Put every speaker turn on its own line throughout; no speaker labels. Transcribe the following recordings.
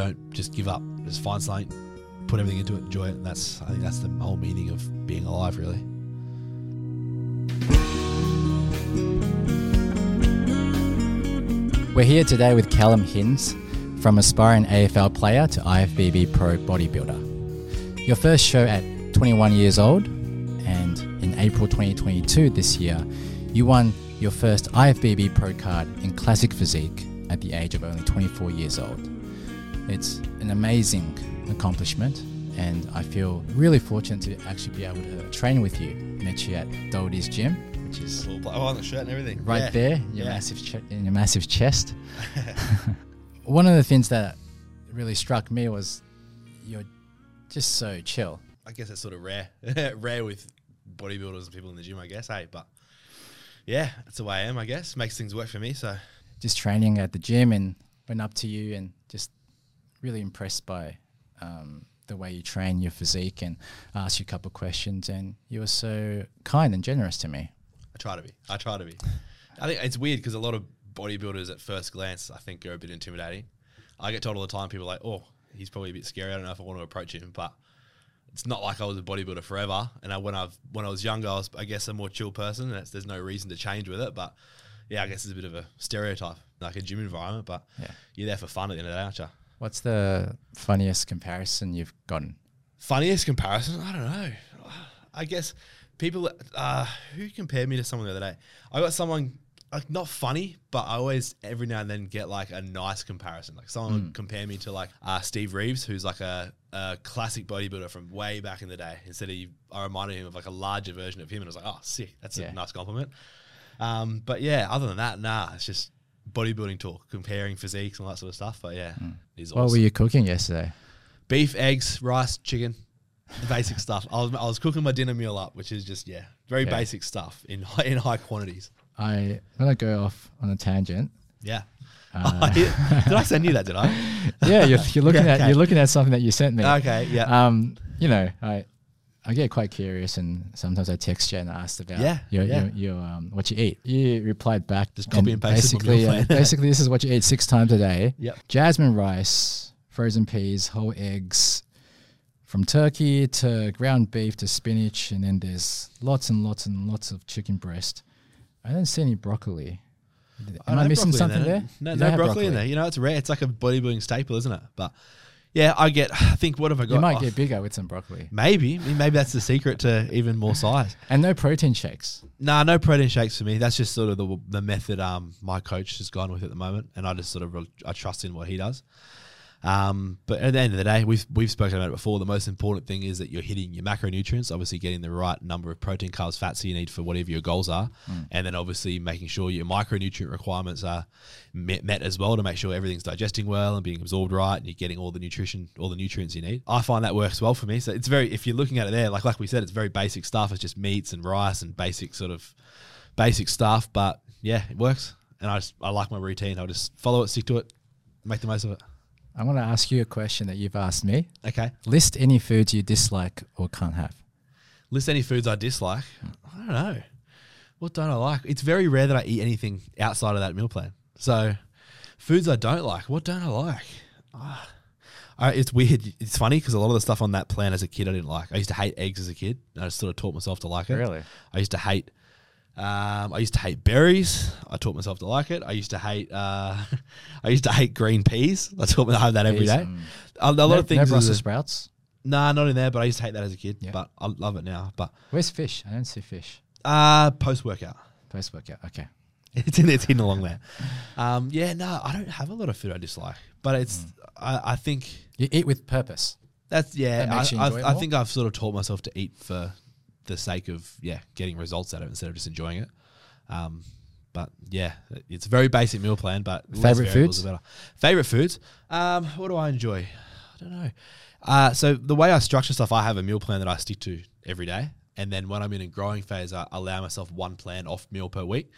don't just give up. Just find something, put everything into it, enjoy it. And that's I think that's the whole meaning of being alive, really.
We're here today with Callum Hinze, from aspiring AFL player to IFBB pro bodybuilder. Your first show at 21 years old, and in April 2022 this year, you won your first IFBB pro card in classic physique at the age of only 24 years old. It's an amazing accomplishment, and I feel really fortunate to actually be able to train with you. Met you at Doherty's gym, which is
Oh, on the shirt and everything.
right
Yeah.
there, your
Yeah.
massive che- in your massive chest. One of the things that really struck me was you're just so chill.
I guess that's sort of rare, rare with bodybuilders and people in the gym. I guess, hey, but yeah, that's the way I am. I guess makes things work for me. So
Just training at the gym and went up to you and just really impressed by um, the way you train your physique and asked you a couple of questions and you were so kind and generous to me.
I try to be. I try to be. I think it's weird because a lot of bodybuilders at first glance, I think, are a bit intimidating. I get told all the time, people are like, oh, he's probably a bit scary. I don't know if I want to approach him, but it's not like I was a bodybuilder forever. And I, when I when I was younger, I was, I guess, a more chill person. And that's, there's no reason to change with it. But yeah, I guess it's a bit of a stereotype, like a gym environment. But
Yeah.
you're there for fun at the end of the day, aren't you?
What's the funniest comparison you've gotten?
Funniest comparison? I don't know. I guess people uh, who compared me to someone the other day. I got someone like not funny, but I always every now and then get like a nice comparison. Like someone would compare me to like uh, Steve Reeves, who's like a, a classic bodybuilder from way back in the day. Instead of I reminded him of like a larger version of him, and I was like, oh, sick. That's
Yeah.
a nice compliment. Um, but yeah, other than that, nah, it's just bodybuilding talk, comparing physiques and all that sort of stuff. But yeah,
What
awesome
were you cooking yesterday?
beef, eggs, rice, chicken, the basic stuff. I was, I was cooking my dinner meal up, which is just yeah, very
Yeah.
basic stuff in high, in high quantities.
I, I'm to go off on a tangent.
Yeah.
Uh,
did I send you that? Did I?
yeah, you're, you're looking
Yeah,
at you're looking at something that you sent me.
Okay. Yeah.
Um, you know, I I get quite curious, and sometimes I text you and ask about
Yeah,
your,
yeah.
your, your um what you eat. You replied back,
Just copy and paste
basically, uh, basically this is what you eat six times a day.
Yep.
Jasmine rice, frozen peas, whole eggs. From turkey to ground beef to spinach, and then there's lots and lots and lots of chicken breast. I don't see any broccoli. Am I,
no
missing something there?
No, no
don't
broccoli, in there. You know, it's rare. It's like a bodybuilding staple, isn't it? But yeah, I get. I think what have I got?
You might
Oh,
get bigger with some broccoli.
maybe. Maybe that's the secret to even more size.
And no protein shakes.
Nah, no protein shakes for me. That's just sort of the the method um my coach has gone with at the moment, and I just sort of I trust in what he does. Um, but at the end of the day, we've we've spoken about it before. The most important thing is that you're hitting your macronutrients, obviously getting the right number of protein, carbs, fats that you need for whatever your goals are, and then obviously making sure your micronutrient requirements are met, met as well to make sure everything's digesting well and being absorbed right, and you're getting all the nutrition, all the nutrients you need. I find that works well for me. So it's very, if you're looking at it there, like like we said, it's very basic stuff. It's just meats and rice and basic sort of basic stuff, but yeah, it works. And I just I like my routine. I'll just follow it, stick to it, make the most of it.
I want to ask you a question that you've asked me.
Okay.
List any foods you dislike or can't have.
List any foods I dislike. I don't know. What don't I like? It's very rare that I eat anything outside of that meal plan. So, foods I don't like. What don't I like? Ah. I, it's weird. It's funny because a lot of the stuff on that plan as a kid I didn't like. I used to hate eggs as a kid. I just sort of taught myself to like it.
Really?
I used to hate. Um, I used to hate berries. I taught myself to like it. I used to hate. Uh, I used to hate green peas. I taught me I have that every
Peas,
day.
mm.
A, a lot
no,
of things.
No Brussels sprouts.
Nah, not in there. But I used to hate that as a kid.
Yeah.
But I love it now. But
Where's fish? I don't see fish.
uh, post workout,
Post workout. Okay.
it's in, it's hidden along there. Um, yeah, no, I don't have a lot of food I dislike. But it's
Mm.
I, I think
You eat with purpose.
that's yeah.
That makes you
I,
enjoy it
I, I
more?
think I've sort of taught myself to eat for the sake of yeah getting results out of it instead of just enjoying it. Um, but yeah, it's a very basic meal plan. But variables
foods?
better. Favorite foods? Um, what do I enjoy? I don't know. Uh, so the way I structure stuff, I have a meal plan that I stick to every day, and then when I'm in a growing phase, I allow myself one plan off meal per week.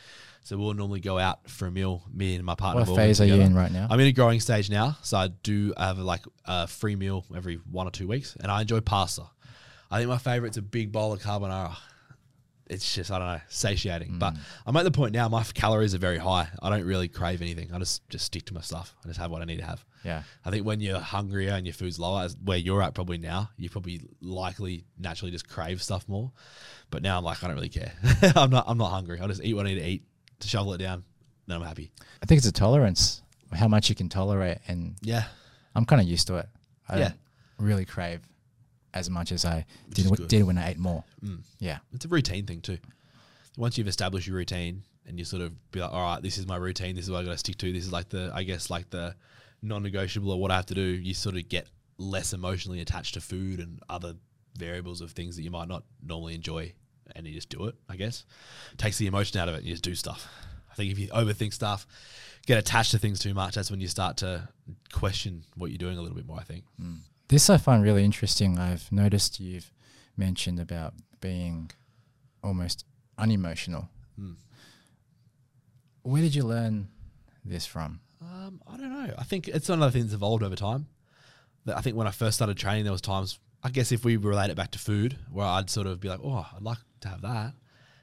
So we'll normally go out for a meal. Me and my partner.
What
meet
phase are you in right now?
I'm in a growing stage now, so I do have like a free meal every one or two weeks, and I enjoy pasta. I think my favorite's a big bowl of carbonara. it's just I don't know satiating. But
Mm.
I'm at the point now. My calories are very high. I don't really crave anything. I just just stick to my stuff. I just have what I need to have.
Yeah.
I think when you're hungrier and your food's lower, as where you're at probably now, you probably likely naturally just crave stuff more. But now I'm like, I don't really care. I'm not. I'm not hungry. I'll just eat what I need to eat to shovel it down. Then I'm happy.
I think it's a tolerance, how much you can tolerate, and
Yeah,
I'm kind of used to it. I
Yeah.
really crave as much as I
Which
did, did when I ate more.
Mm.
Yeah.
it's a routine thing too. Once you've established your routine and you sort of be like, all right, this is my routine. This is what I got to stick to. This is like the, I guess, like the non-negotiable or what I have to do. You sort of get less emotionally attached to food and other variables of things that you might not normally enjoy, and you just do it. I guess takes the emotion out of it. And you just do stuff. I think if you overthink stuff, get attached to things too much, that's when you start to question what you're doing a little bit more. I think.
This I find really interesting. I've noticed you've mentioned about being almost unemotional.
Mm.
Where did you learn this from?
Um, I don't know. I think it's one of the things that's evolved over time. I think when I first started training, there was times. I guess if we relate it back to food, where I'd sort of be like, "Oh, I'd like to have that,"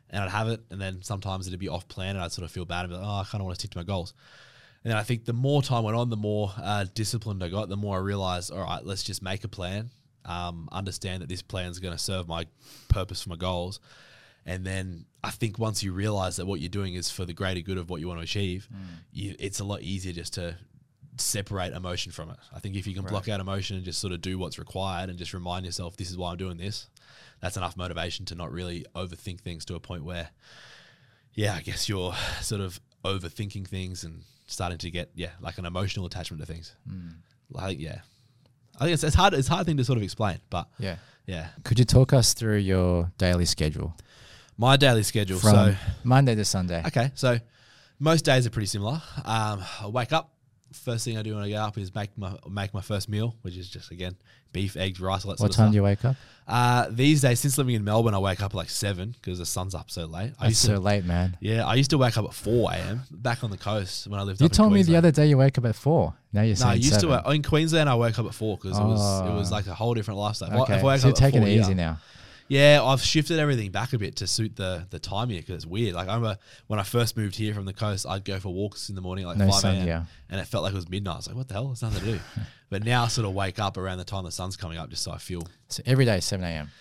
and I'd have it, and then sometimes it'd be off plan, and I'd sort of feel bad and be like, "Oh, I kind of want to stick to my goals." And I think the more time went on, the more uh, disciplined I got. The more I realized, all right, let's just make a plan. Um, understand that this plan is going to serve my purpose for my goals, and then I think once you realize that what you're doing is for the greater good of what you want to achieve, you, it's a lot easier just to separate emotion from it. I think if you can block out emotion and just sort of do what's required and just remind yourself, this is why I'm doing this, that's enough motivation to not really overthink things to a point where, yeah, I guess you're sort of overthinking things and starting to get, yeah, like an emotional attachment to things. Like, yeah. I think it's, it's hard. It's a hard thing to sort of explain, but
Yeah.
yeah,
Could you talk us through your daily schedule
my daily schedule.
from
so
Monday to Sunday?
Okay, so most days are pretty similar. Um, I wake up. First thing I do when I get up is make my make my first meal, which is just again beef, eggs, rice, all that
What
sort
time
of
do you wake up?
Uh, these days, since living in Melbourne, I wake up at like seven because the sun's up so late. I
That's
used
so late, man.
yeah, I used to wake up at four a.m. back on the coast when I lived.
You told me the other day you wake up at four. Now you're
No, I used
seven.
to. In Queensland, I woke up at four because it was it was
Oh.
like a whole different lifestyle. If I-
Okay,
If I
so you're taking it easy now.
Yeah, I've shifted everything back a bit to suit the the time here because it's weird. Like I remember when I first moved here from the coast, I'd go for walks in the morning like
No
five
sun,
a.m.
yeah.
and it felt like it was midnight. I was like, "What the hell? There's nothing to do." but now I sort of wake up around the time the sun's coming up, just so I feel.
So every day, seven a.m.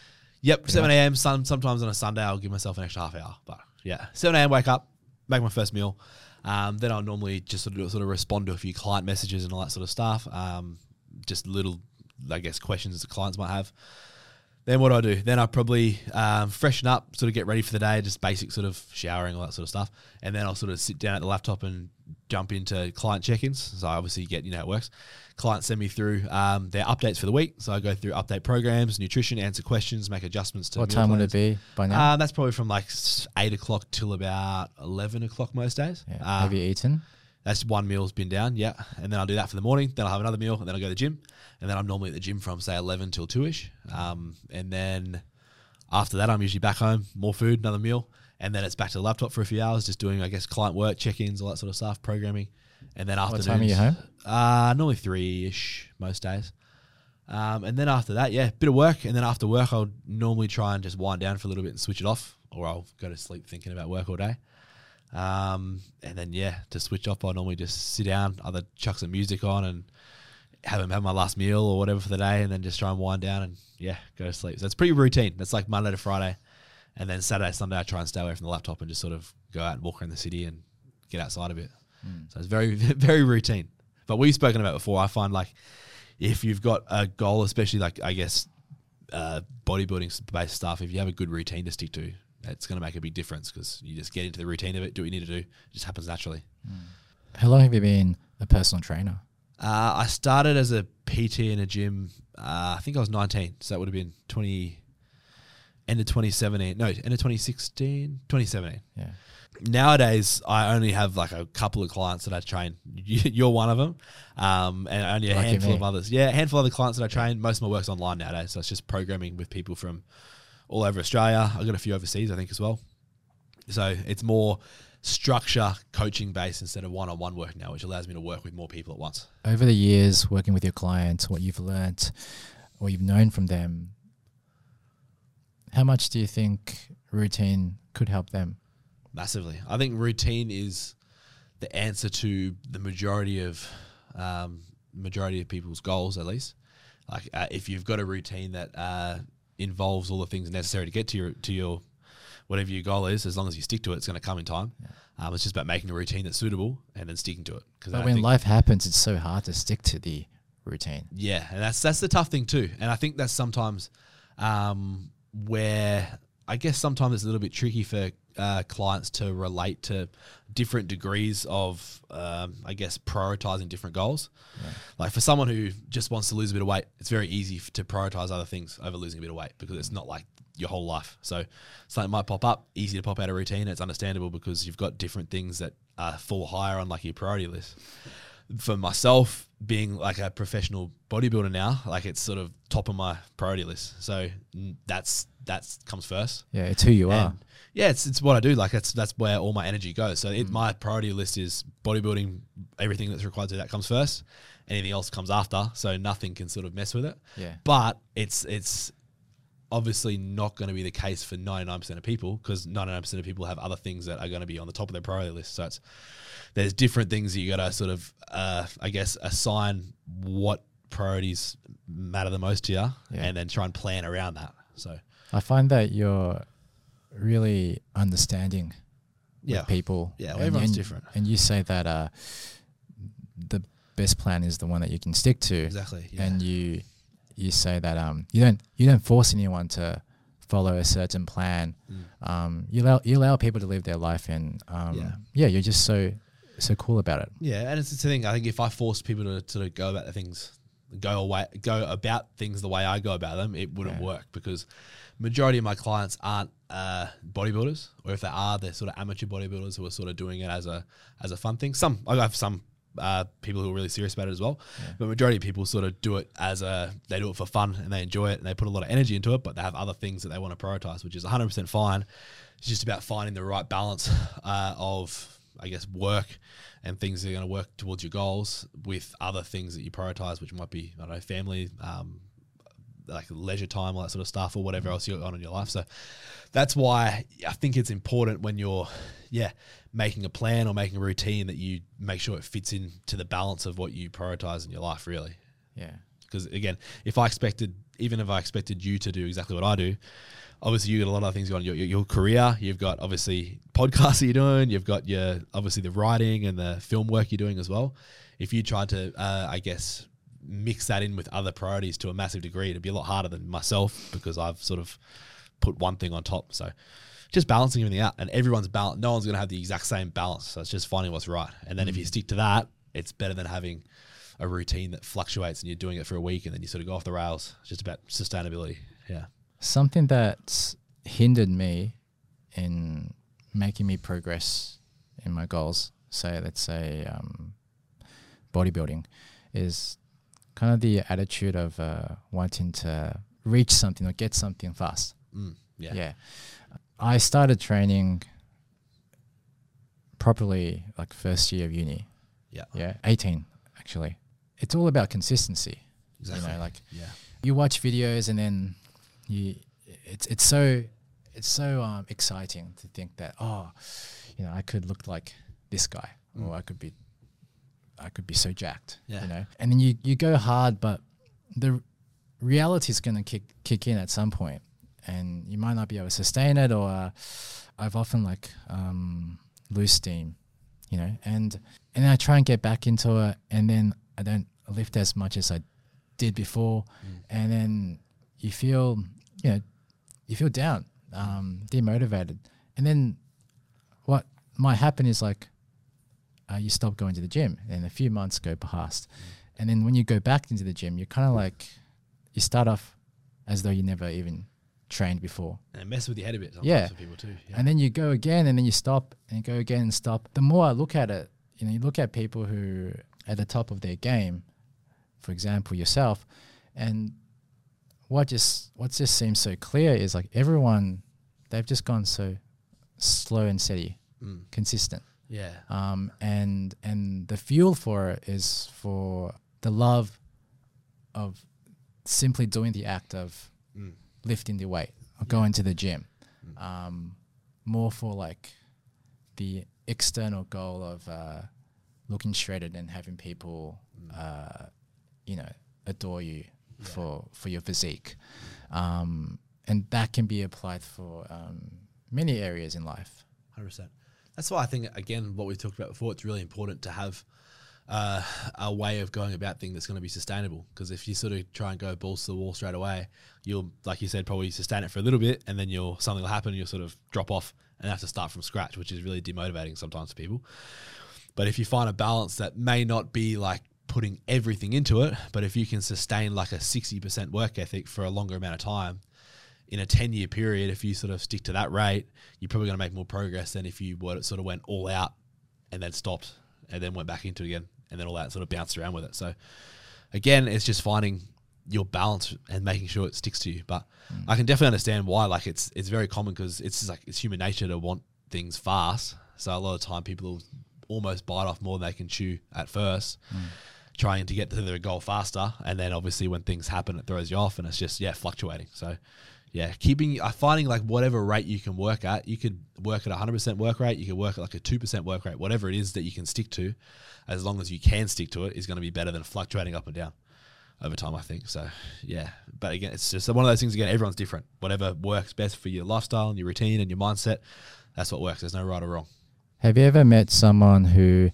Yep, seven a.m. Some sometimes on a Sunday I'll give myself an extra half hour, but yeah, seven a.m. Wake up, make my first meal. Um, then I'll normally just sort of sort of respond to a few client messages and all that sort of stuff. Um, just little, I guess, questions that clients might have. Then what do I do? Then I probably um, freshen up, sort of get ready for the day, just basic sort of showering, all that sort of stuff. And then I'll sort of sit down at the laptop and jump into client check-ins. So I obviously get, you know, how it works. Clients send me through um, their updates for the week. So I go through update programs, nutrition, answer questions, make adjustments to
What time would it be by now?
Uh, that's probably from like eight o'clock till about eleven o'clock most days.
yeah.
Uh,
Have you eaten?
That's one meal's been down, yeah. And then I'll do that for the morning. Then I'll have another meal, and then I'll go to the gym. And then I'm normally at the gym from say eleven till two ish. Um, and then after that, I'm usually back home, more food, another meal, and then it's back to the laptop for a few hours, just doing I guess client work, check-ins, all that sort of stuff, programming. And then
after
What
time are you home?
Uh, normally three ish most days. Um, and then after that, yeah, bit of work. And then after work, I'll normally try and just wind down for a little bit and switch it off, or I'll go to sleep thinking about work all day. Um, and then yeah, to switch off, I'll normally just sit down, either chuck some music on and have have my last meal or whatever for the day, and then just try and wind down and yeah, go to sleep. So it's pretty routine. That's like Monday to Friday, and then Saturday, Sunday, I try and stay away from the laptop and just sort of go out and walk around the city and get outside a bit. So it's very very routine. But we've spoken about before. I find like if you've got a goal, especially like I guess uh, bodybuilding based stuff, if you have a good routine to stick to, it's going to make a big difference because you just get into the routine of it, do what you need to do. It just happens naturally.
How long have you been a personal trainer?
Uh, I started as a PT in a gym. Uh, I think I was 19, so that would have been 20, end of 2017. No, end of 2016, 2017.
Yeah.
Nowadays, I only have like a couple of clients that I train. You- You're one of them, um, and only a
Lucky
handful
me.
of others. Yeah, a handful of other clients that I train. Most of my work's online nowadays, so it's just programming with people from all over Australia. I've got a few overseas, I think, as well. So it's more structure coaching based instead of one on one work now, which allows me to work with more people at once.
Over the years, working with your clients, what you've learnt, what you've known from them, how much do you think routine could help them?
Massively. I think routine is the answer to the majority of um, majority of people's goals, at least. Like uh, if you've got a routine that uh, involves all the things necessary to get to your to your whatever your goal is, as long as you stick to it, it's going to come in time. Um, it's just about making a routine that's suitable and then sticking to it. Because
when life happens, it's so hard to stick to the routine.
Yeah, and that's that's the tough thing too. And I think that's sometimes um, where I guess sometimes it's a little bit tricky for uh, clients to relate to different degrees of, um, I guess, prioritizing different goals. Like for someone who just wants to lose a bit of weight, it's very easy to prioritize other things over losing a bit of weight because it's not like your whole life. So something might pop up, easy to pop out of routine. It's understandable because you've got different things that uh, fall higher on like your priority list for myself being like a professional bodybuilder now like it's sort of top of my priority list. So mm, that's that's comes first.
Yeah, it's who you are.
yeah it's, it's what i do. Like that's that's where all my energy goes. So it, my priority list is bodybuilding everything that's required to that comes first. Anything else comes after. So nothing can sort of mess with it.
Yeah.
but it's it's obviously not going to be the case for 99% of people because 99% of people have other things that are going to be on the top of their priority list so it's there's different things that you got to sort of uh, i guess assign what priorities matter the most to you
Yeah.
and then try and plan around that so
I find that you're really understanding
yeah
people.
Yeah, well, everyone's
and-
different.
And you say that uh, the best plan is the one that you can stick to.
exactly yeah.
And you you say that um you don't you don't force anyone to follow a certain plan.
Mm.
Um, you allow you allow people to live their life, and um,
Yeah.
yeah, you're just so so cool about it.
Yeah, and it's the thing. I think if I forced people to sort of go about the things, go away, go about things the way I go about them, it wouldn't
Yeah.
work because majority of my clients aren't uh, bodybuilders, or if they are, they're sort of amateur bodybuilders who are sort of doing it as a as a fun thing. Some I have some uh, people who are really serious about it as well, but majority of people sort of do it as a they do it for fun and they enjoy it and they put a lot of energy into it, but they have other things that they want to prioritize, which is 100 percent fine. It's just about finding the right balance uh, of I guess work and things that are going to work towards your goals with other things that you prioritize, which might be I don't know family, um, like leisure time, all that sort of stuff, or whatever else you're on in your life. So that's why I think it's important when you're, yeah, making a plan or making a routine that you make sure it fits into the balance of what you prioritize in your life, really.
Yeah.
Because again, if I expected, even if I expected you to do exactly what I do, obviously you got a lot of things going on. Your, your, your career, you've got obviously podcasts that you're doing, you've got your obviously the writing and the film work you're doing as well. If you tried to, uh, I guess, mix that in with other priorities to a massive degree, it'd be a lot harder than myself because I've sort of put one thing on top. So just balancing everything out, and everyone's balance. No one's going to have the exact same balance. So it's just finding what's right. And then if you stick to that, it's better than having a routine that fluctuates and you're doing it for a week and then you sort of go off the rails. It's just about sustainability. Yeah.
Something that's hindered me in making me progress in my goals, say, let's say, um, bodybuilding, is kind of the attitude of uh, wanting to reach something or get something fast.
Mm, yeah.
Yeah. I started training properly like first year of uni.
Yeah.
Yeah. 18, actually. It's all about consistency.
Exactly.
You know, like
Yeah.
you watch videos and then you it's it's so it's so um, exciting to think that oh you know I could look like this guy or I could be I could be so jacked
Yeah.
you know and then you you go hard but the reality is going to kick kick in at some point and you might not be able to sustain it or uh, I've often like um, lose steam you know and and then I try and get back into it and then I don't lift as much as I did before. And then you feel you know you feel down um, demotivated. And then what might happen is like uh, you stop going to the gym and a few months go past. And then when you go back into the gym you're kind of like you start off as though you never even trained before
And it messes with your head a bit sometimes
Yeah.
for people too. Yeah.
and then you go again and then you stop and you go again and stop. The more I look at it, you know, you look at people who are at the top of their game, for example, yourself, and what just what just seems so clear is like everyone they've just gone so slow and steady,
Mm.
consistent.
yeah.
Um, and and the fuel for it is for the love of simply doing the act of
Mm.
Lifting the weight or going to the gym. um, more for like the external goal of uh, looking shredded and having people, uh, you know, adore you for for your physique, um, and that can be applied for um, many areas in life.
Hundred percent. That's why I think again what we talked about before. It's really important to have uh, a way of going about things that's going to be sustainable. Because if you sort of try and go balls to the wall straight away, you'll, like you said, probably sustain it for a little bit, and then you'll something will happen, and you'll sort of drop off and have to start from scratch, which is really demotivating sometimes for people. But if you find a balance that may not be like putting everything into it, but if you can sustain like a sixty percent work ethic for a longer amount of time, in a 10 year period, if you sort of stick to that rate, you're probably going to make more progress than if you were, sort of went all out and then stopped and then went back into it again and then all that sort of bounced around with it. So again, it's just finding your balance and making sure it sticks to you. But mm. I can definitely understand why. Like it's it's very common because it's like it's human nature to want things fast. So a lot of time people will almost bite off more than they can chew at first. Mm trying to get to their goal faster. And then obviously when things happen, it throws you off, and it's just yeah fluctuating. So yeah, keeping uh, finding like whatever rate you can work at. You could work at 100% work rate. You could work at like a 2% work rate. Whatever it is that you can stick to, as long as you can stick to it, is going to be better than fluctuating up and down over time. I think so. Yeah, but again, it's just one of those things. Again, everyone's different. Whatever works best for your lifestyle and your routine and your mindset, that's what works. There's no right or wrong.
Have you ever met someone who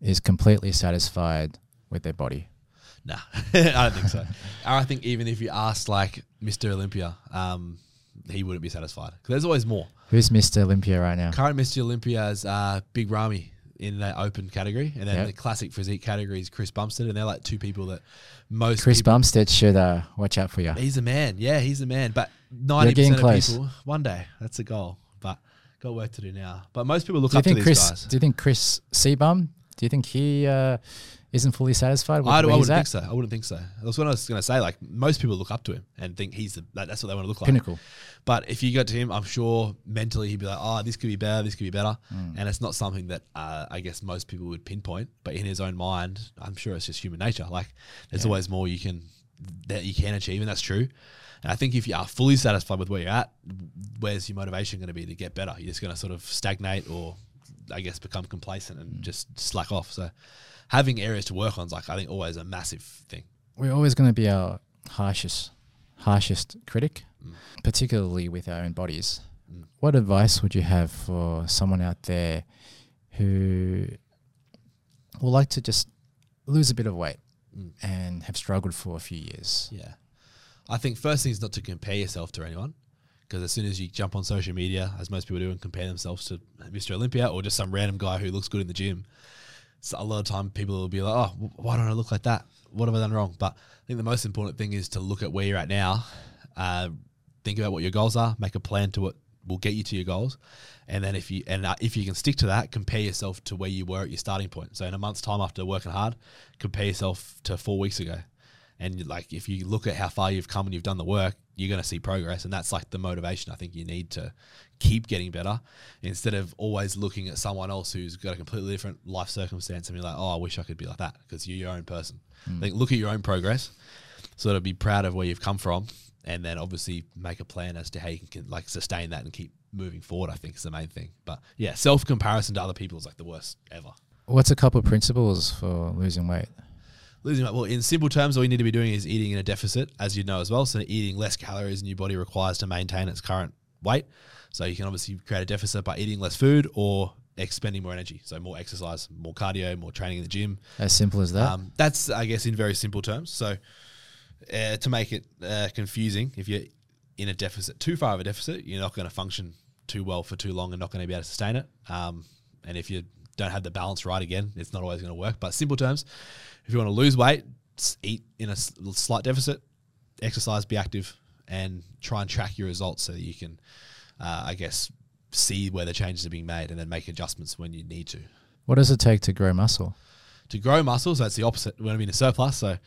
is completely satisfied with their body?
Nah, I don't think so. I think even if you asked like Mr. Olympia, um, he wouldn't be satisfied because there's always more.
Who's Mr. Olympia right now?
Current Mr. Olympia is uh, Big Ramy in the open category, and then yep. the classic physique category is Chris Bumstead, and they're like two people that most
Chris Bumstead should uh, watch out for you.
He's a man, yeah, he's a man. But ninety percent of close. people, one day, that's a goal. But got work to do now. But most people look up to these
Chris,
guys.
Do you think Chris CBum? Do you think he? Uh, isn't fully satisfied with
I,
where
I
wouldn't
think so. I wouldn't think so. That's what I was going to say. Like most people look up to him and think he's the, like, that's what they want to look like.
Pinnacle.
But if you got to him, I'm sure mentally he'd be like, oh, this could be better. This could be better.
Mm.
And it's not something that uh, I guess most people would pinpoint. But in his own mind, I'm sure it's just human nature. Like there's yeah. always more you can that you can achieve, and that's true. And I think if you are fully satisfied with where you're at, where's your motivation going to be to get better? You're just going to sort of stagnate or, I guess, become complacent and mm. just slack off. So having areas to work on is like I think always a massive thing.
We're always going to be our harshest harshest critic, mm. particularly with our own bodies. Mm. What advice would you have for someone out there who would like to just lose a bit of weight mm. and have struggled for a few years?
Yeah. I think first thing is not to compare yourself to anyone because as soon as you jump on social media, as most people do, and compare themselves to Mr. Olympia or just some random guy who looks good in the gym, so a lot of time people will be like, oh, why don't I look like that? What have I done wrong? But I think the most important thing is to look at where you're at now, uh, think about what your goals are, make a plan to what will get you to your goals, and then if you and uh, if you can stick to that, compare yourself to where you were at your starting point. So in a month's time after working hard, compare yourself to four weeks ago, and like if you look at how far you've come and you've done the work, you're going to see progress, and that's like the motivation I think you need to keep getting better instead of always looking at someone else who's got a completely different life circumstance and be like, oh, I wish I could be like that because you're your own person. Mm. Think look at your own progress, sort of be proud of where you've come from, and then obviously make a plan as to how you can like sustain that and keep moving forward. I think is the main thing. But yeah, self comparison to other people is like the worst ever.
What's a couple of principles for losing weight?
Losing weight. Well, in simple terms, all you need to be doing is eating in a deficit, as you know as well. So eating less calories than your body requires to maintain its current weight. So you can obviously create a deficit by eating less food or expending more energy. So more exercise, more cardio, more training in the gym.
As simple as that.
Um, that's, I guess, in very simple terms. So uh, to make it uh, confusing, if you're in a deficit, too far of a deficit, you're not going to function too well for too long and not going to be able to sustain it. Um, and if you don't have the balance right again, it's not always going to work. But simple terms, if you want to lose weight, eat in a slight deficit, exercise, be active, and try and track your results so that you can uh, I guess, see where the changes are being made and then make adjustments when you need to.
What does it take to grow muscle?
To grow muscle, so that's the opposite. We want to be in a surplus. So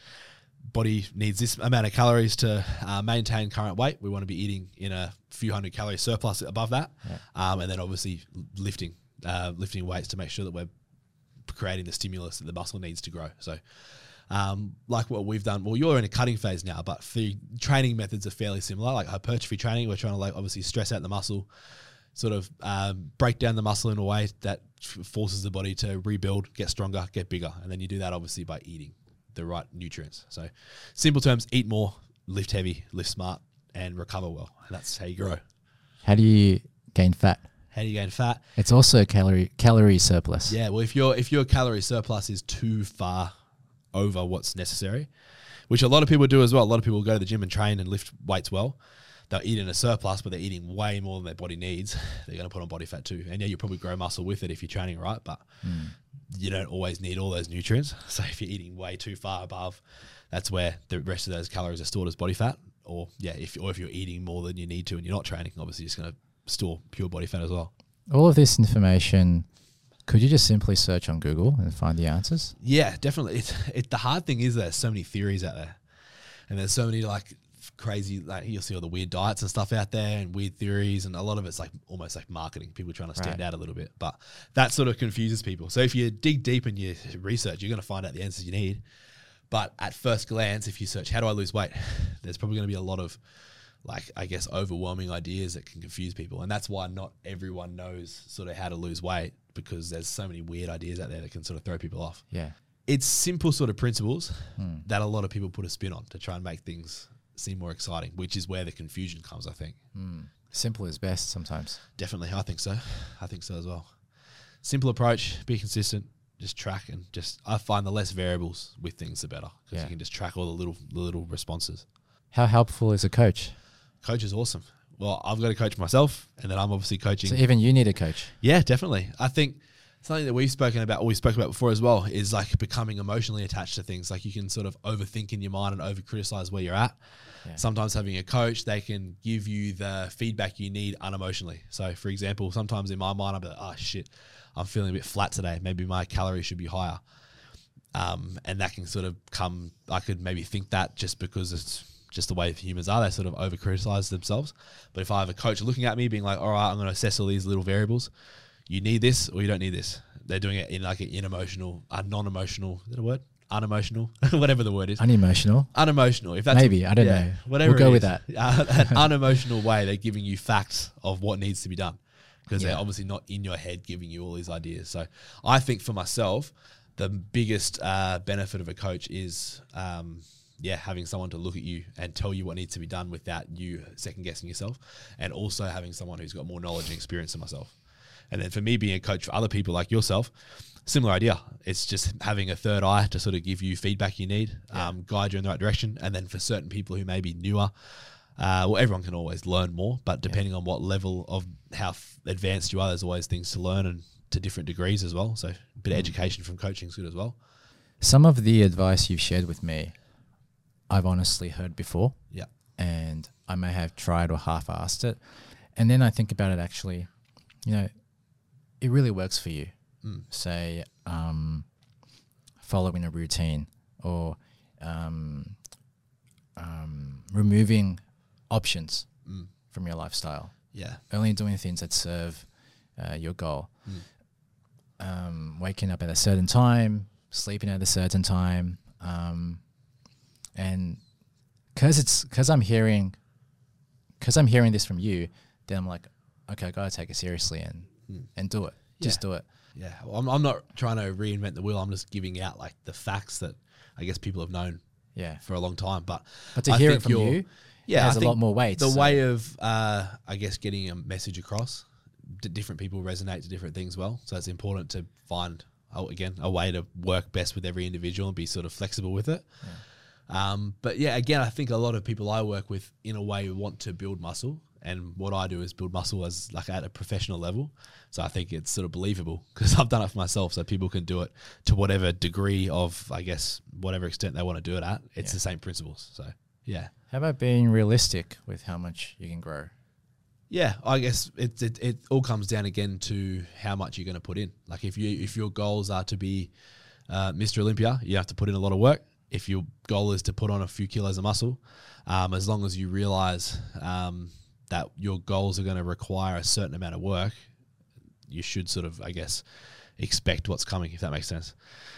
body needs this amount of calories to uh, maintain current weight. We want to be eating in a few hundred calorie surplus above that,
yeah.
um, and then obviously lifting, uh, lifting weights to make sure that we're creating the stimulus that the muscle needs to grow. So Um, like what we've done. Well, you're in a cutting phase now, but the training methods are fairly similar. Like hypertrophy training, we're trying to like obviously stress out the muscle, sort of um, break down the muscle in a way that forces the body to rebuild, get stronger, get bigger, and then you do that obviously by eating the right nutrients. So, simple terms: eat more, lift heavy, lift smart, and recover well. And that's how you grow.
How do you gain fat?
How do you gain fat?
It's also calorie calorie surplus.
Yeah, well, if your if your calorie surplus is too far over what's necessary, which a lot of people do as well. A lot of people go to the gym and train and lift weights well. They'll eat in a surplus, but they're eating way more than their body needs. They're going to put on body fat too, and yeah, you probably grow muscle with it if you're training right, but hmm. you don't always need all those nutrients. So if you're eating way too far above, that's where the rest of those calories are stored as body fat. Or yeah, if or if you're eating more than you need to and you're not training, obviously you're just going to store pure body fat as well.
All of this information, could you just simply search on Google and find the answers?
Yeah, definitely. It's it. The hard thing is there's so many theories out there, and there's so many like crazy like you'll see all the weird diets and stuff out there and weird theories and a lot of it's like almost like marketing people trying to stand
Right.
out a little bit but that sort of confuses people so if you dig deep in your research you're going to find out the answers you need but at first glance if you search how do i lose weight there's probably going to be a lot of like i guess overwhelming ideas that can confuse people and that's why not everyone knows sort of how to lose weight because there's so many weird ideas out there that can sort of throw people off
Yeah.
it's simple sort of principles hmm. that a lot of people put a spin on to try and make things seem more exciting, which is where the confusion comes, I think. Hmm.
Simple is best sometimes.
Definitely, I think so. I think so as well. Simple approach, be consistent, just track and just I find the less variables with things the better because
Yeah.
you can just track all the little the little responses.
How helpful is a coach?
Coach is awesome. Well, I've got to coach myself, and then I'm obviously coaching
So even you need a coach.
Yeah, definitely. I think something that we've spoken about, or we spoke about before as well, is like becoming emotionally attached to things. Like you can sort of overthink in your mind and over criticize where you're at.
Yeah.
Sometimes having a coach, they can give you the feedback you need unemotionally. So, for example, sometimes in my mind, I'm like, oh shit, I'm feeling a bit flat today. Maybe my calories should be higher. Um, and that can sort of come, I could maybe think that just because it's just the way humans are, they sort of over criticize themselves. But if I have a coach looking at me being like, all right, I'm going to assess all these little variables, you need this or you don't need this. They're doing it in like an unemotional, a non emotional, is that a word? Unemotional, whatever the word is.
Unemotional.
Unemotional. If that's
Maybe, I don't know.
Whatever.
We'll go
it
with that.
Uh, an unemotional way, they're giving you facts of what needs to be done because
Yeah.
they're obviously not in your head giving you all these ideas. So I think for myself, the biggest uh, benefit of a coach is, um, yeah, having someone to look at you and tell you what needs to be done without you second guessing yourself, and also having someone who's got more knowledge and experience than myself. And then for me, being a coach for other people like yourself, similar idea. It's just having a third eye to sort of give you feedback you need, um, guide you in the right direction. And then for certain people who may be newer, uh, well, everyone can always learn more, but depending on what level of how f- advanced you are, there's always things to learn and to different degrees as well. So a bit of education from coaching is good as well.
Some of the advice you've shared with me, I've honestly heard before,
Yeah.
and I may have tried or half asked it, and then I think about it. Actually, you know, it really works for you.
Mm.
Say, um, following a routine or um, um, removing options
Mm.
from your lifestyle.
Yeah.
only doing things that serve uh, your goal. Um, waking up at a certain time, sleeping at a certain time, um, and because it's because I'm hearing because I'm hearing this from you, then I'm like, okay, I gotta take it seriously and and do it. Just do it.
Yeah. Well, I'm, I'm not trying to reinvent the wheel. I'm just giving out like the facts that I guess people have known
Yeah.
for a long time. But
But to
I
hear it from
you're- yeah,
has a lot more weight.
The
so-
way of, uh, I guess, getting a message across, d- different people resonate to different things well. So it's important to find, oh, again, a way to work best with every individual and be sort of flexible with it. Um, but yeah, again, I think a lot of people I work with, in a way, want to build muscle. And what I do is build muscle as like at a professional level. So I think it's sort of believable because I've done it for myself. So people can do it to whatever degree of, I guess, whatever extent they want to do it at. It's
Yeah.
the same principles. So yeah.
How about being realistic with how much you can grow?
Yeah, I guess it, it it all comes down again to how much you're going to put in. Like if you if your goals are to be uh, Mr. Olympia, you have to put in a lot of work. If your goal is to put on a few kilos of muscle, um, as long as you realize um, that your goals are going to require a certain amount of work, you should sort of, I guess, expect what's coming, if that makes sense.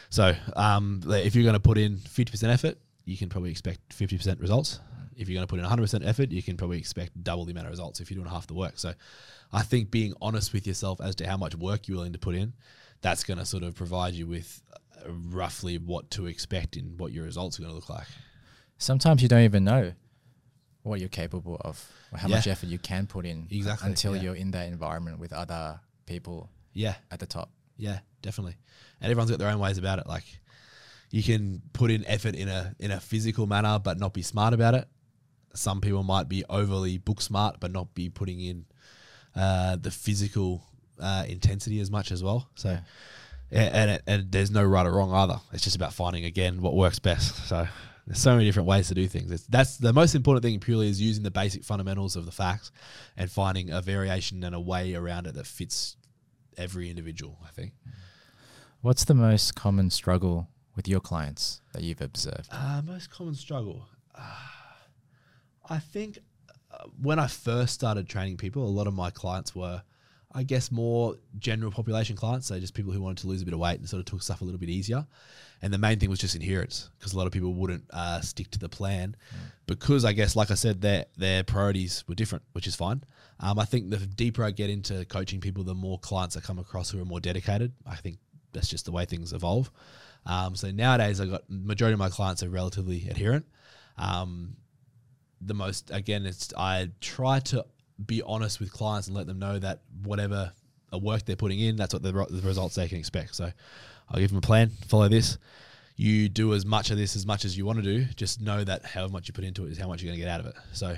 So um, if you're going to put in 50% effort, you can probably expect 50% results. If you're going to put in 100% effort, you can probably expect double the amount of results if you're doing half the work. So I think being honest with yourself as to how much work you're willing to put in, that's going to sort of provide you with roughly what to expect in what your results are going to look like.
Sometimes you don't even know what you're capable of or how
Yeah.
much effort you can put in
Exactly,
until
yeah.
you're in that environment with other people
Yeah,
at the top.
Yeah, definitely. And everyone's got their own ways about it. Like you can put in effort in a in a physical manner but not be smart about it. Some people might be overly book smart but not be putting in uh, the physical uh, intensity as much as well. So yeah, and it, and there's no right or wrong either. It's just about finding again what works best. So there's so many different ways to do things. It's, that's the most important thing purely is using the basic fundamentals of the facts and finding a variation and a way around it that fits every individual. I think.
What's the most common struggle with your clients that you've observed?
Uh, most common struggle. Uh, I think uh, when I first started training people, a lot of my clients were, I guess, more general population clients. So just people who wanted to lose a bit of weight and sort of took stuff a little bit easier. And the main thing was just adherence because a lot of people wouldn't uh, stick to the plan because I guess, like I said, their their priorities were different, which is fine. Um, I think the deeper I get into coaching people, the more clients I come across who are more dedicated. I think that's just the way things evolve. Um, so nowadays, I got majority of my clients are relatively adherent. Um, the most again, it's I try to be honest with clients and let them know that whatever a work they're putting in, that's what the, the results they can expect. So I'll give them a plan, follow this. You do as much of this as much as you want to do. Just know that however much you put into it is how much you're going to get out of it. So,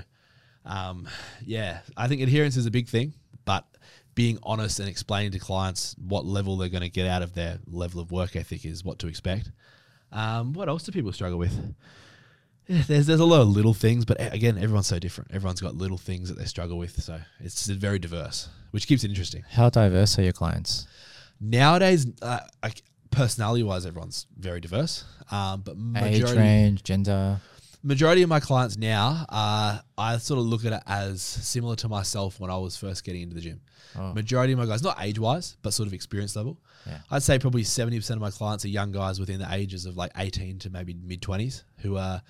um, yeah, I think adherence is a big thing, but being honest and explaining to clients what level they're going to get out of their level of work ethic is what to expect. Um, what else do people struggle with? There's there's a lot of little things, but again, everyone's so different. Everyone's got little things that they struggle with, so it's very diverse, which keeps it interesting.
How diverse are your clients?
Nowadays, uh, like personality wise, everyone's very diverse, um, but
Age range, gender.
majority of my clients now, uh, I sort of look at it as similar to myself when I was first getting into the gym.
Oh.
Majority of my guys, not age wise, but sort of experience level.
Yeah.
I'd say probably 70% of my clients are young guys within the ages of like 18 to maybe mid 20s who are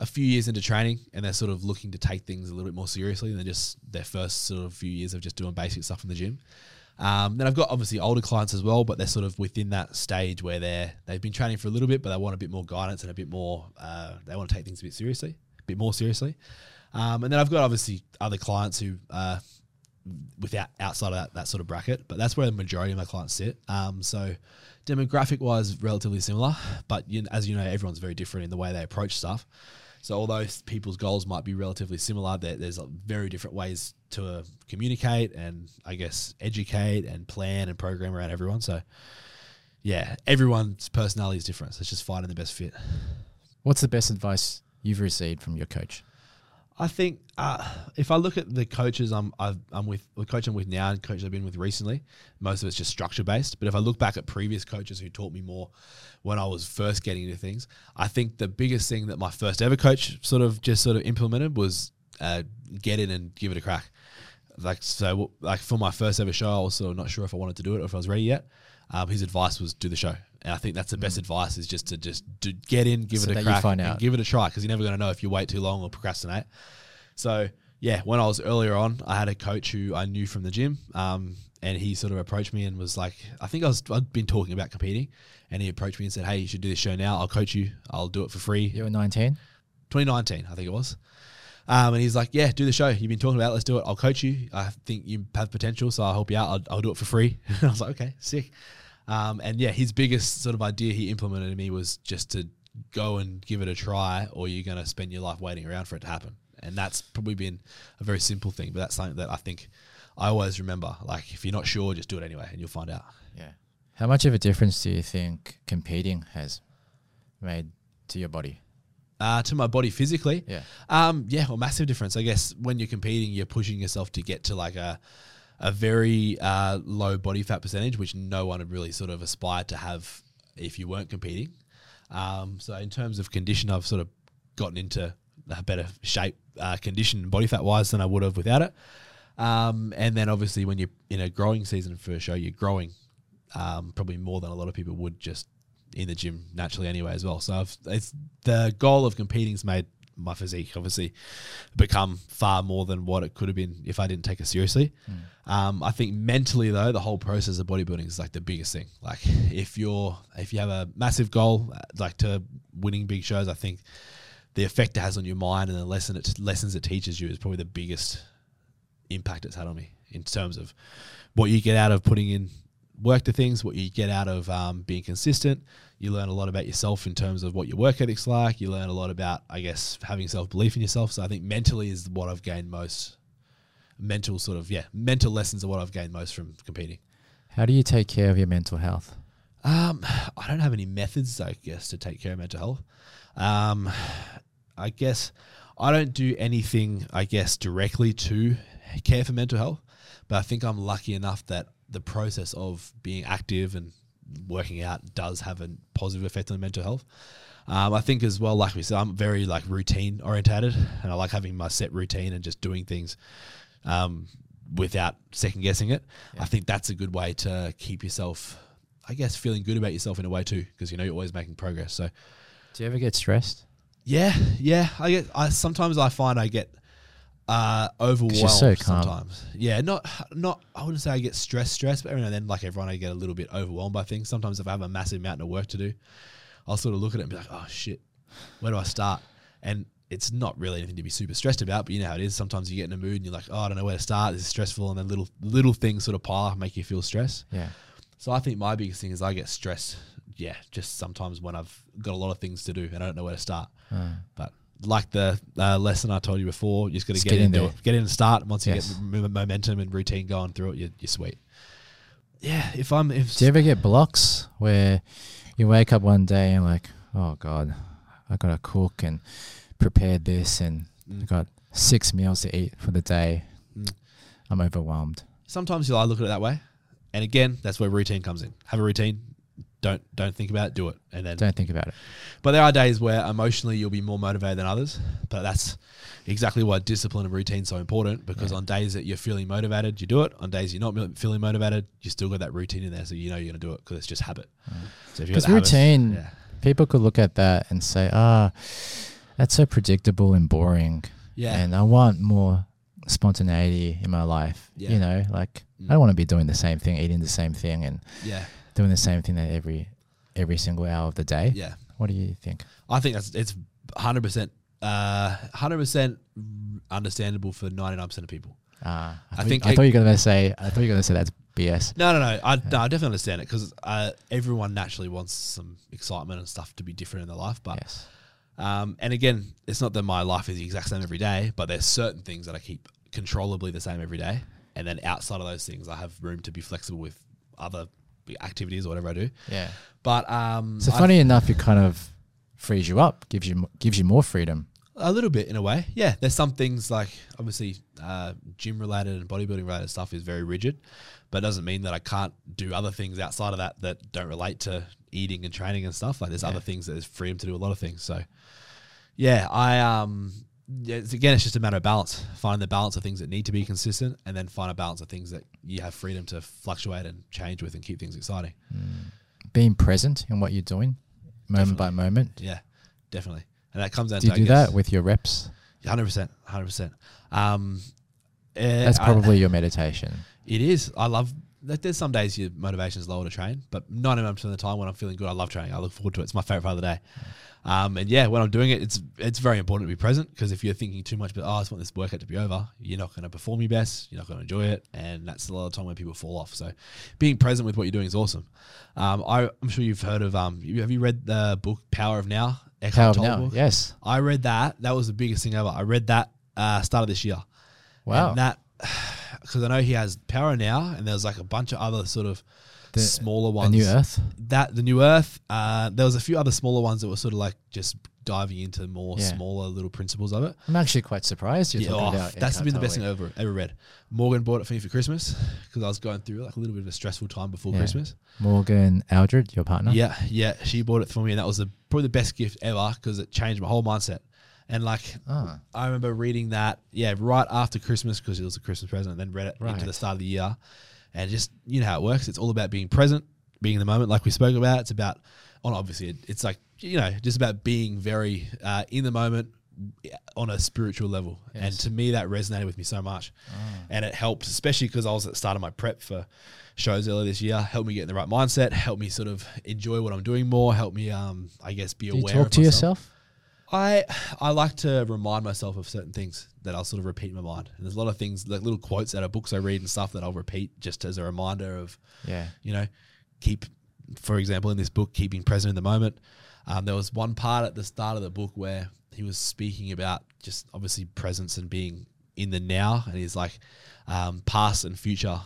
a few years into training and they're sort of looking to take things a little bit more seriously than just their first sort of few years of just doing basic stuff in the gym. Um, then I've got obviously older clients as well, but they're sort of within that stage where they're they've been training for a little bit, but they want a bit more guidance and a bit more. Uh, they want to take things a bit seriously, a bit more seriously. Um, and then I've got obviously other clients who uh, without outside of that, that sort of bracket, but that's where the majority of my clients sit. Um, so demographic wise, relatively similar, but you, as you know, everyone's very different in the way they approach stuff. So although people's goals might be relatively similar, there, there's very different ways to uh, communicate and I guess educate and plan and program around everyone. So yeah, everyone's personality is different. So it's just finding the best fit.
What's the best advice you've received from your coach?
I think uh, if I look at the coaches I'm I've, I'm with, the coach I'm with now and coaches I've been with recently, most of it's just structure based. But if I look back at previous coaches who taught me more when I was first getting into things, I think the biggest thing that my first ever coach sort of just sort of implemented was uh, get in and give it a crack. Like so, like for my first ever show, I was sort of not sure if I wanted to do it or if I was ready yet. Um, his advice was do the show, and I think that's the best advice is just to just do, get in, give
Mm. So
it a crack,
find
and
out.
give it a try because you're never going to know if you wait too long or procrastinate. So yeah, when I was earlier on, I had a coach who I knew from the gym, um, and he sort of approached me and was like, I think I was I'd been talking about competing, and he approached me and said, Hey, you should do this show now. I'll coach you. I'll do it for free.
You were 19.
2019, I think it was. Um, and he's like, "Yeah, do the show. You've been talking about. it. Let's do it. I'll coach you. I think you have potential, so I'll help you out. I'll, I'll do it for free." And I was like, "Okay, sick." Um, and yeah, his biggest sort of idea he implemented in me was just to go and give it a try, or you're going to spend your life waiting around for it to happen. And that's probably been a very simple thing, but that's something that I think I always remember. Like, if you're not sure, just do it anyway, and you'll find out.
Yeah. How much of a difference do you think competing has made to your body?
Uh, to my body physically,
Yeah.
Um, yeah, well, massive difference. I guess when you're competing, you're pushing yourself to get to like a a very uh, low body fat percentage, which no one would really sort of aspire to have if you weren't competing. Um, so in terms of condition, I've sort of gotten into a better shape, uh, condition, body fat wise than I would have without it. Um, and then obviously when you're in a growing season for a show, you're growing um, probably more than a lot of people would just in the gym naturally anyway as well. So I've, it's the goal of competing's made my physique obviously become far more than what it could have been if I didn't take it seriously. Um, I think mentally though, the whole process of bodybuilding is like the biggest thing. Like if you're if you have a massive goal, uh, like to winning big shows, I think the effect it has on your mind and the lesson it lessons it teaches you is probably the biggest impact it's had on me in terms of what you get out of putting in work to things, what you get out of um, being consistent. You learn a lot about yourself in terms of what your work ethic's like. You learn a lot about, I guess, having self belief in yourself. So I think mentally is what I've gained most. Mental sort of yeah, mental lessons are what I've gained most from competing.
How do you take care of your mental health?
Um, I don't have any methods, I guess, to take care of mental health. Um, I guess I don't do anything, I guess, directly to care for mental health, but I think I'm lucky enough that the process of being active and working out does have a positive effect on mental health. Um, I think as well, like we said, I'm very like routine orientated, and I like having my set routine and just doing things um, without second guessing it.
Yeah.
I think that's a good way to keep yourself, I guess, feeling good about yourself in a way too, because you know you're always making progress. So
Do you ever get stressed?
yeah, yeah, I get. I sometimes I find I get uh, overwhelmed.
so
sometimes, yeah, not not. I wouldn't say I get stressed, stressed, but every now and then, like everyone, I get a little bit overwhelmed by things. Sometimes if I have a massive mountain of work to do, I'll sort of look at it and be like, oh shit, where do I start? And it's not really anything to be super stressed about, but you know how it is. Sometimes you get in a mood and you're like, oh, I don't know where to start. This is stressful, and then little little things sort of pile up, make you feel stress.
Yeah.
So I think my biggest thing is I get stressed. Yeah, just sometimes when I've got a lot of things to do and I don't know where to start.
Uh,
But like the uh, lesson I told you before, you just got to get,
in
into
there.
it. Get in and start. Once you
Yes.
get m- m- momentum and routine going through it, you're, you're sweet. Yeah, if I'm if
do you ever get blocks where you wake up one day and like, oh God, I gotta cook and prepare this and I
Mm.
got six meals to eat for the day.
Mm.
I'm overwhelmed.
sometimes you'll I look at it that way, and again, that's where routine comes in. Have a routine. Don't don't think about it. Do it, and then
Don't think about it.
But there are days where emotionally you'll be more motivated than others. But that's exactly why discipline and routine so important because
Yeah.
on days that you're feeling motivated, you do it. On days you're not feeling motivated, you still got that routine in there. So you know you're going to do it because it's just habit. So got
Because
habits-
routine,
yeah.
people could look at that and say, ah, that's so predictable and boring.
Yeah.
And I want more spontaneity in my life.
Yeah.
You know, like
Mm.
I don't want to be doing the same thing, eating the same thing, and
yeah.
Doing the same thing at every every single hour of the day.
Yeah.
What do you think?
I think that's it's 100%, uh, 100% understandable for 99% of people.
Uh, I,
I
thought-
think
I
it-
thought you were gonna say I thought you were gonna say that's BS.
No, no, no. I, no, I definitely understand it because uh, everyone naturally wants some excitement and stuff to be different in their life. But
yes.
Um, and again, it's not that my life is the exact same every day, but there's certain things that I keep controllably the same every day. And then outside of those things, I have room to be flexible with other activities or whatever I do.
Yeah.
But um,
So
I-
funny enough, it kind of frees you up, gives you gives you more freedom.
a little bit in a way. Yeah, there's some things like obviously uh, gym related and bodybuilding related stuff is very rigid, but it doesn't mean that I can't do other things outside of that that don't relate to eating and training and stuff. Like there's
Yeah.
other things that there's freedom to do a lot of things. So yeah, I um yeah, it's, again it's just a matter of balance. Find the balance of things that need to be consistent, and then find a balance of things that you have freedom to fluctuate and change with and keep things exciting.
Being present in what you're doing, moment by moment.
Yeah, definitely. And that comes down
Do you
to I
do that with your reps?
Hundred percent, hundred percent. Um, eh,
That's
I-
probably your meditation.
it is. I love. Like, there's some days your motivation is lower to train, but 99 percent of the time when I'm feeling good, I love training. I look forward to it. It's my favorite part of the day. Um, and yeah, when I'm doing it, it's it's very important to be present because if you're thinking too much, but oh, I just want this workout to be over, you're not going to perform your best. You're not going to enjoy it, and that's a lot of time when people fall off. So, being present with what you're doing is awesome. Um, I, I'm sure you've heard of. Um, you- have you read the book Power of Now? Eckhart
Power of now.
book?
Yes.
I read that. That was the biggest thing ever. I read that uh, start of this year.
Wow.
And that because I know he has Power Now, and there's like a bunch of other sort of
The-
smaller
A
The
new Earth.
That the New Earth. Uh, there was a few other smaller ones that were sort of like just diving into more
Yeah.
smaller little principles of it.
I'm actually quite surprised you're
Yeah,
talking
oh,
about.
that's been the best thing I've ever ever read. Morgan bought it for me for Christmas because I was going through like a little bit of a stressful time before
Yeah.
Christmas.
Morgan Eldred, your partner.
Yeah, yeah, she bought it for me, and that was the, probably the best gift ever because it changed my whole mindset. And like,
Ah.
I remember reading that, yeah, right after Christmas because it was a Christmas present, and then read it into
Right.
the start of the year. And just, you know how it works. It's all about being present being in the moment, like we spoke about. It's about, on obviously, it, it's like you know, just about being very uh, in the moment on a spiritual level. And to me, that resonated with me so much, and it helped, especially because I was at the start of my prep for shows earlier this year. Helped me get in the right mindset. Helped me sort of enjoy what I'm doing more. Helped me, um, I guess, be
Do you
aware.
talk
of
to
myself.
yourself?
I I like to remind myself of certain things that I'll sort of repeat in my mind. And there's a lot of things, like little quotes out of books I read and stuff that I'll repeat just as a reminder of,
Yeah.
you know, keep, for example, in this book, keeping present in the moment. Um, there was one part at the start of the book where he was speaking about just obviously presence and being in the now. And he's like, um, past and future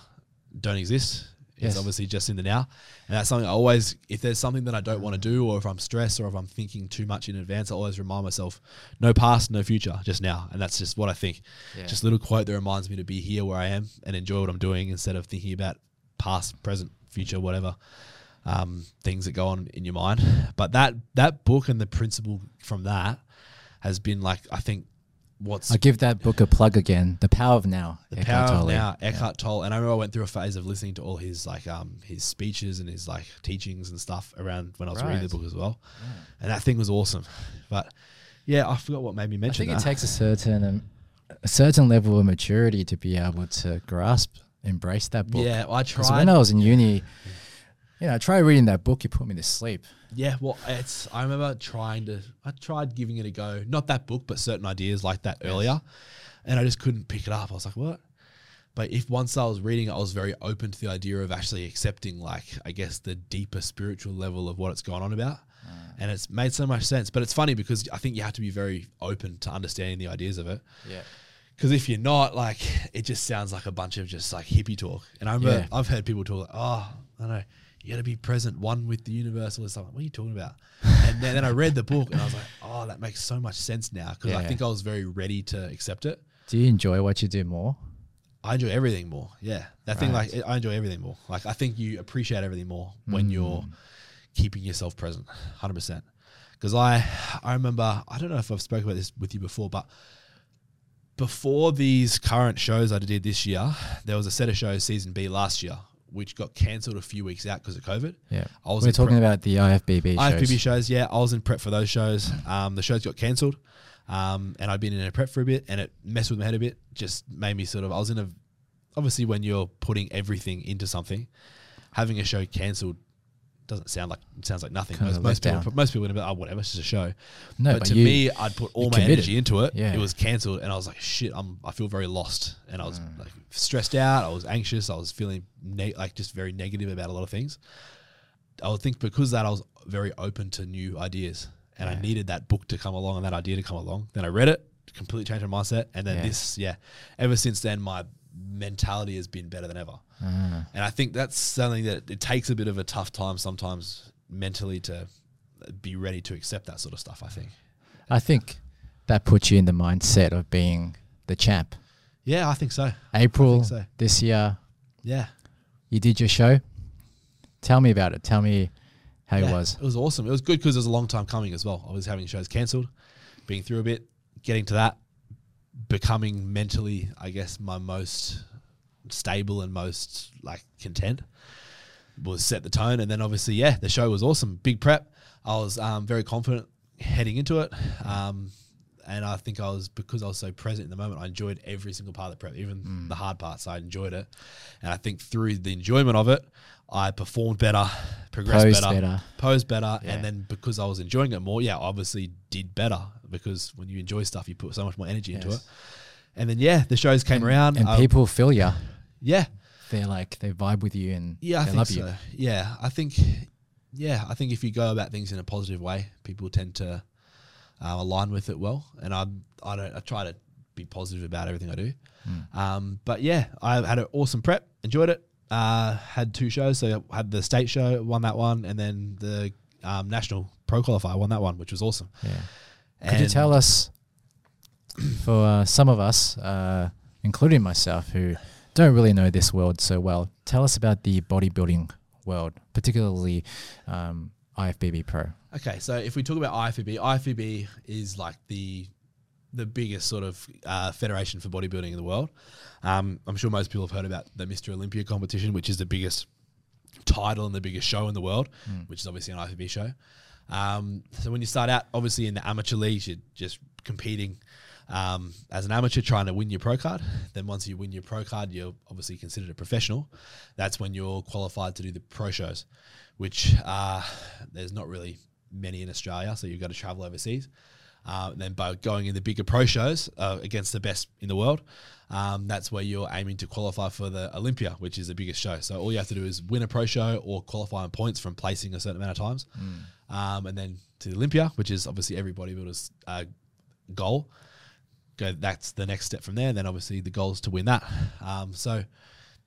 don't exist. It's
Yes.
obviously just in the now. And that's something I always, if there's something that I don't want to do, or if I'm stressed, or if I'm thinking too much in advance, I always remind myself, no past, no future, just now. And that's just what I think.
Yeah.
Just a little quote that reminds me to be here where I am and enjoy what I'm doing instead of thinking about past, present, future, whatever um, things that go on in your mind. But that that book and the principle from that has been like I think what's
I'll give that book a plug again. The Power of Now.
the
Eckhart
power of
Tolle.
now,
Yeah.
Eckhart Tolle, and I remember I went through a phase of listening to all his like um his speeches and his like teachings and stuff around when I was reading the book as well, and that thing was awesome. But yeah, I forgot what made me
I
mention
think
that.
it takes a certain um, a certain level of maturity to be able to grasp, embrace that book.
yeah, I
Because
tried.
when I was in uni, you know, I tried reading that book. You put me to sleep.
Yeah, well, it's. I remember trying to. I tried giving it a go. Not that book, but certain ideas like that earlier, and I just couldn't pick it up. I was like, what? But if once I was reading it, I was very open to the idea of actually accepting, like, I guess, the deeper spiritual level of what it's going on about, ah. and it's made so much sense. But it's funny because I think you have to be very open to understanding the ideas of it.
Yeah.
Because if you're not, like, it just sounds like a bunch of just like hippie talk. And I remember
Yeah.
I've heard people talk, like, oh, I don't know, you got to be present, one with the universe, this stuff. What are you talking about? and then, then I read the book and I was like, oh, that makes so much sense now. Because I think I was very ready to accept it.
Do you enjoy what you do more?
I enjoy everything more. Yeah. That thing, like, I enjoy everything more. Like, I think you appreciate everything more when mm. you're keeping yourself present, 100%. Because I, I remember, I don't know if I've spoken about this with you before, but before these current shows I did this year, there was a set of shows, season B last year, which got cancelled a few weeks out because of COVID.
Yeah.
I was
We're talking about the IFBB shows.
IFBB shows, yeah. I was in prep for those shows. Um, the shows got cancelled. Um, and I'd been in a prep for a bit and it messed with my head a bit. Just made me sort of, I was in a, obviously when you're putting everything into something, having a show cancelled doesn't sound like, it sounds like nothing.
Kind
Most, most people,
down.
most people would be like, oh, whatever, it's just a show.
No,
but,
but
to
you-
me, I'd put all my
committed.
energy into it.
Yeah.
It was cancelled and I was like, shit, I'm, I feel very lost. And I was
Mm.
like stressed out. I was anxious. I was feeling ne- like just very negative about a lot of things. I would think because of that I was very open to new ideas, and I needed that book to come along and that idea to come along. Then I read it, completely changed my mindset, and then
Yeah.
this, yeah, ever since then my mentality has been better than ever.
Ah.
And I think that's something that it takes a bit of a tough time sometimes mentally to be ready to accept that sort of stuff. I think.
I think that puts you in the mindset of being the champ.
Yeah, I think so.
April
so.
this year,
Yeah,
you did your show. Tell me about it. Tell me how
Yeah,
it was.
It was awesome. It was good because it was a long time coming as well. I was having shows cancelled, being through a bit, getting to that, becoming mentally, I guess, my most stable and most like content was set the tone. And then obviously, yeah, the show was awesome. Big prep. I was um, very confident heading into it. Um, and I think I was because I was so present in the moment. I enjoyed every single part of the prep, even the hard parts. I enjoyed it, and I think through the enjoyment of it, I performed better, progressed
Posed
better,
better.
posed better,
Yeah.
and then because I was enjoying it more, yeah, obviously did better because when you enjoy stuff, you put so much more energy into it. And then yeah, the shows came around,
and
uh,
people feel you.
yeah,
They're like they vibe with you and
yeah, I
they
think
love
so.
you.
Yeah, I think, yeah, I think if you go about things in a positive way, people tend to uh, align with it well. And I, I don't, I try to be positive about everything I do.
Hmm.
Um, but yeah, I had an awesome prep, enjoyed it. Uh, had two shows, so I had the state show, won that one, and then the um, national pro qualifier, won that one, which was awesome.
Yeah. Could you tell us, for uh, some of us, uh, including myself, who don't really know this world so well, tell us about the bodybuilding world, particularly um, IFBB Pro.
Okay, so if we talk about IFBB, IFBB is like the the biggest sort of uh, federation for bodybuilding in the world. Um, I'm sure most people have heard about the Mr. Olympia competition, which is the biggest title and the biggest show in the world, which is obviously an IFBB show. Um, so when you start out, obviously in the amateur leagues, you're just competing um, as an amateur trying to win your pro card. Then once you win your pro card, you're obviously considered a professional. That's when you're qualified to do the pro shows, which uh, there's not really many in Australia, so you've got to travel overseas. Uh, then by going in the bigger pro shows uh, against the best in the world, um, that's where you're aiming to qualify for the Olympia, which is the biggest show. So all you have to do is win a pro show or qualify on points from placing a certain amount of times, um, and then to the Olympia, which is obviously every bodybuilder's uh, goal. Go. That's the next step from there. And then obviously the goal is to win that. Um, so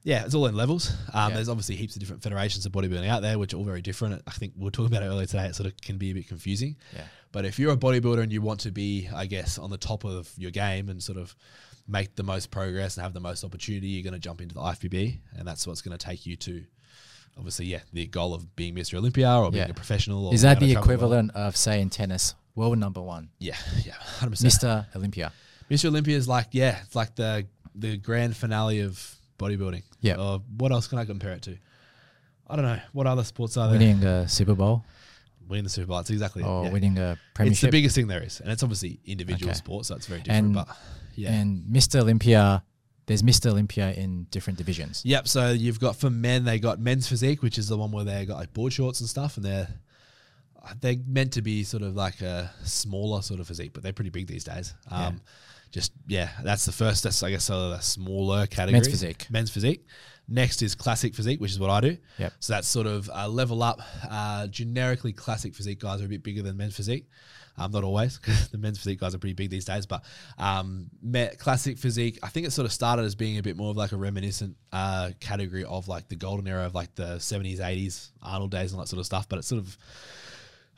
yeah, it's all in levels. Um,
Yeah.
There's obviously heaps of different federations of bodybuilding out there, which are all very different. I think we were talking about it earlier today. It sort of can be a bit confusing.
Yeah.
But if you're a bodybuilder and you want to be, I guess, on the top of your game and sort of make the most progress and have the most opportunity, you're going to jump into the IFBB, and that's what's going to take you to, obviously, yeah, the goal of being Mr. Olympia or being
Yeah.
a professional. Or
Is that the
travel world.
equivalent of say in tennis, world number one,
Yeah, yeah, hundred percent.
Mr. Olympia?
Mr. Olympia is like, yeah, it's like the the grand finale of bodybuilding.
Yeah.
Or what else can I compare it to? I don't know. What other sports are there?
Winning a Super Bowl
Winning the Super Bowl. That's exactly
or
yeah.
winning a premiership.
It's the biggest thing there is, and it's obviously individual
Okay.
sports, so it's very different.
And-
but yeah.
And Mr. Olympia, there's Mr. Olympia in different divisions.
Yep. So you've got for men, they got men's physique, which is the one where they got like board shorts and stuff, and they're they're meant to be sort of like a smaller sort of physique, but they're pretty big these days. Um, Just yeah, that's the first. That's I guess of a smaller category.
Men's physique.
Men's physique. Next is classic physique, which is what I do.
Yep.
So that's sort of uh, level up. Uh, generically, classic physique guys are a bit bigger than men's physique. Um, not always, 'cause the men's physique guys are pretty big these days. But um, classic physique, I think it sort of started as being a bit more of like a reminiscent uh, category of like the golden era of like the 70s, 80s, Arnold days, and that sort of stuff. But it's sort of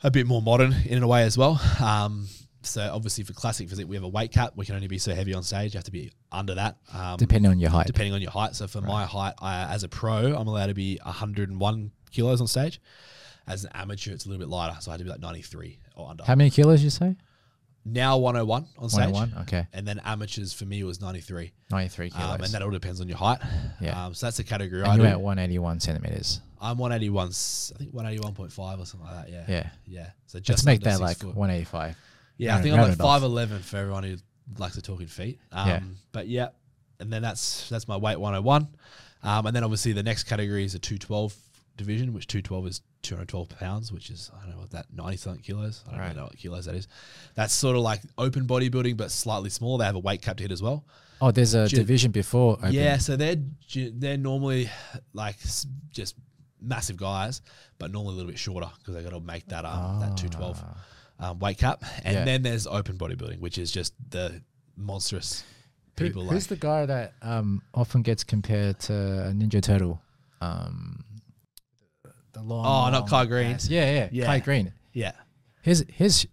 a bit more modern in a way as well. Um, so obviously for classic physique, we have a weight cap. We can only be so heavy on stage. You have to be under that. Um,
Depending on your height.
depending on your height. So for my height, I, as a pro, I'm allowed to be 101 kilos on stage. As an amateur, it's a little bit lighter, so I had to be like 93 or under.
How many kilos you say?
now 101 on stage,
101? Okay.
and then amateurs for me was 93,
93 kilos.
um, and that all depends on your height.
Yeah.
Um, so that's the category
and
I
you're
do.
at 181 centimeters.
I'm 181 I think 181.5 or something like that. Yeah,
Yeah.
yeah. So
Let's
just
make that like
foot.
185.
Yeah, I think I'm like five eleven for everyone who likes to talk in feet. Um,
Yeah.
But yeah, and then that's that's my weight 101, um, and then obviously the next category is a 212 division, which 212 is 212 pounds, which is I don't know what that 90 something kilos. I don't
Right.
really know what kilos that is. That's sort of like open bodybuilding, but slightly smaller. They have a weight cap to hit as well.
Oh, there's a division before. Open.
Yeah, so they're they're normally like just massive guys, but normally a little bit shorter because they got to make that um, that 212 um, weight cap. And
Yeah.
then there's open bodybuilding, which is just the monstrous
Who-
people
who's
like.
the guy that um, often gets compared to a Ninja Turtle? Um, the long.
Oh, not Kai Greene.
ass. Yeah, yeah,
Yeah.
Kai Greene.
yeah,
His his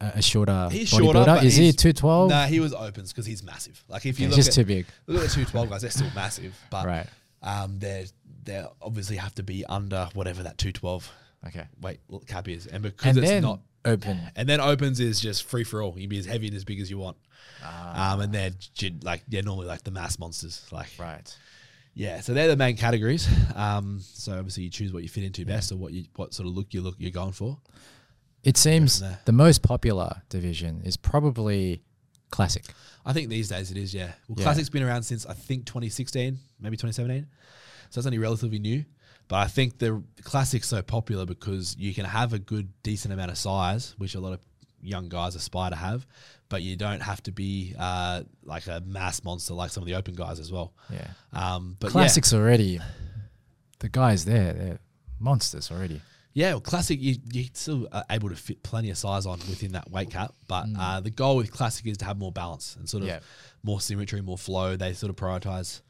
uh, a shorter
he's shorter.
Is he two twelve?
Nah, he was opens because he's massive. Like if you
he's
look
just
at
too big.
look at the 212 guys, they're still massive, but
Right.
um, they're they obviously have to be under whatever that 212
Okay.
weight cap is, and because
And
it's
then
not
open.
And then opens is just free for all. You can be as heavy and as big as you want.
Ah.
Um, and they're like they're normally like the mass monsters. Like
Right.
yeah, so they're the main categories. Um, so obviously you choose what you fit into best or what you what sort of look you look you're going for.
It seems the most popular division is probably classic.
I think these days it is. Yeah, well,
Yeah.
classic's been around since I think 2016, maybe 2017. So it's only relatively new. But I think the classic's so popular because you can have a good decent amount of size, which a lot of young guys aspire to have, but you don't have to be uh, like a mass monster like some of the open guys as well.
Yeah.
Um, but
Classics already. The guys there, they're monsters already.
yeah, yeah. Well, classic, you you still are able to fit plenty of size on within that weight cap. But uh, the goal with classic is to have more balance and sort of
Mm. Yeah.
more symmetry, more flow. They sort of prioritize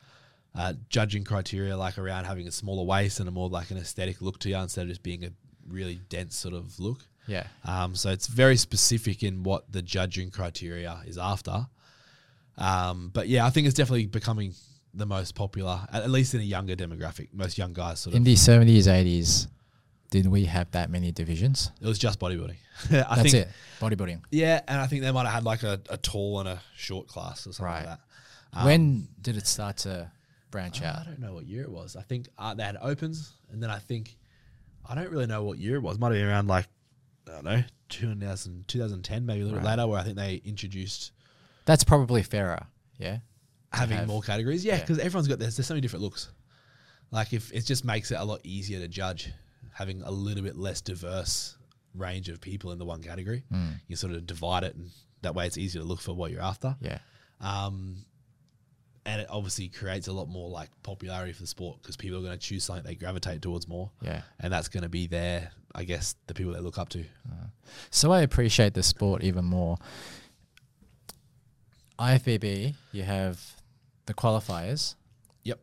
uh, judging criteria like around having a smaller waist and a more like an aesthetic look to you instead of just being a really dense sort of look.
Yeah.
Um, so it's very specific in what the judging criteria is after. Um, but yeah, I think it's definitely becoming the most popular, at least in a younger demographic. Most young guys sort of.
In the 70s, 80s, did we have that many divisions?
it was just bodybuilding. I
That's
think,
it. Bodybuilding.
Yeah, and I think they might have had like a, a tall and a short class or something
Right.
like that. Um,
when did it start to branch out?
I don't know what year it was. I think uh, they had opens, and then I think I don't really know what year it was. Might have been around like I don't know 2000, 2010, maybe a little bit
Right.
later, where I think they introduced
That's probably fairer. Yeah.
having
have-
more categories. Yeah,
yeah.
because everyone's got this. There's so many different looks. Like if it just makes it a lot easier to judge, having a little bit less diverse range of people in the one category.
Mm.
You sort of divide it, and that way it's easier to look for what you're after.
Yeah.
Um, and it obviously creates a lot more like popularity for the sport because people are going to choose something they gravitate towards more,
Yeah.
and that's going to be their, I guess, the people they look up to.
So I appreciate the sport even more. IFBB, you have the qualifiers,
Yep.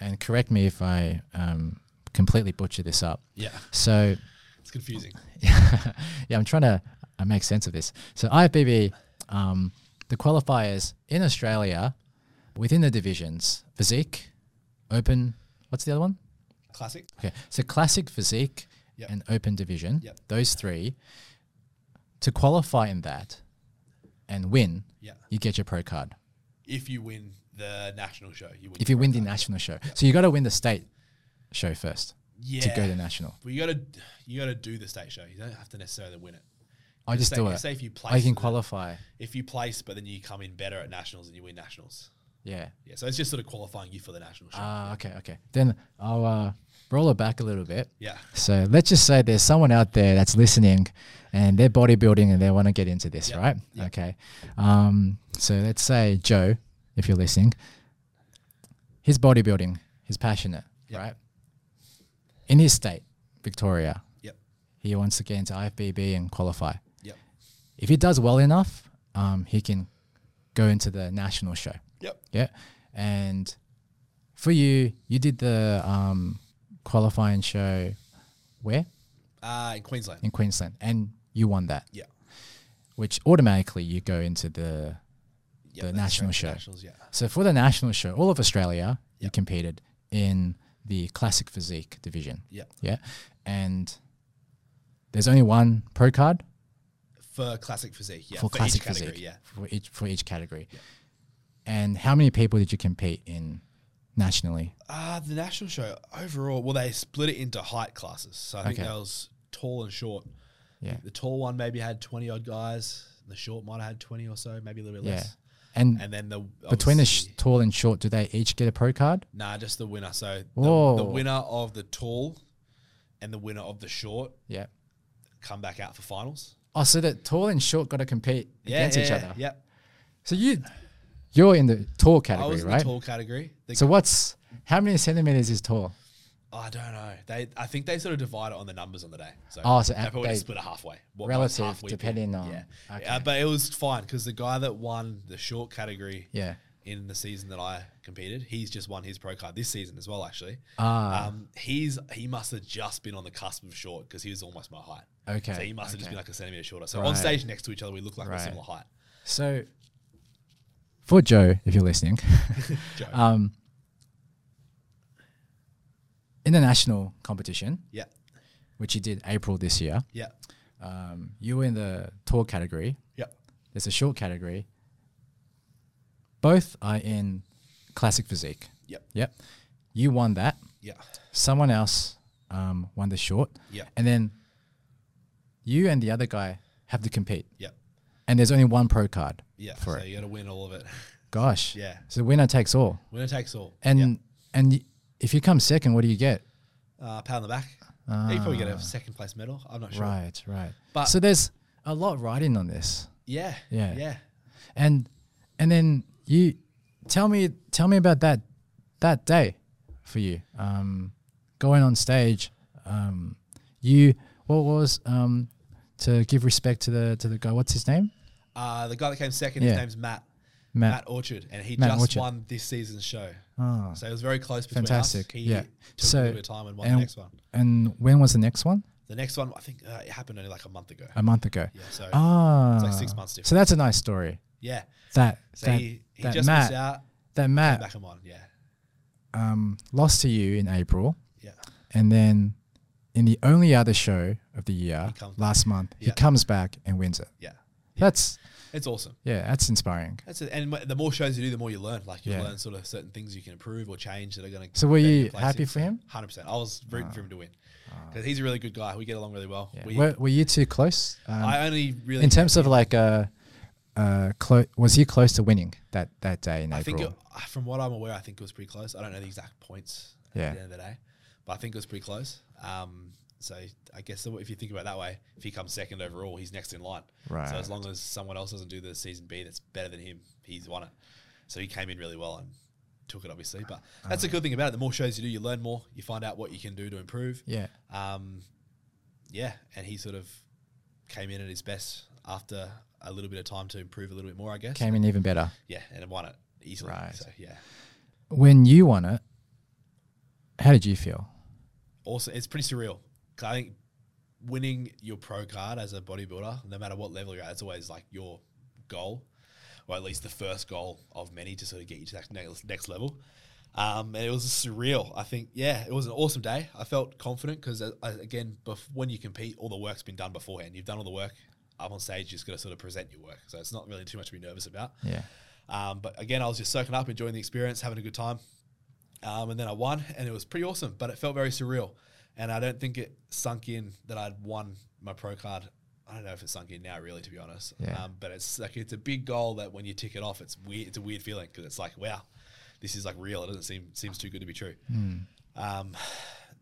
and correct me if I um, completely butcher this up.
Yeah.
So,
It's confusing.
yeah, I'm trying to uh, make sense of this. So IFBB, um, the qualifiers in Australia within the divisions, physique, open. What's the other one?
Classic.
Okay, so classic physique
Yep.
and open division.
Yep.
Those three. To qualify in that and win,
Yeah.
you get your pro card.
If you win the national show, you win.
If you win
pro
the national show, so you got to win the state show first
yeah.
to go to national.
Well, you gotta you gotta do the state show. You don't have to necessarily win it.
I just
say,
do it.
Say if you place,
I can qualify.
If you place, but then you come in better at nationals and you win nationals.
Yeah.
Yeah, so it's just sort of qualifying you for the national show.
Ah, okay, okay. Then I'll uh, roll it back a little bit.
yeah,
So let's just say there's someone out there that's listening and they're bodybuilding and they want to get into this,
Yep,
right?
yep.
Okay. Um, so let's say Joe, if you're listening, he's bodybuilding, he's passionate,
Yep.
right? In his state, Victoria,
yep,
he wants to get into IFBB and qualify.
yep,
If he does well enough, um, he can go into the national show.
Yep.
Yeah. And for you, you did the um, qualifying show where?
Uh, in Queensland.
In Queensland. And you won that,
yeah,
which automatically you go into the.
yeah.
The national show.
Nationals, yeah,
So for the national show, all of Australia, you competed in the classic physique division.
yeah.
Yeah. And there's only one pro card
For classic physique, yeah.
for,
For,
classic
each category,
physique
yeah.
for each for each category.
Yeah.
And how many people did you compete in nationally?
Uh, the national show overall, well, they split it into height classes. So I think
Okay.
there was tall and short.
Yeah.
The tall one maybe had 20 odd guys. The short might have had 20 or so, maybe a little bit
Yeah.
less.
And,
And then the
between the sh-
obviously-
tall and short, do they each get a pro card?
Nah, just the winner. So the,
Whoa.
the winner of the tall and the winner of the short
Yeah.
come back out for finals.
Oh, so that tall and short got to compete
Yeah,
against each other.
Yep.
So you, you're in the tall category, I
was in
right?
the tall category. The
So what's how many centimeters is tall?
I don't know. They, I think they sort of divide it on the numbers on the day. So
Oh, so
they probably
they-
split it halfway. What
Relative, depending on-
Yeah,
okay.
Uh, but it was fine because the guy that won the short category
Yeah.
in the season that I competed, he's just won his pro card this season as well. Actually,
Ah,
um, he's he must have just been on the cusp of short because he was almost my height.
okay.
So he must have just been like a centimeter shorter. So
Right.
on stage next to each other, we look like
Right.
a similar height.
So for Joe, if you're listening, um, in the national competition,
yeah,
which you did April this year,
yeah,
um, you were in the tall category.
yeah,
There's a short category. Both are in classic physique.
Yep.
Yep. You won that.
yeah,
Someone else um, won the short.
yeah,
And then you and the other guy have to compete.
yeah,
And there's only one pro card.
yeah.
For
so
it.
you got to win all of it.
Gosh.
yeah,
So winner takes all.
winner takes all.
And
yeah.
and y- if you come second, what do you get?
uh, pat on the back. you probably get a second place medal. I'm not sure.
Right, right.
But-
so there's a lot riding on this.
Yeah,
Yeah.
yeah.
And and then you tell me tell me about that that day for you. Um, going on stage, um, you what was um, to give respect to the to the guy. What's his name?
Uh, the guy that came second,
Yeah.
his name's Matt.
Matt.
Matt Orchard, and he
Matt
just
Orchard.
won this season's show.
Oh.
So it was very close between
Fantastic.
us. He
Yeah.
took
So-
a little bit of time and won
and-
the next one.
And when was the next one?
The next one, I think uh, it happened only like a month ago.
A month ago.
Yeah, so
Ah,
like six months difference.
So that's a nice story.
yeah.
That
So
that,
he, he
that
just
Matt
missed out.
that Matt
back and won. Yeah,
um, lost to you in April,
yeah,
and then in the only other show of the year
He comes
last month, he
Yeah.
comes back and wins it.
yeah.
That's
It's awesome.
Yeah, that's inspiring.
That's it. And the more shows you do, the more you learn. Like you
Yeah.
learn sort of certain things you can improve or change that are going to.
So were you happy for him?
Hundred percent. I was rooting for him to win because he's a really good guy. We get along really well.
Yeah.
We,
Were, were you two close? Um,
I only really
in terms of like, uh, uh, clo- was he close to winning that, that day in
I think
April?
it, from what I'm aware, I think it was pretty close. I don't know the exact points
Yeah.
at the end of the day, but I think it was pretty close. Um, so I guess if you think about it that way, if he comes second overall, he's next in line.
Right.
So as long as someone else doesn't do the season B that's better than him, he's won it. So he came in really well and took it, obviously. But that's the good thing about it. The more shows you do, you learn more. You find out what you can do to improve.
yeah.
Um, yeah, and he sort of came in at his best after a little bit of time to improve a little bit more, I guess.
Came in even better.
Yeah, and won it easily.
Right.
So yeah.
When you won it, how did you feel?
also it's pretty surreal. I think winning your pro card as a bodybuilder, no matter what level you're at, it's always like your goal, or at least the first goal of many to sort of get you to that next, next level. Um, and it was surreal. I think, yeah, it was an awesome day. I felt confident because, uh, again, bef- when you compete, all the work's been done beforehand. You've done all the work up on stage. You just got to sort of present your work. So it's not really too much to be nervous about.
Yeah.
Um, but again, I was just soaking up, enjoying the experience, having a good time. Um, and then I won, and it was pretty awesome, but it felt very surreal. And I don't think it sunk in that I'd won my pro card. I don't know if it sunk in now, really, to be honest.
Yeah.
Um, but it's like it's a big goal that when you tick it off, it's weird. It's a weird feeling because it's like, wow, this is like real. It doesn't seem seems too good to be true. Um,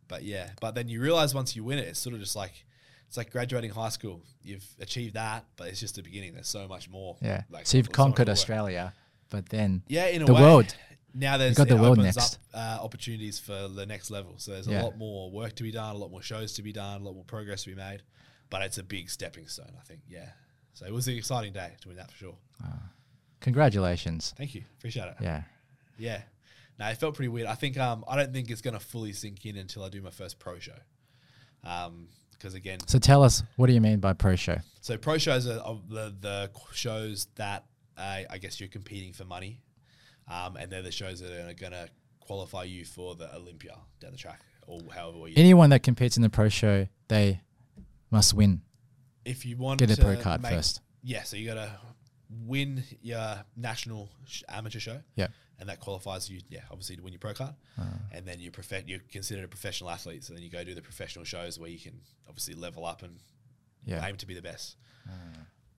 but yeah, but then you realize once you win it, it's sort of just like it's like graduating high school. You've achieved that, but it's just the beginning. There's so much more.
Yeah.
Like,
so you've conquered. Australia, but then
Yeah, in a
the
way.
world.
Now there's
got the
it
world
opens
next.
up uh, opportunities for the next level. So there's
Yeah.
a lot more work to be done, a lot more shows to be done, a lot more progress to be made. But it's a big stepping stone, I think. Yeah. So it was an exciting day to win that for sure.
Congratulations.
Thank you. Appreciate it.
Yeah.
Yeah. No, it felt pretty weird. I think um I don't think it's gonna fully sink in until I do my first pro show. Um because again,
So tell us, what do you mean by pro show?
So pro shows are, are the the shows that uh, I guess you're competing for money, um, and they're the shows that are going to qualify you for the Olympia down the track or however you.
Anyone that competes in the pro show, they must win.
if you want to
Get a pro card
make-
first.
yeah. So you got to win your national sh- amateur show.
Yeah.
And that qualifies you, yeah, obviously to win your pro card,
Ah.
and then you profe- you're considered a professional athlete. So then you go do the professional shows where you can obviously level up and
Yeah.
aim to be the best.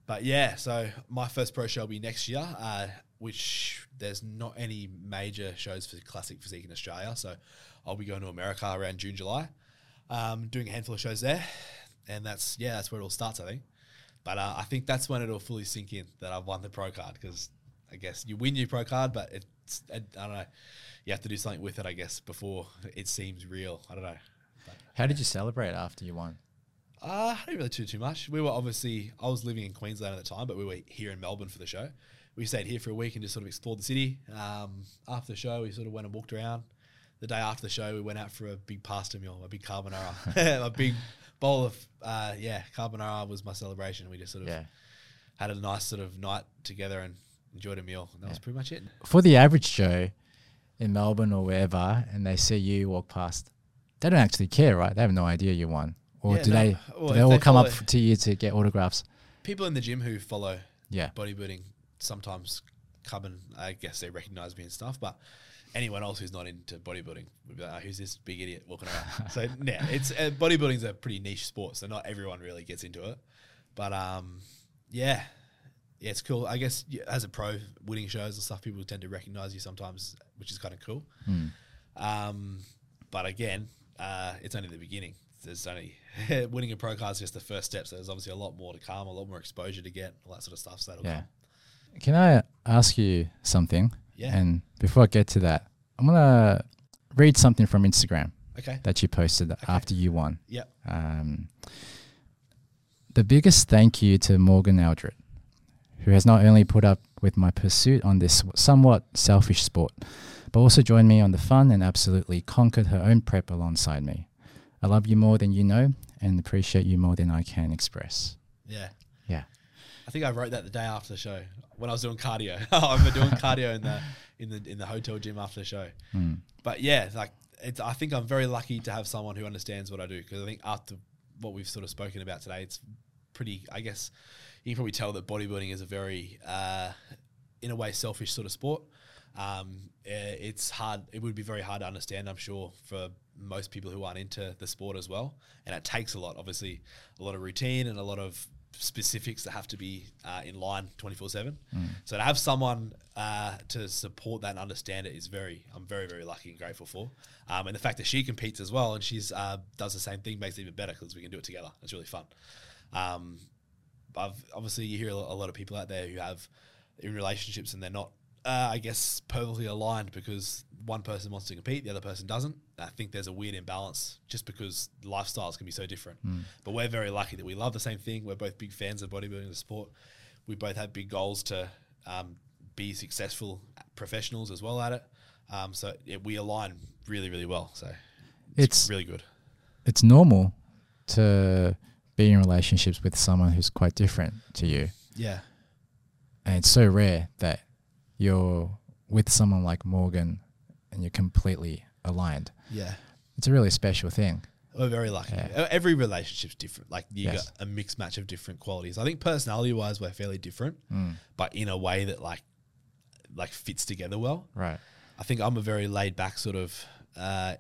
But yeah, so my first pro show will be next year, uh, which there's not any major shows for classic physique in Australia. So I'll be going to America around June, July, um, doing a handful of shows there, and that's yeah, that's where it all starts, I think. But uh, I think that's when it'll fully sink in that I've won the pro card because I guess you win your pro card, but it's I don't know, you have to do something with it, I guess, before it seems real. I don't know.
How did you celebrate after you won?
Uh, I didn't really do too much. We were obviously, I was living in Queensland at the time, but we were here in Melbourne for the show. We stayed here for a week and just sort of explored the city. Um, after the show, we sort of went and walked around. The day after the show, we went out for a big pasta meal, a big carbonara, a big bowl of, uh, yeah, carbonara was my celebration. We just sort of
Yeah.
had a nice sort of night together and enjoyed a meal. And that was pretty much it.
For the average Joe in Melbourne or wherever, and they see you walk past, they don't actually care, right? They have no idea you won. Or
Yeah,
do
no.
they?
Well,
do they
if
all come up to you to get autographs?
People in the gym who follow
Yeah.
bodybuilding sometimes come and I guess they recognize me and stuff, but anyone else who's not into bodybuilding would be like, oh, who's this big idiot walking around? so yeah, it's uh, bodybuilding's a pretty niche sport, so not everyone really gets into it. But um, yeah, yeah, it's cool. I guess yeah, as a pro, winning shows and stuff, people tend to recognize you sometimes, which is kind of cool. Um, but again, uh, it's only the beginning. There's only winning a pro card is just the first step. So there's obviously a lot more to come, a lot more exposure to get, all that sort of stuff. So that'll
Yeah.
come.
Can I ask you something?
Yeah.
And before I get to that, I'm gonna read something from Instagram
Okay.
that you posted after you won.
Yep.
Um, the biggest thank you to Morgan Eldred, who has not only put up with my pursuit on this somewhat selfish sport, but also joined me on the fun and absolutely conquered her own prep alongside me. I love you more than you know and appreciate you more than I can express.
Yeah. I think I wrote that the day after the show when I was doing cardio. I've been doing cardio in the in the in the hotel gym after the show. But yeah, like it's, I think I'm very lucky to have someone who understands what I do because I think after what we've sort of spoken about today, it's pretty. I guess you can probably tell that bodybuilding is a very, uh, in a way, selfish sort of sport. Um, eh, it's hard. It would be very hard to understand, I'm sure, for most people who aren't into the sport as well. And it takes a lot, obviously, a lot of routine and a lot of specifics that have to be uh, in line 24 7 so to have someone uh, to support that and understand it is very i'm very very lucky and grateful for. Um, and the fact that she competes as well and she's uh, does the same thing makes it even better because we can do it together. It's really fun. Um, I've, obviously you hear a lot, a lot of people out there who have in relationships and they're not uh, I guess perfectly aligned because one person wants to compete, the other person doesn't. I think there's a weird imbalance just because lifestyles can be so different. But we're very lucky that we love the same thing. We're both big fans of bodybuilding, the sport. We both have big goals to um, be successful professionals as well at it. Um, so it, we align really, really well. So it's,
It's-
really good.
It's normal to be in relationships with someone who's quite different to you.
Yeah.
And it's so rare that you're with someone like Morgan and you're completely aligned.
Yeah.
It's a really special thing.
We're very lucky.
Yeah.
Every relationship's different. Like you
Yes.
got a mixed match of different qualities. I think personality wise, we're fairly different,
Mm.
but in a way that like like fits together well.
Right.
I think I'm a very laid back sort of uh,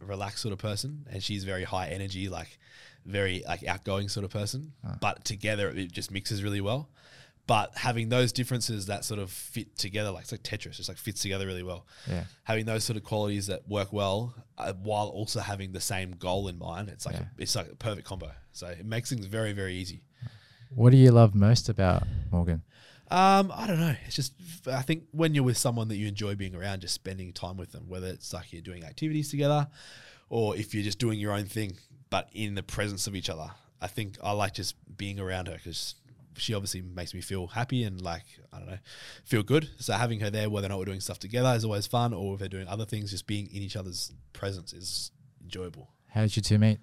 relaxed sort of person, and she's very high energy, like very like outgoing sort of person.
Ah.
But together, it just mixes really well. But having those differences that sort of fit together, like it's like Tetris, just like fits together really well.
Yeah.
Having those sort of qualities that work well, uh, while also having the same goal in mind, it's like
Yeah.
a, it's like a perfect combo. So it makes things very very easy.
What do you love most about Morgan?
Um, I don't know. It's just I think when you're with someone that you enjoy being around, just spending time with them, whether it's like you're doing activities together, or if you're just doing your own thing, but in the presence of each other. I think I like just being around her because she obviously makes me feel happy and like I don't know, feel good. So having her there, whether or not we're doing stuff together, is always fun, or if we're doing other things, just being in each other's presence is enjoyable.
How did you two meet?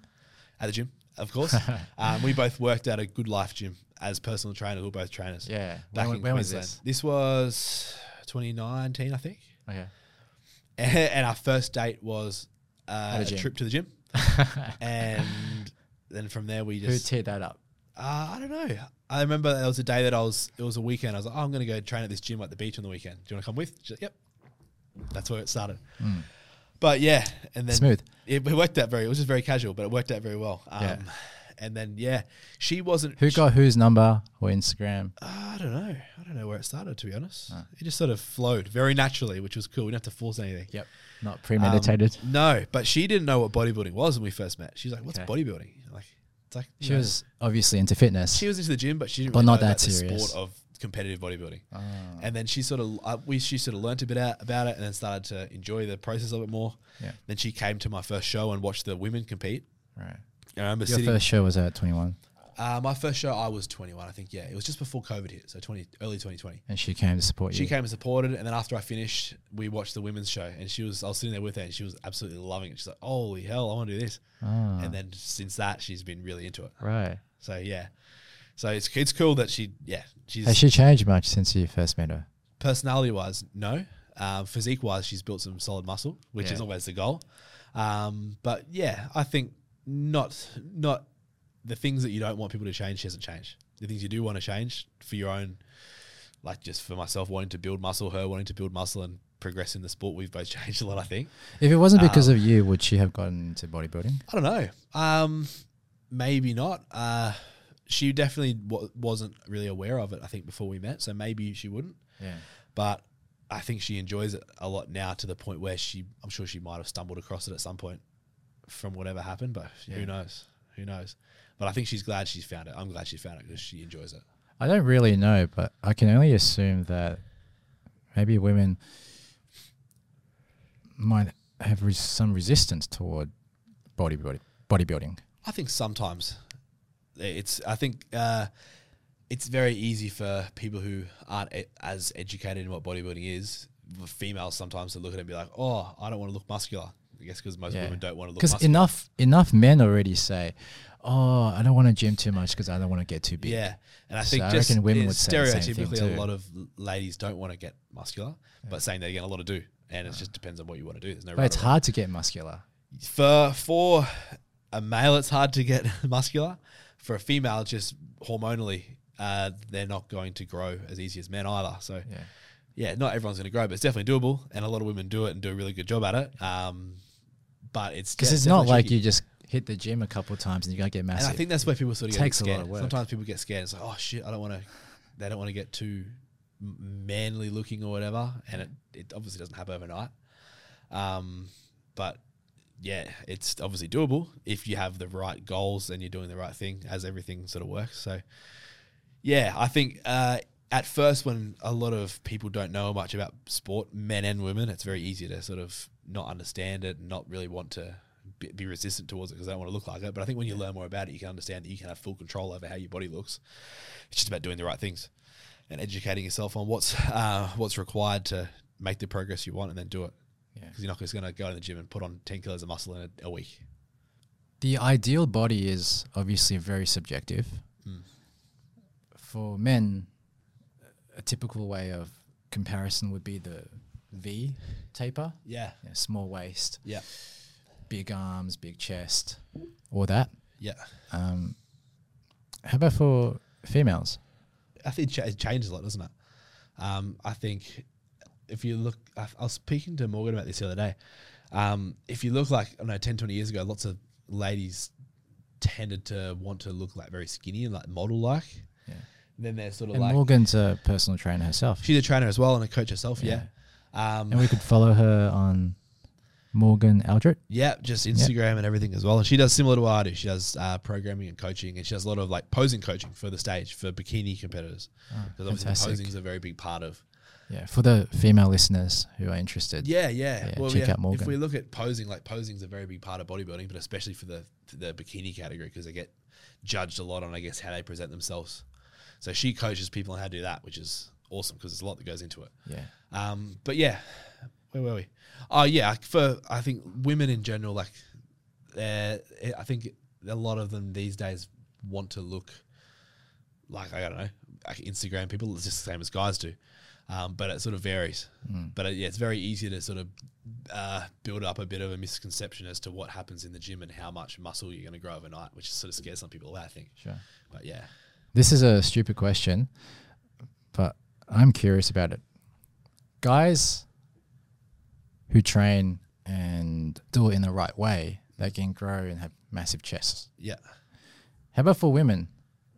At the gym, of course. um, we both worked at a Goodlife gym as personal trainers. We We're both trainers
Yeah.
back
when
in
when was this?
This was 2019, I think.
Okay.
And our first date was uh,
a
trip to the gym, and then from there we
Who
just
teared that up?
uh, I don't know. I remember there was a day that I was. It was a weekend. I was like, oh, I'm going to go train at this gym at the beach on the weekend. Do you want to come with? She's like, yep. That's where it started. But yeah, and then.
Smooth.
It, it worked out very. It was just very casual, but it worked out very well. Um,
Yeah.
And then yeah, she wasn't.
Who
she-
got whose number or Instagram?
I don't know. I don't know where it started, to be honest.
Ah.
It just sort of flowed very naturally, which was cool. We didn't have to force anything.
Yep. Not premeditated.
Um, no, but she didn't know what bodybuilding was when we first met. She's like, "What's
Okay.
bodybuilding?" It's like
she
know,
was obviously into fitness.
she was into the gym, but she didn't
But
really
not that serious.
sport of competitive bodybuilding.
Ah.
And then she sort of uh, we she sort of learnt a bit out about it, and then started to enjoy the process of it more.
Yeah.
Then she came to my first show and watched the women compete.
Right.
And I remember
Your
sitting.
first show was at 21,
uh, my first show, I was 21, I think. Yeah, it was just before COVID hit, so 20 early 2020.
and she came to support you.
She came and supported, and then after I finished, we watched the women's show, and she was I was sitting there with her, and she was absolutely loving it. She's like, "Holy hell, I want to do this!"
Ah,
And then since that, she's been really into it.
right.
So yeah, so it's it's cool that she yeah she's
Has she changed much since you first met her?
personality wise no, um, physique wise she's built some solid muscle, which
Yeah.
is always the goal. Um, but yeah, I think not not the things that you don't want people to change. She hasn't changed. The things you do want to change for your own, like just for myself wanting to build muscle, her wanting to build muscle and progress in the sport. We've both changed a lot. I think.
If it wasn't because
Um,
of you, would she have gotten into bodybuilding?
I don't know. Um, maybe not. Uh, she definitely w- wasn't really aware of it. I think before we met, so maybe she wouldn't.
Yeah.
But I think she enjoys it a lot now to the point where she, I'm sure she might have stumbled across it at some point from whatever happened. But
Yeah.
who knows? Who knows? But I think she's glad she's found it. I'm glad she found it because she enjoys it.
I don't really know, but I can only assume that maybe women might have res- some resistance toward bodybuilding. Bodybuilding.
I think sometimes it's. I think uh, it's very easy for people who aren't e- as educated in what bodybuilding is. Females sometimes to look at it and be like, "Oh, I don't want to look muscular." I guess because most
Yeah.
women don't want to look
Because
muscular.
enough enough men already say, "Oh, I don't want to gym too much because I don't want to get too big."
Yeah, and I
So
think
I
just
reckon women would say the same thing
stereotypically, a lot of ladies don't want to get muscular, but saying that again, a lot of do, and it just depends on what you want to do. There's no
But
right
it's hard to get muscular.
for for a male. It's hard to get muscular. for a female, just hormonally, uh, they're not going to grow as easy as men either. So
Yeah.
yeah, not everyone's going to grow, but it's definitely doable, and a lot of women do it and do a really good job at it. Um, but it's
Because it's not like
tricky.
you just hit the gym a couple of times and you're going to get
And
massive.
I think that's where people sort of
Takes
get
a lot
scared.
of work.
Sometimes people get scared. It's like, oh shit, I don't want to. They don't want to get too manly looking or whatever, and it, it obviously doesn't happen overnight. Um, but yeah, it's obviously doable if you have the right goals and you're doing the right thing, as everything sort of works. So yeah, I think uh, at first when a lot of people don't know much about sport, men and women, it's very easy to sort of not understand it and not really want to be, resistant towards it because I don't want to look like it. But I think when you learn more about it, you can understand that you can have full control over how your body looks. It's just about doing the right things and educating yourself on what's uh, what's required to make the progress you want and then do it.
Yeah.
Because you're not just going to go to the gym and put on 10 kilos of muscle in a, a week.
the ideal body is obviously very subjective.
Mm.
For men, a typical way of comparison would be the V taper.
Yeah.
Yeah, small waist,
Yeah.
Big arms, big chest, all that.
Yeah.
Um, how about for females?
I think it changes a lot, doesn't it? Um, I think if you look, I, I was speaking to Morgan about this the other day. Um, if you look like, I don't know, 10, 20 years ago, lots of ladies tended to want to look like very skinny and like model like.
Yeah.
Then they're sort of
And
like,
Morgan's a personal trainer herself.
she's a trainer as well and a coach herself. Yeah. Um,
and we could follow her on Morgan Eldred.
Yeah, just Instagram and everything as well. And she does similar to what I do. She does uh, programming and coaching, and she does a lot of like posing coaching for the stage for bikini competitors.
Oh,
Because obviously
fantastic.
posing is a very big part of.
Yeah, for the female listeners who are interested.
Yeah, yeah.
Yeah,
well,
check
yeah.
out Morgan.
If we look at posing, like posing is a very big part of bodybuilding, but especially for the the bikini category because they get judged a lot on, I guess, how they present themselves. So she coaches people on how to do that, which is awesome because there's a lot that goes into it.
Yeah.
Um, but yeah, where were we? Oh yeah, for I think women in general, like, uh, I think a lot of them these days want to look like I don't know, like Instagram people. It's just the same as guys do, um, but it sort of varies.
Mm.
But uh, yeah, it's very easy to sort of uh, build up a bit of a misconception as to what happens in the gym and how much muscle you're going to grow overnight, which sort of scares some people away. I think,
Sure.
but yeah,
This is a stupid question, but I'm curious about it. Guys who train and do it in the right way, they can grow and have massive chests.
yeah.
How about for women?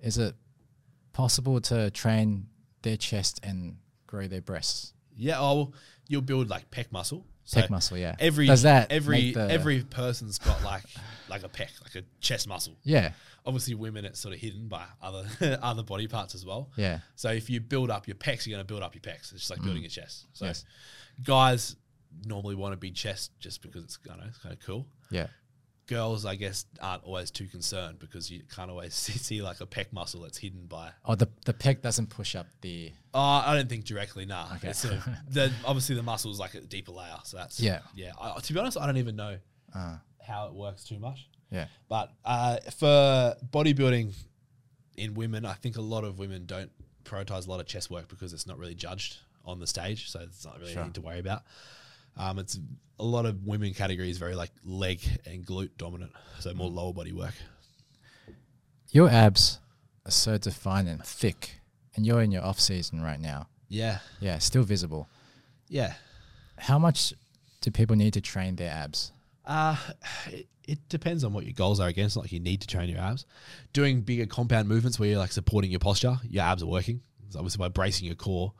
Is it possible to train their chest and grow their breasts?
Yeah, oh, well, you'll build like pec muscle. So
Pec muscle, yeah.
Every
Does that
every every person's got like like a pec, like a chest muscle.
Yeah,
Obviously, women it's sort of hidden by other other body parts as well.
yeah,
So if you build up your pecs, you're going to build up your pecs. It's just like building your chest. So
Mm. Yes.
guys normally want a big chest just because it's don't it's kind of cool.
yeah.
Girls, I guess, aren't always too concerned because you can't always see, see like a pec muscle that's hidden by
Oh, the the pec doesn't push up the.
Oh, I don't think directly. Nah,
Okay.
sort of, the, obviously the muscle is like a deeper layer, so that's
Yeah.
yeah. I, to be honest, I don't even know
Uh,
how it works too much.
yeah,
But uh, for bodybuilding in women, I think a lot of women don't prioritize a lot of chest work because it's not really judged on the stage, so it's not really
Sure.
anything to worry about. Um, it's a lot of women categories very like leg and glute dominant, so more lower body work.
your abs are so defined and thick, and you're in your off season right now.
Yeah,
Yeah, still visible.
yeah.
How much do people need to train their abs?
Uh, it, it depends on what your goals are. Again, it's not like you need to train your abs. Doing bigger compound movements where you're like supporting your posture, your abs are working. So obviously, by bracing your core,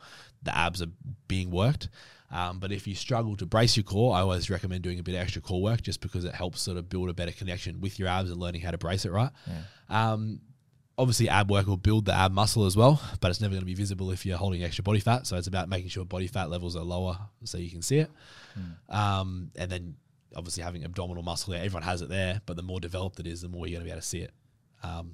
the abs are being worked. Um, but if you struggle to brace your core, I always recommend doing a bit of extra core work just because it helps sort of build a better connection with your abs and learning how to brace it right. Um, obviously, ab work will build the ab muscle as well, but it's never going to be visible if you're holding extra body fat. So it's about making sure body fat levels are lower so you can see it. Um, and then obviously having abdominal muscle there, everyone has it there, but the more developed it is, the more you're going to be able to see it. Um,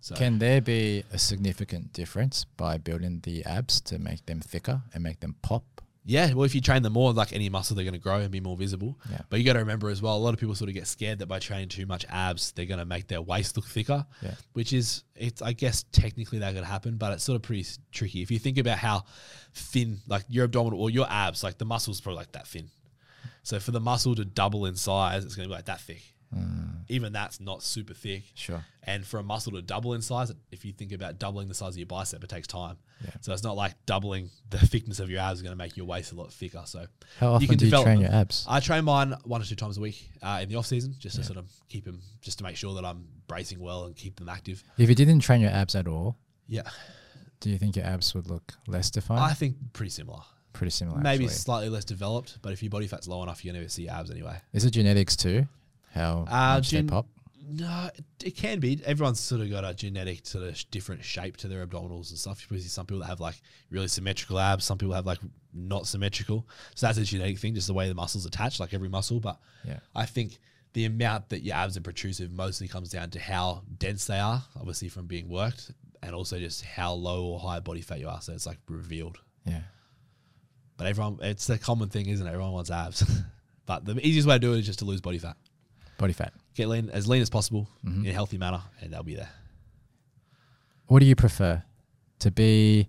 so
Can there be a significant difference by building the abs to make them thicker and make them pop?
Yeah, well, if you train them more, like any muscle, they're going to grow and be more visible.
Yeah.
But you got to remember as well, a lot of people sort of get scared that by training too much abs, they're going to make their waist look thicker.
Yeah.
Which is, it's I guess technically that could happen, but it's sort of pretty tricky. If you think about how thin, like your abdominal or your abs, like the muscle's probably like that thin. So for the muscle to double in size, it's going to be like that thick. Even that's not super thick.
Sure.
And for a muscle to double in size, if you think about doubling the size of your bicep, it takes time.
Yeah.
So it's not like doubling the thickness of your abs is going to make your waist a lot thicker. So
How often
can
do you train
them.
your abs?
I train mine one or two times a week uh, in the off season, just to sort of keep them, just to make sure that I'm bracing well and keep them active.
If you didn't train your abs at all,
Yeah,
do you think your abs would look less defined?
I think pretty similar.
Pretty similar.
Maybe
actually.
slightly less developed, but if your body fat's low enough, you're going to see abs anyway.
Is it genetics too? How
Uh,
much
gen-
they pop?
No, it, can be. Everyone's sort of got a genetic sort of different shape to their abdominals and stuff. You see some people that have like really symmetrical abs. Some people have like not symmetrical. So that's a genetic thing, just the way the muscles attach, like every muscle. But
Yeah.
I think the amount that your abs are protrusive mostly comes down to how dense they are, obviously from being worked, and also just how low or high body fat you are. So it's like revealed.
Yeah.
But everyone, it's a common thing, isn't it? Everyone wants abs. but the easiest way to do it is just to lose body fat.
Body fat.
Get lean as lean as possible
Mm-hmm.
in a healthy manner, and they'll be there.
What do you prefer? To be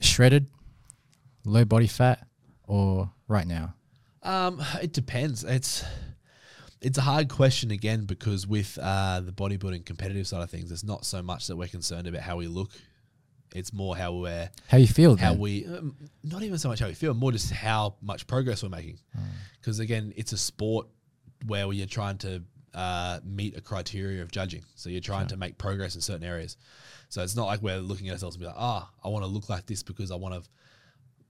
shredded, low body fat, or right now?
Um, it depends. It's it's a hard question again because with uh, the bodybuilding competitive side of things, it's not so much that we're concerned about how we look. It's more how we're
How you feel?
how
then?
we um, not even so much how we feel, more just how much progress we're making. Because again, it's a sport where you're trying to uh, meet a criteria of judging. So you're trying to make progress in certain areas. So it's not like we're looking at ourselves and be like, ah, I want to look like this because I want to.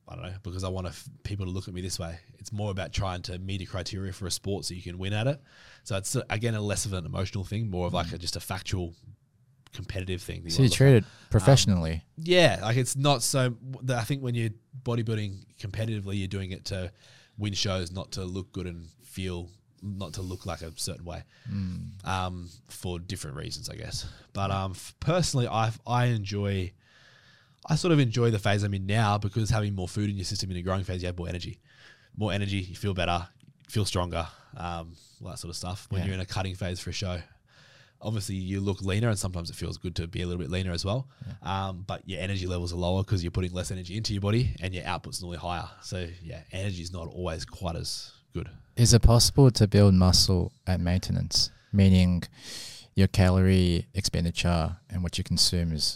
I don't know because I want f- people to look at me this way. It's more about trying to meet a criteria for a sport so you can win at it. So it's again a less of an emotional thing, more of like a, just a factual, competitive thing. that
so you treat it professionally.
yeah, like it's not so. I think when you're bodybuilding competitively, you're doing it to win shows, not to look good and feel, not to look like a certain way, um, for different reasons, I guess. But um, f- personally, I I enjoy, I sort of enjoy the phase I'm in now because having more food in your system in a growing phase, you have more energy, more energy, you feel better, feel stronger, um, all that sort of stuff. When
Yeah.
you're in a cutting phase for a show, obviously you look leaner and sometimes it feels good to be a little bit leaner as well um, but your energy levels are lower because you're putting less energy into your body and your output's normally higher so yeah energy is not always quite as good
Is it possible to build muscle at maintenance, meaning your calorie expenditure and what you consume is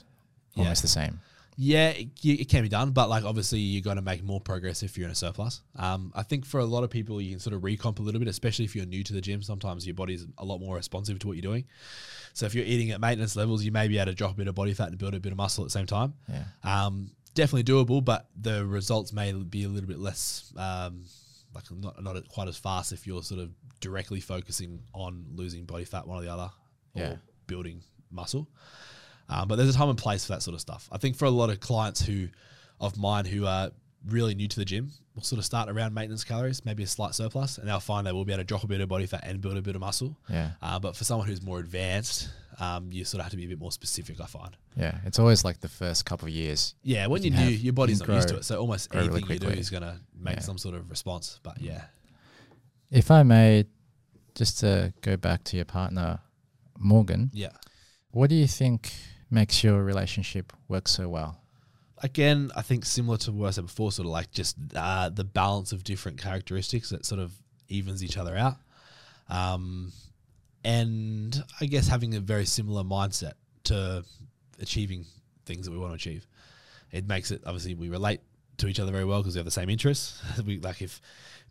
Yeah.
almost the same?
yeah it, it can be done but like obviously you're going to make more progress if you're in a surplus um, i think for a lot of people you can sort of recomp a little bit especially if you're new to the gym sometimes your body's a lot more responsive to what you're doing so if you're eating at maintenance levels you may be able to drop a bit of body fat and build a bit of muscle at the same time
Yeah.
um, definitely doable, but the results may be a little bit less, um, like not not quite as fast if you're sort of directly focusing on losing body fat, one or the other,
Yeah.
or building muscle. Um, but there's a time and place for that sort of stuff. I think for a lot of clients who, of mine, who are really new to the gym, will sort of start around maintenance calories, maybe a slight surplus, and they'll find they will be able to drop a bit of body fat and build a bit of muscle.
Yeah.
Uh, but for someone who's more advanced, um, you sort of have to be a bit more specific. I find.
Yeah. It's always like the first couple of years.
Yeah, when
You
you
can
do, your body's not
can
used to it. So almost
grow really
anything you do is going to make
Yeah.
some sort of response. But yeah,
If I may, just to go back to your partner, Morgan,
yeah.
what do you think makes your relationship work so well?
Again, I think similar to what I said before, sort of like just uh, the balance of different characteristics that sort of evens each other out. Um, and I guess having a very similar mindset to achieving things that we want to achieve. It makes it obviously we relate to each other very well because we have the same interests. we like if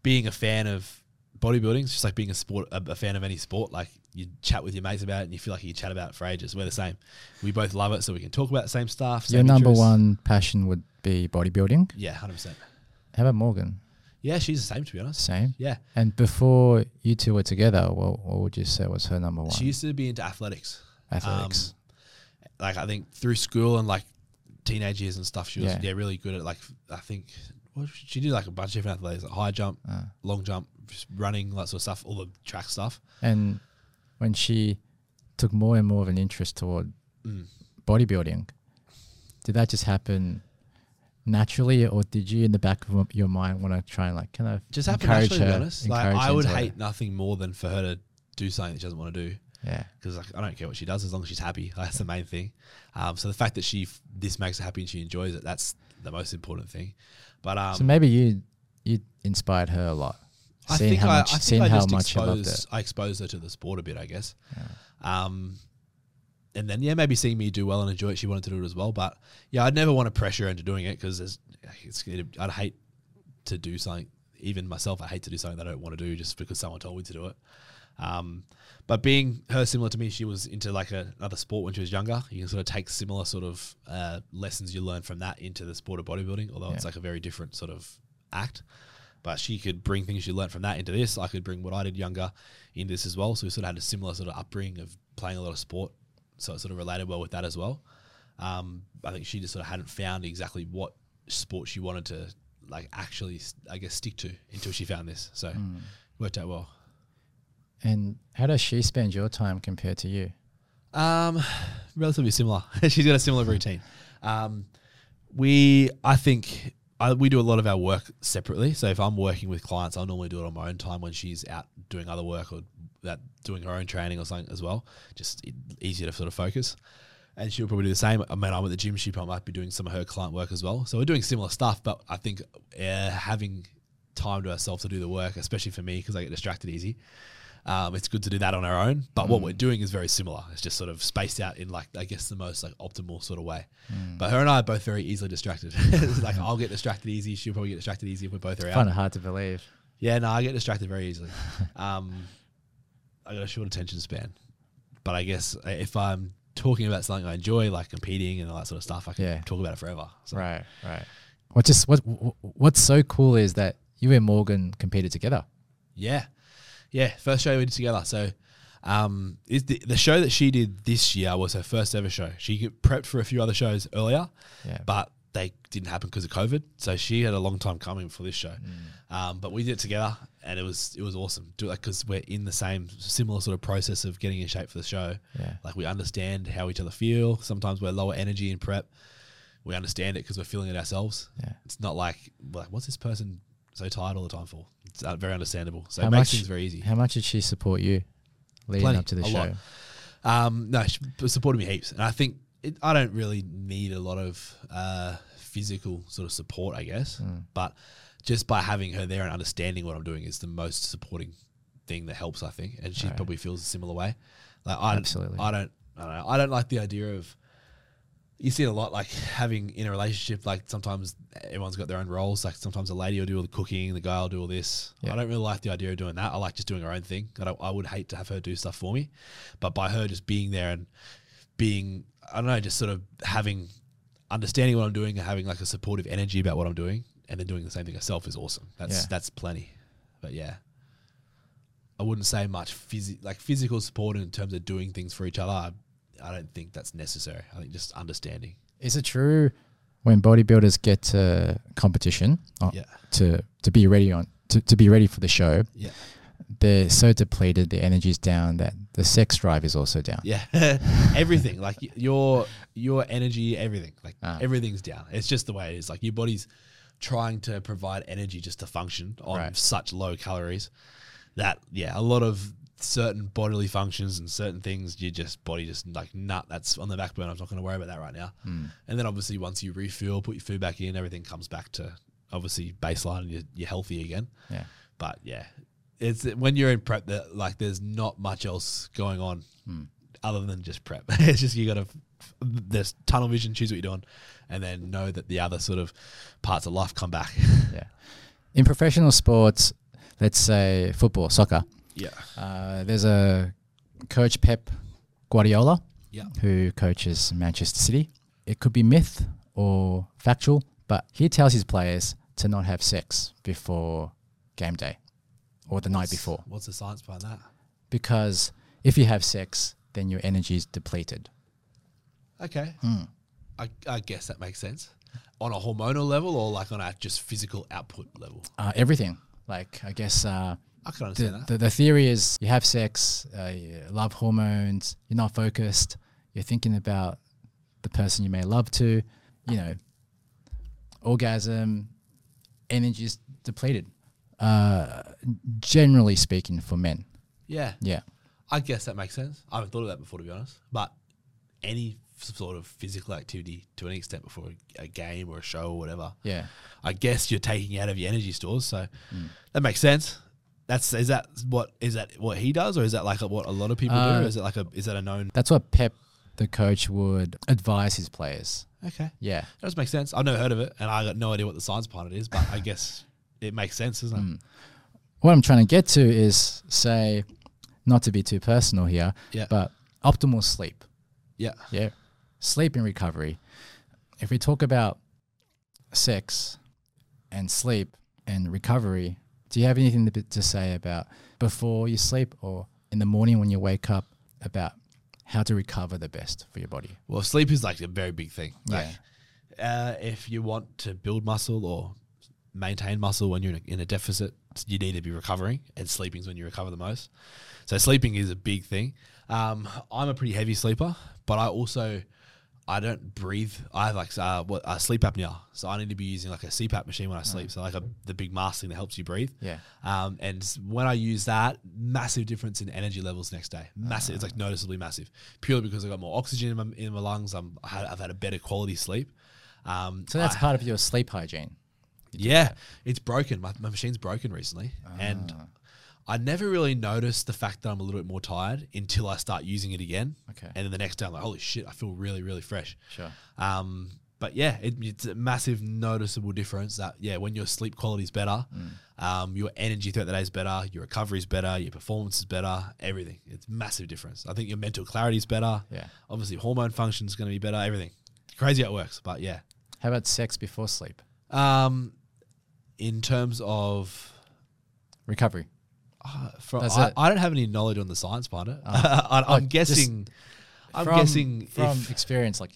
being a fan of bodybuilding is just like being a sport a, a fan of any sport. Like you chat with your mates about it and you feel like you chat about it for ages. We're the same. We both love it, so we can talk about the same stuff.
your number
interests.
one passion would be bodybuilding.
Yeah, hundred percent.
How about Morgan?
Yeah, she's the same to be honest.
Same.
Yeah,
And before you two were together, what, what would you say was her number one?
she used to be into athletics.
Athletics.
Um, like I think through school and like teenage years and stuff, she was
Yeah.
yeah, really good at like I think what she did like a bunch of different athletics, like high jump,
Uh,
long jump, running, that sort of stuff, all the track stuff.
and when she took more and more of an interest toward
Mm.
bodybuilding, did that just happen naturally, or did you, in the back of your mind, want to try and like kind of
Just happened
encourage
to be
her?
honest. Like I would hate nothing more than for her to do something that she doesn't want to do.
Yeah,
Because like I don't care what she does as long as she's happy. That's the main thing. Um, so the fact that she f- this makes her happy and she enjoys it, that's the most important thing. But um,
so maybe you you inspired her a lot.
I
Seeing
think
how
I,
much-
I think I just
much you loved
exposed, I exposed her to the sport a bit, I guess. Um, and then yeah, maybe seeing me do well and enjoy it, she wanted to do it as well. But yeah, I'd never want to pressure her into doing it because it's, I'd hate to do something. Even myself, I hate to do something that I don't want to do just because someone told me to do it. Um, but being her similar to me, she was into like a, another sport when she was younger. You can sort of take similar sort of uh, lessons you learn from that into the sport of bodybuilding, although it's like a very different sort of act. But she could bring things she learned from that into this. I could bring what I did younger into this as well. So we sort of had a similar sort of upbringing of playing a lot of sport. So it sort of related well with that as well. Um, I think she just sort of hadn't found exactly what sport she wanted to like actually, I guess, stick to until she found this. So worked out well.
And how does she spend your time compared to you?
Um, relatively similar. She's got a similar routine. Um, we, I think, I, we do a lot of our work separately. So if I'm working with clients, I'll normally do it on my own time when she's out doing other work or that doing her own training or something as well. Just easier to sort of focus. And she'll probably do the same. I mean, I'm at the gym. She probably might be doing some of her client work as well. So we're doing similar stuff. But I think uh, having time to herself to do the work, especially for me, because I get distracted easy. Um, it's good to do that on our own, but what we're doing is very similar. It's just sort of spaced out in like I guess the most like optimal sort of way. But her and I are both very easily distracted. Like I'll get distracted easy. She'll probably get distracted easy if we're both are out.
Kind of hard to believe.
Yeah, no, I get distracted very easily. um, I got a short attention span, but I guess if I'm talking about something I enjoy, like competing and all that sort of stuff, I can
Yeah.
talk about it forever. So,
Right, right. What's just what what's so cool is that you and Morgan competed together.
Yeah, yeah. First show we did together. So, um, is the the show that she did this year was her first ever show. She prepped for a few other shows earlier,
Yeah.
but they didn't happen because of COVID. So she had a long time coming for this show. Um, but we did it together, and it was it was awesome. Do like because we're in the same similar sort of process of getting in shape for the show.
Yeah.
Like we understand how each other feel. Sometimes we're lower energy in prep. We understand it because we're feeling it ourselves.
Yeah.
It's not like like what's this person so tired all the time for? It's uh, very understandable. So
How
it makes
much-
things very easy.
How much did she support you leading
Plenty,
up to the show?
lot. Um, no, she supported me heaps, and I think it, I don't really need a lot of uh, physical sort of support, I guess.
Mm.
But just by having her there and understanding what I'm doing is the most supporting thing that helps, I think. And she
Right.
probably feels a similar way. Like I,
Absolutely.
I don't, I don't know. I don't like the idea of. You see it a lot, like having in a relationship. Like sometimes everyone's got their own roles. Like sometimes a lady will do all the cooking, the guy will do all this.
Yeah.
I don't really like the idea of doing that. I like just doing her own thing. I, don't, I would hate to have her do stuff for me, but by her just being there and being, I don't know, just sort of having understanding what I'm doing and having like a supportive energy about what I'm doing, and then doing the same thing herself is awesome. That's
Yeah.
that's plenty. But yeah, I wouldn't say much phys- like physical support in terms of doing things for each other. I, don't think that's necessary. I think just understanding.
Is it true when bodybuilders get to competition uh,
Yeah.
to to be ready on to, to be ready for the show,
Yeah.
they're so depleted, the energy's down that the sex drive is also down.
Yeah, everything like your your energy, everything like
Ah.
everything's down. It's just the way it is. Like your body's trying to provide energy just to function on
Right.
such low calories that yeah, a lot of certain bodily functions and certain things, your just body just like nut. That's on the back burner. I'm not going to worry about that right now.
Hmm.
And then obviously once you refuel, put your food back in, everything comes back to obviously baseline and you're, you're healthy again.
Yeah.
But yeah, it's when you're in prep that like there's not much else going on other than just prep. it's just you got to there's tunnel vision, choose what you're doing, and then know that the other sort of parts of life come back.
Yeah. In professional sports, let's say football, soccer,
yeah,
uh, there's a coach Pep Guardiola
yeah,
who coaches Manchester City. It could be myth or factual, but he tells his players to not have sex before game day or the night before
What's the science behind that?
because if you have sex, then your energy is depleted.
Okay,
Hmm.
I, I guess that makes sense. On a hormonal level, or like on a just physical output level,
Uh, everything. Like, I guess uh,
I can understand
the,
that.
the, the theory is you have sex, uh, you love hormones, you're not focused, you're thinking about the person you may love to, you know, orgasm, energy is depleted. Uh, generally speaking, for men.
yeah,
Yeah.
I guess that makes sense. I haven't thought of that before, to be honest. But any sort of physical activity to an extent before a, a game or a show or whatever,
Yeah.
I guess you're taking out of your energy stores. So that makes sense. That's is that what is that what he does, or is that like what a lot of people do?
Uh,
Or is it like a is that a known?
That's what Pep, the coach, would advise his players.
Okay,
Yeah.
that does make sense. I've never heard of it, and I got no idea what the science behind it is, but I guess it makes sense, doesn't it?
Mm. What I'm trying to get to is say, not to be too personal here,
Yeah.
but optimal sleep.
Yeah,
Yeah. Sleep and recovery. If we talk about sex and sleep and recovery, do you have anything to, to say about before you sleep or in the morning when you wake up about how to recover the best for your body?
Well, sleep is like a very big thing. Like,
Yeah.
uh, if you want to build muscle or maintain muscle when you're in a, in a deficit, you need to be recovering, and sleeping is when you recover the most. So sleeping is a big thing. Um, I'm a pretty heavy sleeper, but I also I don't breathe. I have like uh, what uh, sleep apnea, so I need to be using like a CPAP machine when I sleep. So like a, the big mask thing that helps you breathe.
Yeah.
Um, and when I use that, massive difference in energy levels next day. Massive. It's like noticeably massive, purely because I got more oxygen in my, in my lungs. I'm, I had, I've had a better quality sleep. Um,
So that's
I-
part of your sleep hygiene.
yeah, it's broken. My, my machine's broken recently, and
Ah.
I never really noticed the fact that I'm a little bit more tired until I start using it again.
Okay.
and then the next day I'm like, holy shit, I feel really, really fresh.
Sure.
Um, but yeah, it, it's a massive noticeable difference that yeah, when your sleep quality is better,
Mm.
um, your energy throughout the day is better, your recovery is better, your performance is better, everything. It's massive difference. I think your mental clarity is better.
Yeah.
Obviously, hormone function is going to be better. Everything. Crazy how it works, but yeah.
How about sex before sleep?
Um, in terms of
Recovery.
Uh,
Does
I,
it-
I don't have any knowledge on the science behind it.
Oh.
I, I'm
just
guessing. I'm
from,
guessing
from
if,
experience, like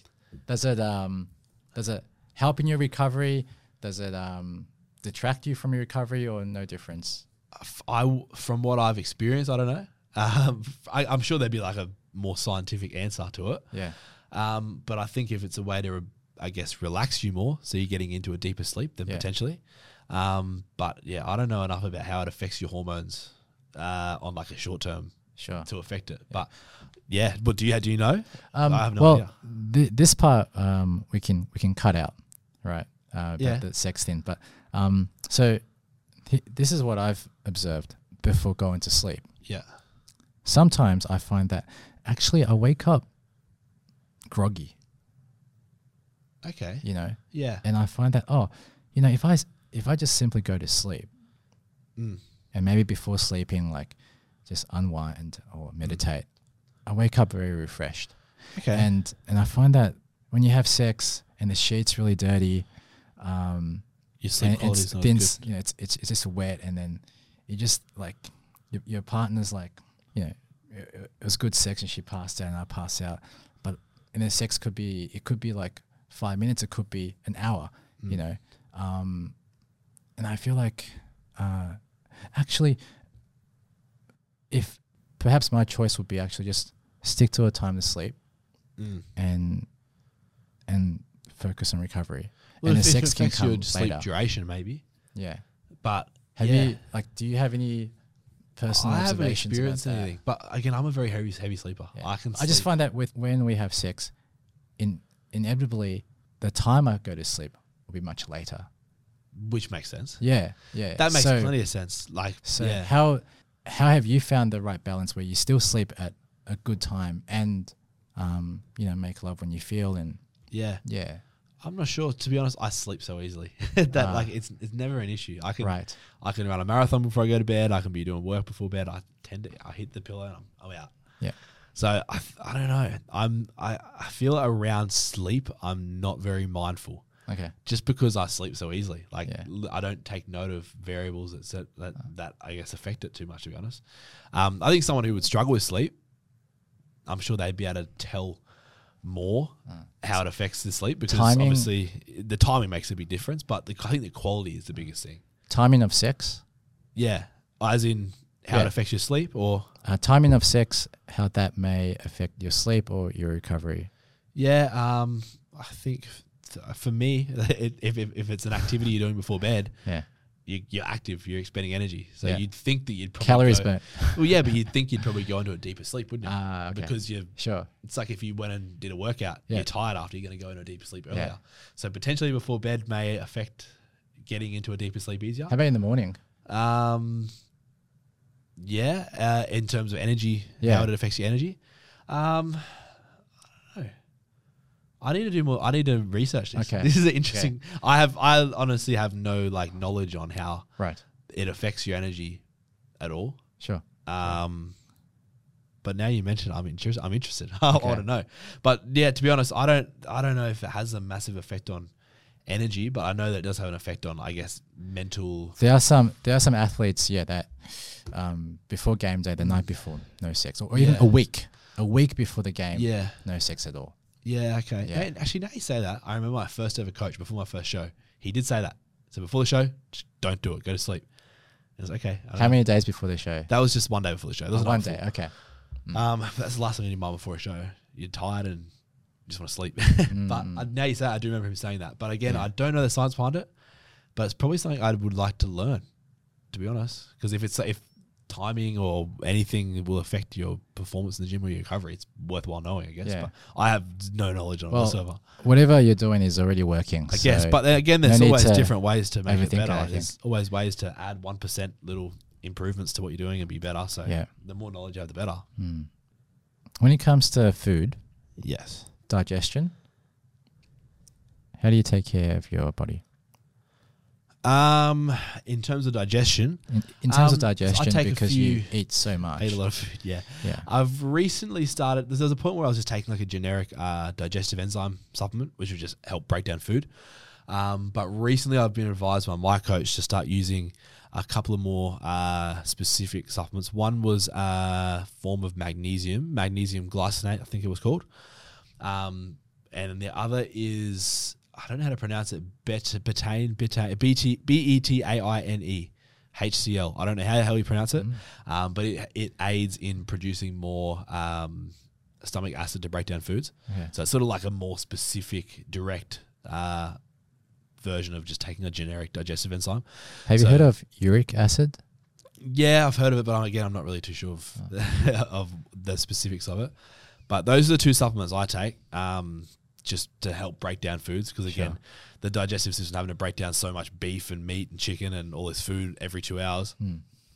does it um does it help in your recovery? Does it um detract you from your recovery or no difference?
if I, from what I've experienced, I don't know. Um, I, I'm sure there'd be like a more scientific answer to it.
Yeah.
Um, but I think if it's a way to, re- I guess, relax you more, so you're getting into a deeper sleep, then
Yeah.
potentially. Um, but yeah, I don't know enough about how it affects your hormones uh, on like a short term
Sure.
to affect it. But yeah, but do you do you know?
Um,
I have no
well,
idea.
Th- this part um, we can we can cut out, right? Uh,
Yeah.
the sex thing. But um, so th- this is what I've observed before going to sleep.
Yeah.
Sometimes I find that actually I wake up groggy,
Okay.
you know,
Yeah.
and I find that oh, you know, if I if I just simply go to sleep
Mm.
and maybe before sleeping, like just unwind or meditate, I wake up very refreshed.
Okay.
and and I find that when you have sex and the sheet's really dirty, um,
your sleep
and
quality
it's
is not
then you know it's, it's it's just wet, and then you just like your your partner's like you know it, it was good sex and she passed out and I passed out, but and then sex could be it could be like five minutes, it could be an hour,
good.
you
Mm.
know, um, and I feel like uh, actually if perhaps my choice would be actually just stick to a time to sleep
Mm.
and and focus on recovery.
Well,
and
if,
the sex can come
your sleep
later.
duration, maybe.
Yeah.
But
Have
yeah.
you like? Do you have any personal
I haven't
observations
experienced
about that?
anything. But again, I'm a very heavy heavy sleeper.
Yeah.
I can.
I just find that with when we have sex, in inevitably the time I go to sleep will be much later.
Which makes sense.
Yeah, yeah.
That makes
so,
plenty of sense. Like,
So
yeah,
how how have you found the right balance where you still sleep at a good time and um, you know make love when you feel and
yeah.
yeah
I'm not sure. To be honest, I sleep so easily that
Ah.
like it's it's never an issue. I can
right
I can run a marathon before I go to bed. I can be doing work before bed. I tend to I hit the pillow and I'm, I'm out.
Yeah.
So I, I don't know. I'm I, I feel around sleep I'm not very mindful.
Okay
just because I sleep so easily. Like
Yeah.
l- I don't take note of variables that set, that, that I guess affect it too much. To be honest, um, I think someone who would struggle with sleep, I'm sure they'd be able to tell more how it affects the sleep because
Timing-
obviously the timing makes a big difference. But the, I think the quality is the biggest thing.
timing of sex
Yeah, as in how
Yeah.
it affects your sleep, or
uh, timing of sex how that may affect your sleep or your recovery
yeah. Um, I think th- for me, it, if, if if it's an activity you're doing before bed,
yeah
you, you're active, you're expending energy. So
Yeah.
you'd think that you'd probably
calories
go,
burnt
Well, yeah, but you'd think you'd probably go into a deeper sleep, wouldn't you?
ah okay
Because you,
sure
it's like if you went and did a workout,
Yeah.
you're tired after, you're going to go into a deeper sleep earlier.
Yeah.
So potentially before bed may affect getting into a deeper sleep easier.
how about in the morning
Um, yeah, uh, in terms of energy,
Yeah.
how it affects your energy. Um, I don't know. I need to do more. I need to research this.
Okay.
This is interesting. I have. I honestly have no like knowledge on how
Right.
it affects your energy at all.
Sure.
Um, but now you mentioned, I'm interested. I'm interested. I
Okay.
want to know. But yeah, to be honest, I don't. I don't know if it has a massive effect on energy, but I know that it does have an effect on, I guess, mental.
There are some there are some athletes, yeah, that um, before game day, the night before, no sex, or, or even
Yeah.
a week, a week before the game,
Yeah.
no sex at all.
Yeah. Okay.
Yeah.
And actually, now you say that, I remember my first ever coach before my first show. He did say that. So before the show, just don't do it. Go to sleep. It was okay.
How
know.
many days before the show?
That was just one day before the show. That was
Oh, one day.
before.
Okay.
Um, that's the last thing you mind before a show. You're tired and you just want to sleep. but
Mm.
uh, now you say that, I do remember him saying that. But again,
Yeah.
I don't know the science behind it. But it's probably something I would like to learn, to be honest. Because if it's if timing or anything will affect your performance in the gym or your recovery, it's worthwhile knowing, I guess.
Yeah.
But I have no knowledge on
Well,
whatsoever.
Whatever you're doing is already working.
I guess. But again, there's
no
always different ways to make it better.
I think.
there's always ways to add 1% little improvements to what you're doing and be better. So
Yeah.
the more knowledge you have, the better.
Mm. when it comes to food
Yes.
digestion, how do you take care of your body?
Um, in terms of digestion,
In, in terms
Um,
of digestion, because you eat so much.
I eat a lot of food. Yeah,
Yeah.
I've recently started. There was a point where I was just taking like a generic uh, digestive enzyme supplement, which would just help break down food. Um, but recently, I've been advised by my coach to start using a couple of more uh, specific supplements. One was a form of magnesium, magnesium glycinate, I think it was called. Um, and the other is I don't know how to pronounce it. Bet betaine, betaine, B E T A I N E. HCl. I don't know how the hell you pronounce it, um, but it, it aids in producing more um, stomach acid to break down foods.
Okay.
So it's sort of like a more specific, direct uh, version of just taking a generic digestive enzyme.
Have you heard of uric acid?
Yeah, I've heard of it, but I'm, again, I'm not really too sure of, of the specifics of it. But those are the two supplements I take um, just to help break down foods because, again,
Sure.
the digestive system having to break down so much beef and meat and chicken and all this food every two hours,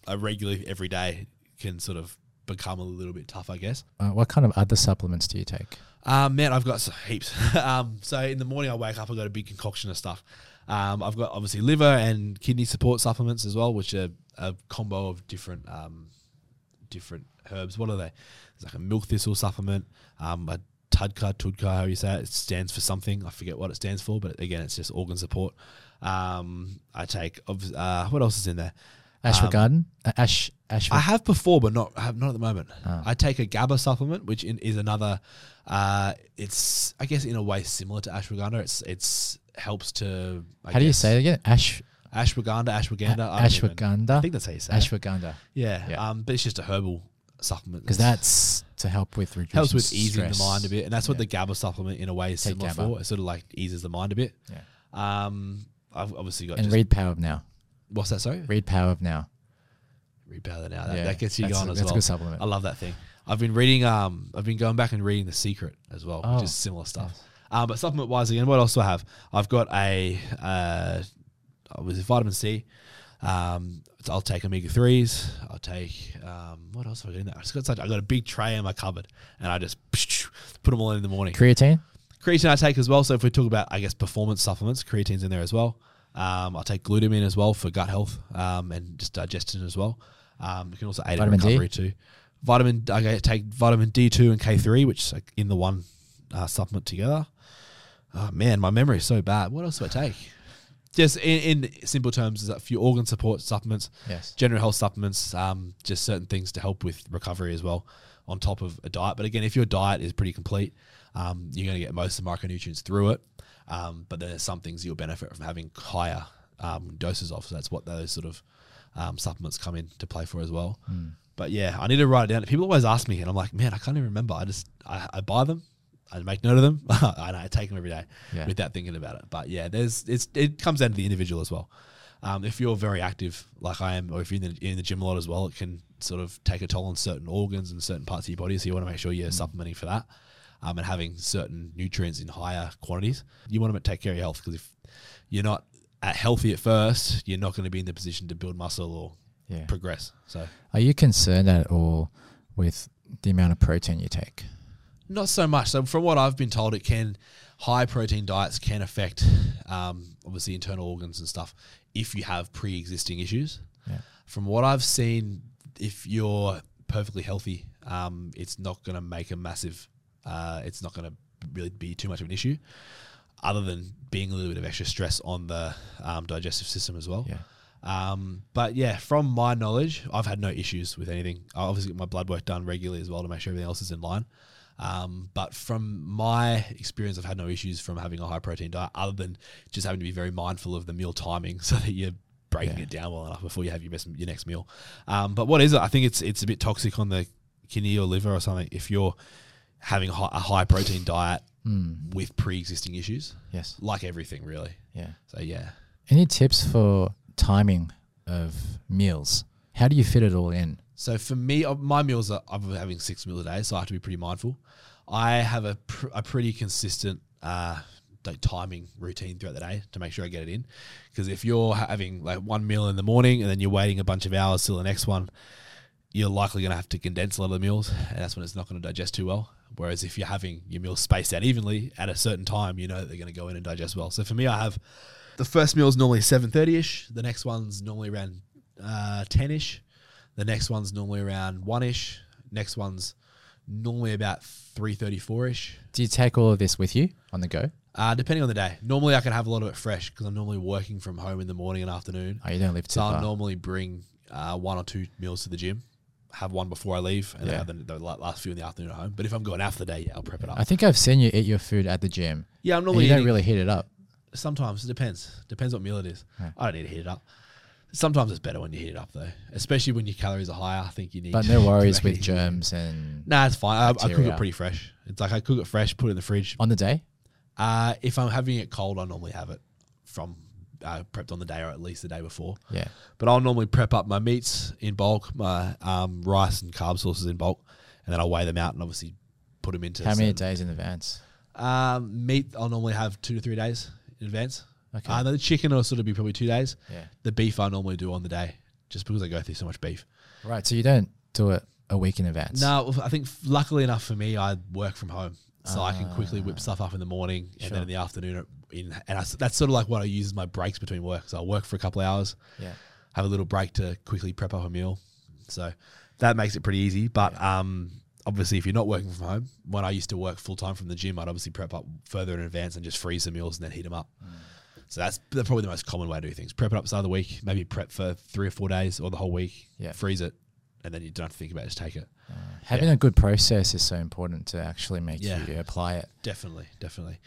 uh, regularly every day can sort of become a little bit tough, I guess.
Uh, what kind of other supplements do you take?
Um, man, I've got heaps. um, so in the morning, I wake up, I've got a big concoction of stuff. Um, I've got obviously liver and kidney support supplements as well, which are a combo of different um, different herbs. What are they? It's like a milk thistle supplement, um, a TUDCA, TUDCA, how you say it. It stands for something. I forget what it stands for, but again, it's just organ support. Um, I take, uh, what else is in there?
Ashwagandha? Uh, ash.
I have before, but not have not at the moment.
Ah.
I take a GABA supplement, which in, is another. Uh, it's I guess in a way similar to ashwagandha. It's it's helps to. I
How do you say it again? Ash,
ashwagandha? Ashwagandha.
a-
I
ashwagandha?
I think that's how you say it.
ashwagandha.
Yeah,
Yeah.
Um, but it's just a herbal supplement.
Because that's to help with reducing
helps with easing
stress.
the mind a bit, and that's what
Yeah.
the GABA supplement in a way is
Take
similar
GABA.
for. It sort of like eases the mind a bit.
Yeah.
Um, I've obviously got
And read Power of Now.
what's that? Sorry,
Read Power of Now.
read Power of now. That,
Yeah,
that gets you
that's
going
a,
as
that's
well.
a good supplement.
I love that thing. I've been reading. Um, I've been going back and reading The Secret as well,
Oh,
which is similar stuff. Uh, but supplement wise, again, what else do I have? I've got a uh, was it vitamin C. Um, I'll take omega threes. I'll take um, what else have I got in there? I just got such. I got a big tray in my cupboard, and I just put them all in in the morning.
Creatine?
Creatine I take as well. So if we talk about, I guess, performance supplements, creatine's in there as well. Um, I'll take glutamine as well for gut health um, and just digestion as well. Um, you can also aid
Vitamin
in
D?
recovery too. Vitamin, I take vitamin D2 and K3, which is in the one uh, supplement together. Oh man, my memory is so bad. What else do I take? Just in, in simple terms, is a few organ support supplements,
Yes.
general health supplements, um, just certain things to help with recovery as well, on top of a diet. But again, if your diet is pretty complete, um, you're going to get most of the micronutrients through it. Um, but then there's some things you'll benefit from having higher um, doses of. So that's what those sort of um, supplements come in to play for as well.
Hmm.
But yeah, I need to write it down. People always ask me, and I'm like, man, I can't even remember. I just I, I buy them, I make note of them, and I take them every day
Yeah.
without thinking about it. But yeah, there's it's it comes down to the individual as well. Um, if you're very active, like I am, or if you're in the, in the gym a lot as well, it can sort of take a toll on certain organs and certain parts of your body. So you want to make sure you're supplementing for that, um, and having certain nutrients in higher quantities. You want to take care of your health because if you're not at healthy at first, you're not going to be in the position to build muscle or
Yeah.
progress. So
Are you concerned at all with the amount of protein you take?
Not so much. So from what I've been told, it can high protein diets can affect um, obviously internal organs and stuff if you have pre-existing issues.
Yeah.
From what I've seen, if you're perfectly healthy, um, it's not going to make a massive. Uh, it's not going to really be too much of an issue, other than being a little bit of extra stress on the um, digestive system as well.
Yeah.
Um, but yeah, from my knowledge, I've had no issues with anything. I obviously get my blood work done regularly as well to make sure everything else is in line. Um, but from my experience, I've had no issues from having a high protein diet, other than just having to be very mindful of the meal timing so that you're breaking
Yeah.
it down well enough before you have your best your next meal. Um, but what is it? I think it's it's a bit toxic on the kidney or liver or something if you're having a high, a high protein diet
Mm.
with pre-existing issues,
Yes.
like everything really.
Yeah.
So yeah.
Any tips for timing of meals? How do you fit it all in?
So for me, uh, my meals are I'm having six meals a day, so I have to be pretty mindful. I have a, pr- a pretty consistent uh, timing routine throughout the day to make sure I get it in. Because if you're having like one meal in the morning and then you're waiting a bunch of hours till the next one, you're likely going to have to condense a lot of the meals, and that's when it's not going to digest too well. Whereas if you're having your meals spaced out evenly at a certain time, you know they're going to go in and digest well. So for me, I have the first meal is normally seven thirty ish. The next one's normally around ten ish. The next one's normally around one ish. Next one's normally about three thirty four ish.
Do you take all of this with you on the go?
Uh, depending on the day. Normally, I can have a lot of it fresh because I'm normally working from home in the morning and afternoon.
Oh, you don't live too
So I'll normally bring uh, one or two meals to the gym, have one before I leave, and
Yeah.
then have the, the la- last few in the afternoon at home. But if I'm going after the day, yeah, I'll prep it up.
I think I've seen you eat your food at the gym.
yeah, I'm
And
normally
you don't
eating-
really heat it up.
Sometimes it depends. Depends what meal it is. I don't need to heat it up. Sometimes it's better when you heat it up though, especially when your calories are higher. I think you need.
But no worries with germs and
Nah, it's fine. I, I cook it pretty fresh. It's like I cook it fresh, put it in the fridge.
on the day.
Uh, if I'm having it cold, I normally have it from uh, prepped on the day or at least the day before.
Yeah.
But I'll normally prep up my meats in bulk, my um, rice and carb sources in bulk, and then I'll weigh them out and obviously put them into.
How many days in advance?
Um, meat, I'll normally have two to three days in advance.
Okay.
Uh, the chicken will sort of be probably two days.
yeah.
The beef I normally do on the day, just because I go through so much beef.
Right. So you don't do it a week in advance.
No, I think luckily enough for me, I work from home, so I can quickly whip
Ah.
stuff up in the morning and then in the afternoon. In and I, that's sort of like what I use as my breaks between work. So I work for a couple of hours,
Yeah.
have a little break to quickly prep up a meal. So that makes it pretty easy. But um, obviously, if you're not working from home, when I used to work full time from the gym, I'd obviously prep up further in advance and just freeze the meals and then heat them up.
Mm.
So that's probably the most common way to do things. Prep it up start of the week, maybe prep for three or four days or the whole week.
Yeah.
Freeze it, and then you don't have to think about it. Just take it.
Uh, having a good process is so important to actually make
Yeah.
you apply it.
Definitely, definitely.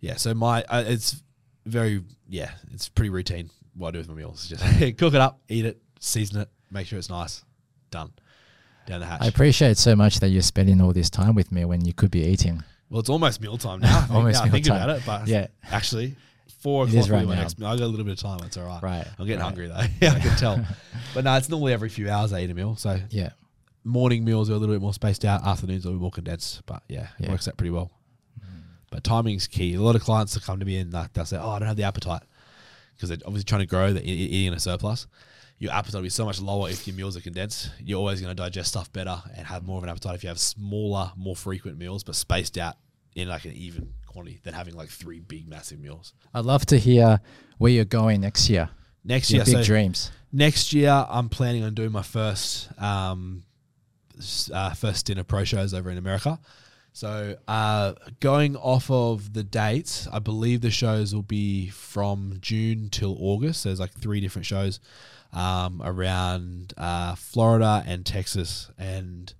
Yeah. So my uh, it's very yeah, it's pretty routine what I do with my meals. Just cook it up, eat it, season it, make sure it's nice. Done. Down the hatch.
I appreciate so much that you're spending all this time with me when you could be eating.
well, it's almost mealtime now.
Almost
now I think
mealtime.
about it, but
Yeah.
actually, four
It
o'clock be
right now.
next meal. I got a little bit of time. It's all right.
Right.
I'm getting
right.
hungry though. yeah, I can tell. But no, it's normally every few hours I eat a meal. So
Yeah.
morning meals are a little bit more spaced out. Afternoons are a bit more condensed. But yeah, it
Yeah.
works out pretty well. But timing's key. A lot of clients that come to me and like, they'll say, "Oh, I don't have the appetite," because they're obviously trying to grow, they're eating in a surplus. Your appetite will be so much lower if your meals are condensed. You're always going to digest stuff better and have more of an appetite if you have smaller, more frequent meals, but spaced out in like an even quantity than having like three big, massive meals.
I'd love to hear where you're going next year.
Next
Your
year,
big
so
dreams.
next year, I'm planning on doing my first um, uh, first of pro shows over in America. So uh, going off of the dates, I believe the shows will be from June till August. There's like three different shows um, around uh, Florida and Texas and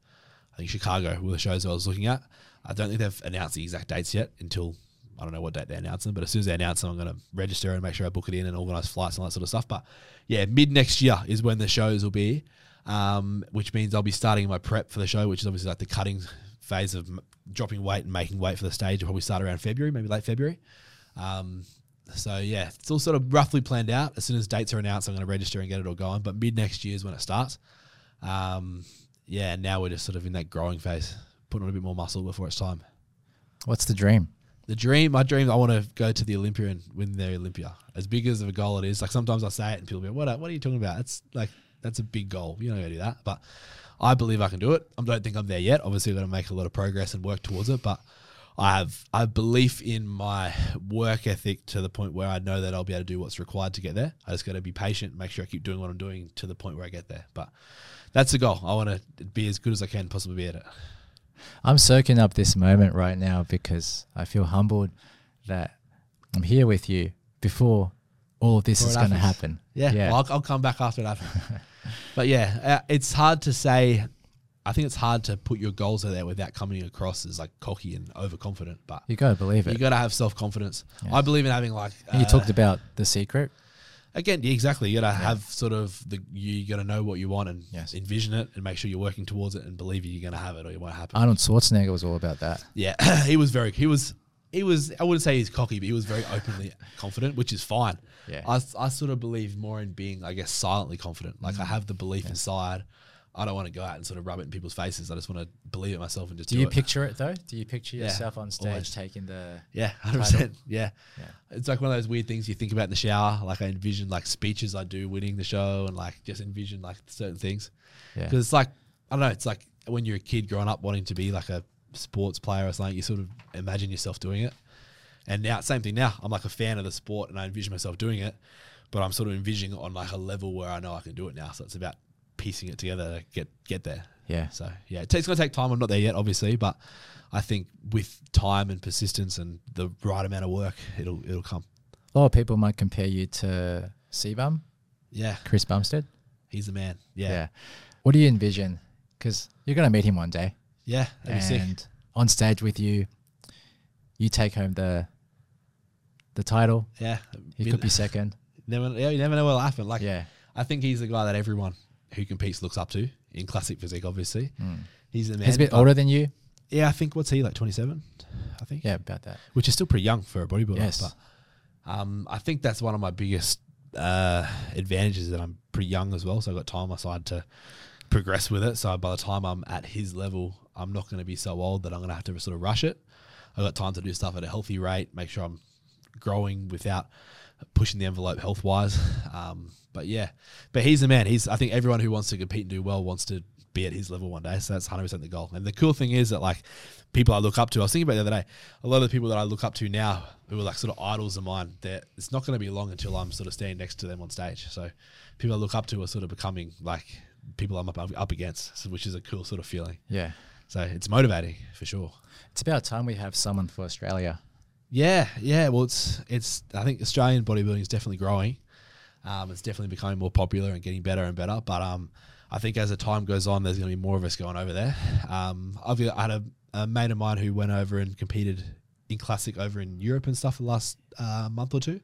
I think Chicago were the shows I was looking at. I don't think they've announced the exact dates yet until I don't know what date they announce them, but as soon as they announce them, I'm going to register and make sure I book it in and organize flights and all that sort of stuff. But yeah, mid next year is when the shows will be, um, which means I'll be starting my prep for the show, which is obviously like the cutting phase of dropping weight and making weight for the stage. Will probably start around February, maybe late February. Um, so yeah, it's all sort of roughly planned out. As soon as dates are announced, I'm going to register and get it all going. But mid next year is when it starts. Um, yeah, now we're just sort of in that growing phase, putting on a bit more muscle before it's time.
What's the dream?
The dream, my dream, I want to go to the Olympia and win the Olympia. As big as of a goal it is, like sometimes I say it and people be like, "What? What are you talking about?" It's like that's a big goal. You don't gotta do that, but I believe I can do it. I don't think I'm there yet. Obviously, I've got to make a lot of progress and work towards it, but I have I have belief in my work ethic to the point where I know that I'll be able to do what's required to get there. I just got to be patient, make sure I keep doing what I'm doing to the point where I get there. But that's the goal. I want to be as good as I can possibly be at it.
I'm soaking up this moment right now because I feel humbled that I'm here with you before all of this
Before
is going to happen.
Yeah,
Yeah.
Well, I'll, I'll come back after it happens. but yeah, uh, it's hard to say. I think it's hard to put your goals out there without coming across as like cocky and overconfident. But
you got to believe it.
you got to have self confidence.
Yeah.
I believe in having like.
And you
uh,
talked about the secret.
Again, yeah, exactly. You got to have sort of the you got to know what you want and
Yes.
envision it and make sure you're working towards it and believe you're going to have it or it won't happen.
Arnold Schwarzenegger was all about that.
Yeah, he was very. He was. He was. I wouldn't say he's cocky, but he was very openly confident, which is fine.
Yeah.
I, I sort of believe more in being, I guess, silently confident. Like I
Mm.
have the belief inside. I don't want to go out and sort of rub it in people's faces. I just want to believe it myself and just
Do
do,
you
it.
picture it though? Do you picture
Yeah,
yourself on stage
always.
taking the?
Yeah, hundred percent. Yeah. it's like one of those weird things you think about in the shower. Like I envision like speeches I do winning the show, and like just envision like certain things.
Yeah.
Because it's like I don't know. It's like when you're a kid growing up wanting to be like a sports player or something. You sort of imagine yourself doing it. And now, same thing. Now I'm like a fan of the sport, and I envision myself doing it. But I'm sort of envisioning it on like a level where I know I can do it now. So it's about piecing it together to get get there.
Yeah.
So yeah, it takes, it's going to take time. I'm not there yet, obviously, but I think with time and persistence and the right amount of work, it'll it'll come.
A lot of people might compare you to CBum,
Yeah,
Chris Bumstead.
he's the man. Yeah, yeah,
What do you envision? Because you're going to meet him one day,
sick.
and on stage with you, you take home the the title.
Yeah,
He could be second.
never. Yeah, you never know what'll happen. Like,
yeah.
I think he's the guy that everyone who competes looks up to in classic physique. Obviously,
Mm.
he's the man.
He's a bit older than you.
Yeah, I think what's he like? Twenty seven, I think.
Yeah, about that.
which is still pretty young for a bodybuilder.
Yes.
But um, I think that's one of my biggest uh, advantages that I'm pretty young as well. So I've got time on my side to progress with it. So by the time I'm at his level, I'm not going to be so old that I'm going to have to sort of rush it. I've got time to do stuff at a healthy rate, make sure I'm growing without pushing the envelope health wise. Um, but yeah, but he's the man. He's I think everyone who wants to compete and do well wants to be at his level one day. So that's 100% the goal. And the cool thing is that like people I look up to, I was thinking about the other day, a lot of the people that I look up to now who are like sort of idols of mine, that it's not going to be long until I'm sort of standing next to them on stage. So people I look up to are sort of becoming like people I'm up, up against, so- which is a cool sort of feeling.
Yeah.
So it's motivating for sure.
It's about time we have someone for Australia.
Yeah, yeah. Well, it's it's. I think Australian bodybuilding is definitely growing. Um, it's definitely becoming more popular and getting better and better. But um, I think as the time goes on, there's going to be more of us going over there. Um, I've I had a, a mate of mine who went over and competed in classic over in Europe and stuff the last uh, month or two.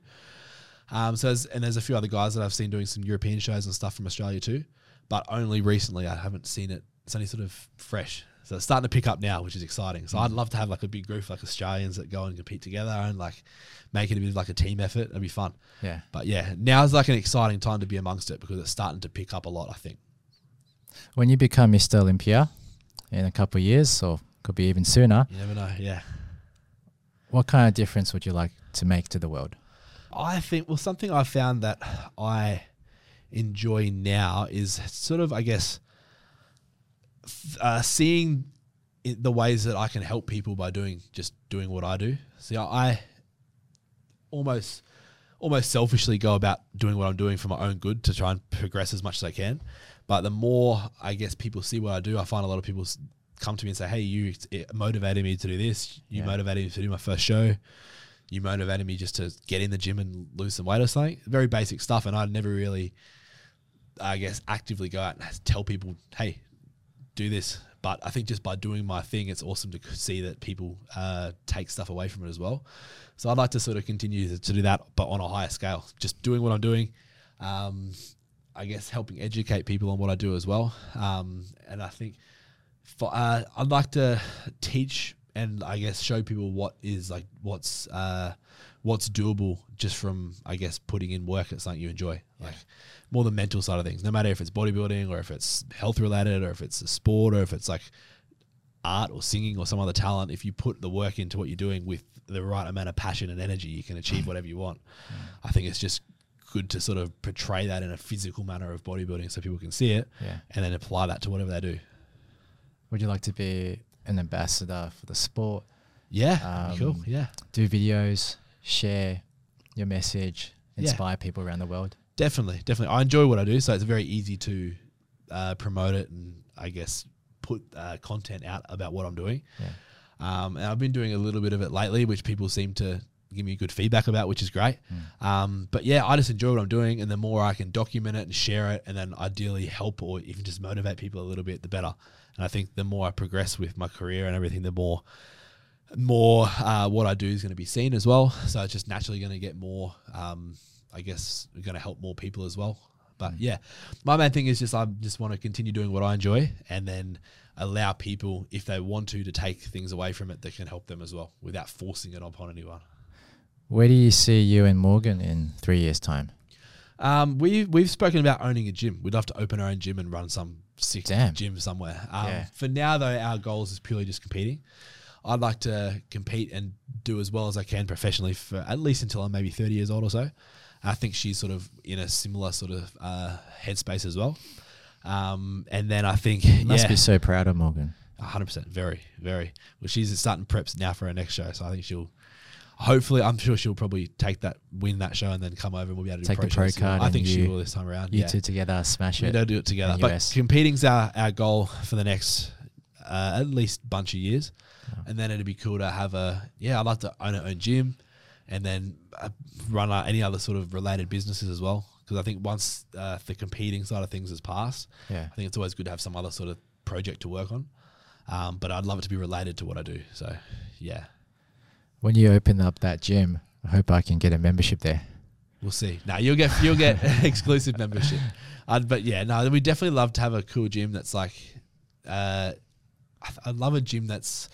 Um, so and there's a few other guys that I've seen doing some European shows and stuff from Australia too, but only recently I haven't seen it. It's only sort of fresh. So it's starting to pick up now, which is exciting. So mm. I'd love to have like a big group of like Australians that go and compete together and like make it a bit of like a team effort. It'd be fun.
Yeah.
But yeah, now's like an exciting time to be amongst it because it's starting to pick up a lot, I think.
When you become Mr. Olympia in a couple of years, or could be even sooner,
You never know. Yeah.
what kind of difference would you like to make to the world?
I think well something I found that I enjoy now is sort of I guess uh, seeing the ways that I can help people by doing just doing what I do. See, I almost almost selfishly go about doing what I'm doing for my own good to try and progress as much as I can. But the more I guess people see what I do, I find a lot of people come to me and say, "Hey, you it motivated me to do this. You
Yeah.
motivated me to do my first show. You motivated me just to get in the gym and lose some weight or something." Very basic stuff, and I'd never really, I guess, actively go out and tell people, "Hey, do this." But I think just by doing my thing, it's awesome to see that people uh, take stuff away from it as well. So I'd like to sort of continue to, to do that, but on a higher scale. Just doing what I'm doing. Um, I guess helping educate people on what I do as well. Um, and I think for, uh, I'd like to teach and I guess show people what is like what's uh, what's doable just from I guess putting in work at something you enjoy, like more the mental side of things. No matter if it's bodybuilding or if it's health related or if it's a sport or if it's like art or singing or some other talent, if you put the work into what you're doing with the right amount of passion and energy, you can achieve whatever you want. I think it's just good to sort of portray that in a physical manner of bodybuilding so people can see it
Yeah.
and then apply that to whatever they do.
Would you like to be an ambassador for the sport?
Yeah,
Um,
cool. Yeah,
Do videos, share your message,
Yeah.
inspire people around the world.
definitely, definitely. I enjoy what I do, so it's very easy to uh, promote it and I guess put uh, content out about what I'm doing.
Yeah.
Um, and I've been doing a little bit of it lately, which people seem to give me good feedback about, which is great.
Mm.
Um, but yeah, I just enjoy what I'm doing, and the more I can document it and share it, and then ideally help or even just motivate people a little bit, the better. And I think the more I progress with my career and everything, the more more uh, what I do is going to be seen as well. So it's just naturally going to get more. Um, I guess going to help more people as well. But yeah, my main thing is just I just want to continue doing what I enjoy, and then allow people, if they want to, to take things away from it that can help them as well, without forcing it upon anyone.
Where do you see you and Morgan in three years' time?
Um, we we've spoken about owning a gym. We'd love to open our own gym and run some sick
Damn.
gym somewhere. Um,
Yeah.
For now, though, our goals is purely just competing. I'd like to compete and do as well as I can professionally for at least until I'm maybe 30 years old or so. I think she's sort of in a similar sort of uh, headspace as well. Um, and then I think
You must
yeah,
be so proud of Morgan.
hundred percent, very, very. Well, she's starting preps now for her next show, so I think she'll. Hopefully, I'm sure she'll probably take that, win that show, and then come over and we'll be able to
Take
do
the
pro
pro card
I think she will this time around.
You
yeah.
two together smash it.
don't do it together. But
US.
competing's our, our goal for the next uh, at least bunch of years.
Yeah.
And then it'd be cool to have a, yeah, I'd like to own our own gym and then uh, run uh, any other sort of related businesses as well. Because I think once uh, the competing side of things has passed,
Yeah.
I think it's always good to have some other sort of project to work on. Um, but I'd love it to be related to what I do. So, yeah,
When you open up that gym, I hope I can get a membership there.
we'll see. Now you'll get you'll get exclusive membership. But yeah, no, we definitely love to have a cool gym that's like, uh, I, I love a gym that's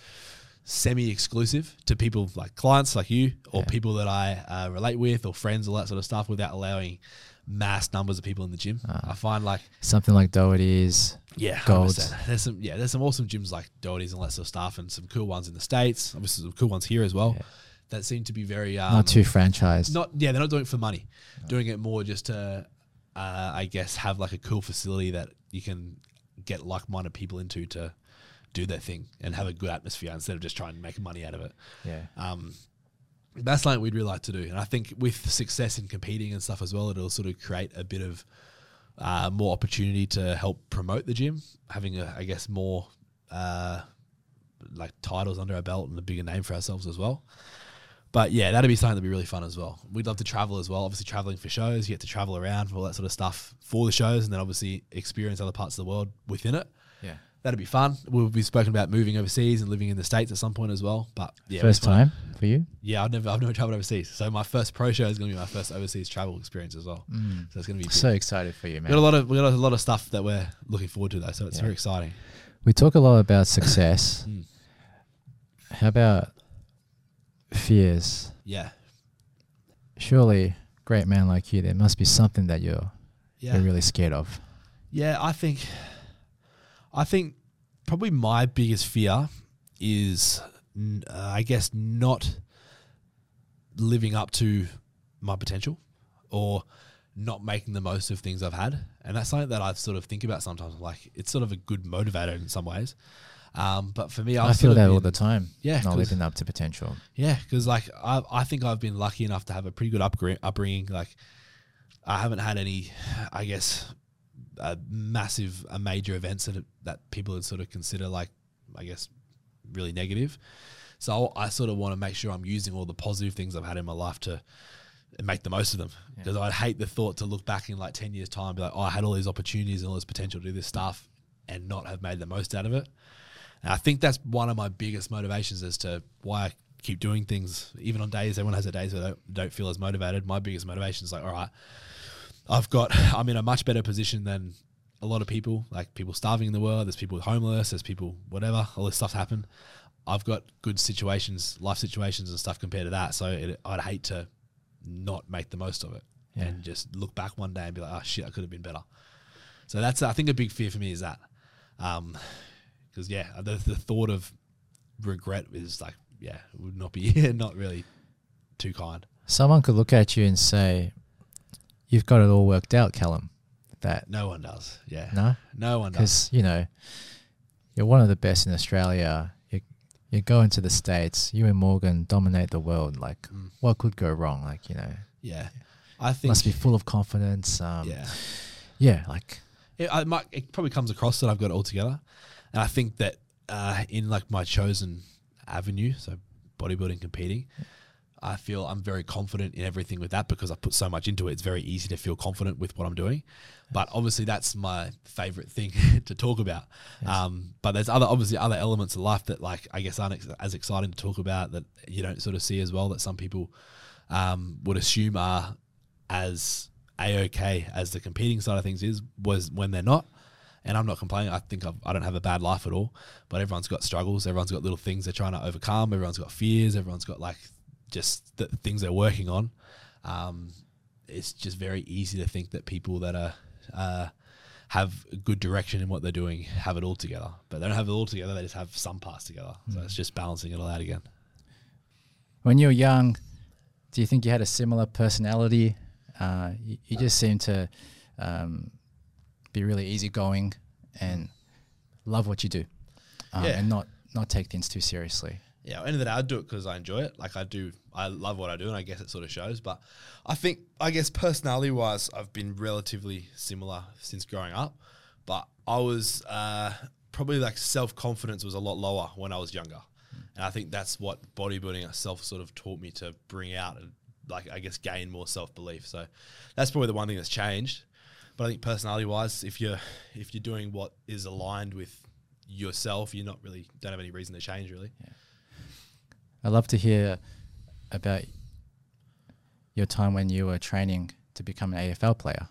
semi-exclusive to people like clients like you or
Yeah.
people that I uh, relate with or friends, all that sort of stuff, without allowing mass numbers of people in the gym.
Ah.
I find like
Something like Doherty's.
yeah,
Golds.
100%. There's some yeah, there's some awesome gyms like Doherty's and all that sort of stuff, and some cool ones in the states. Obviously, some cool ones here as well.
Yeah.
That seem to be very um,
not too franchised.
not yeah, they're not doing it for money. Doing it more just to, uh, I guess, have like a cool facility that you can get like-minded people into to do their thing and have a good atmosphere instead of just trying to make money out of it.
yeah.
Um, that's something we'd really like to do, and I think with success in competing and stuff as well, it'll sort of create a bit of uh, more opportunity to help promote the gym, having a, I guess, more uh, like titles under our belt and a bigger name for ourselves as well. But yeah, that'd be something that'd be really fun as well. We'd love to travel as well. Obviously, traveling for shows, you get to travel around for all that sort of stuff for the shows, and then obviously experience other parts of the world within it. That'd be fun. We'll be spoken about moving overseas and living in the states at some point as well. But yeah,
First time for you?
Yeah, I've never I've never traveled overseas, so my first pro show is going to be my first overseas travel experience as well.
Mm.
So it's going to be big.
So excited for you,
we got a
man.
lot of we got a lot of stuff that we're looking forward to though, so it's
Yeah.
very exciting.
We talk a lot about success.
Mm.
How about fears?
Yeah,
Surely, great man like you, there must be something that you're
yeah,
you're really scared of.
yeah. I think I think probably my biggest fear is, uh, I guess, not living up to my potential or not making the most of things I've had. And that's something that I sort of think about sometimes. Like, it's sort of a good motivator in some ways. Um, but for me, I've
I feel that all the time.
Yeah,
not living up to potential.
Yeah, because like I, I think I've been lucky enough to have a pretty good upbring- upbringing. Like I haven't had any, I guess, uh, massive, a major events that that people would sort of consider like, I guess, really negative. So I sort of want to make sure I'm using all the positive things I've had in my life to make the most of them.
Yeah.
Because I'd hate the thought to look back in like ten years' time, and be like, oh, I had all these opportunities and all this potential to do this stuff, and not have made the most out of it. And I think that's one of my biggest motivations as to why I keep doing things, even on days everyone has their days where don't, don't feel as motivated. My biggest motivation is like, all right, I've got, I'm in a much better position than a lot of people. Like people starving in the world, there's people homeless, there's people whatever, all this stuff happen. I've got good situations, life situations and stuff compared to that. So it, I'd hate to not make the most of it
Yeah.
and just look back one day and be like, oh shit, I could have been better. So that's, I think, a big fear for me is that. Um, because yeah, the, the thought of regret is like, yeah, would not be not really too kind.
Someone could look at you and say, you've got it all worked out, Callum. That
No one does. Yeah.
no,
No one does.
because you know you're one of the best in Australia. You you go into the states. You and Morgan dominate the world. Like,
Mm.
what could go wrong? Like, you know,
Yeah. I think.
must be full of confidence. Um,
yeah.
yeah, like
It, I might, it probably comes across that I've got it all together, and I think that uh, in like my chosen avenue, so bodybuilding, competing, I feel I'm very confident in everything with that because I put so much into it. It's very easy to feel confident with what I'm doing, but obviously that's my favorite thing to talk about.
Yes.
Um, but there's other obviously other elements of life that like I guess aren't ex- as exciting to talk about that you don't sort of see as well that some people um, would assume are as a okay as the competing side of things is was when they're not. And I'm not complaining. I think I've, I don't have a bad life at all. But everyone's got struggles. Everyone's got little things they're trying to overcome. Everyone's got fears. Everyone's got like just the things they're working on. Um, it's just very easy to think that people that are uh, have good direction in what they're doing have it all together. But they don't have it all together. They just have some parts together. So it's just balancing it all out again.
when you were young, do you think you had a similar personality? Uh, you, you just seem to um, be really easygoing and love what you do, um,
Yeah.
and not not take things too seriously.
Yeah, end of the day, I do it because I enjoy it. Like I do, I love what I do, and I guess it sort of shows. But I think, I guess personality wise, I've been relatively similar since growing up. But I was uh, probably like self confidence was a lot lower when I was younger, and I think that's what bodybuilding itself sort of taught me to bring out and like I guess gain more self belief. So that's probably the one thing that's changed. But I think personality wise, if you're if you're doing what is aligned with yourself, you're not really don't have any reason to change really.
I'd love to hear about your time when you were training to become an AFL player.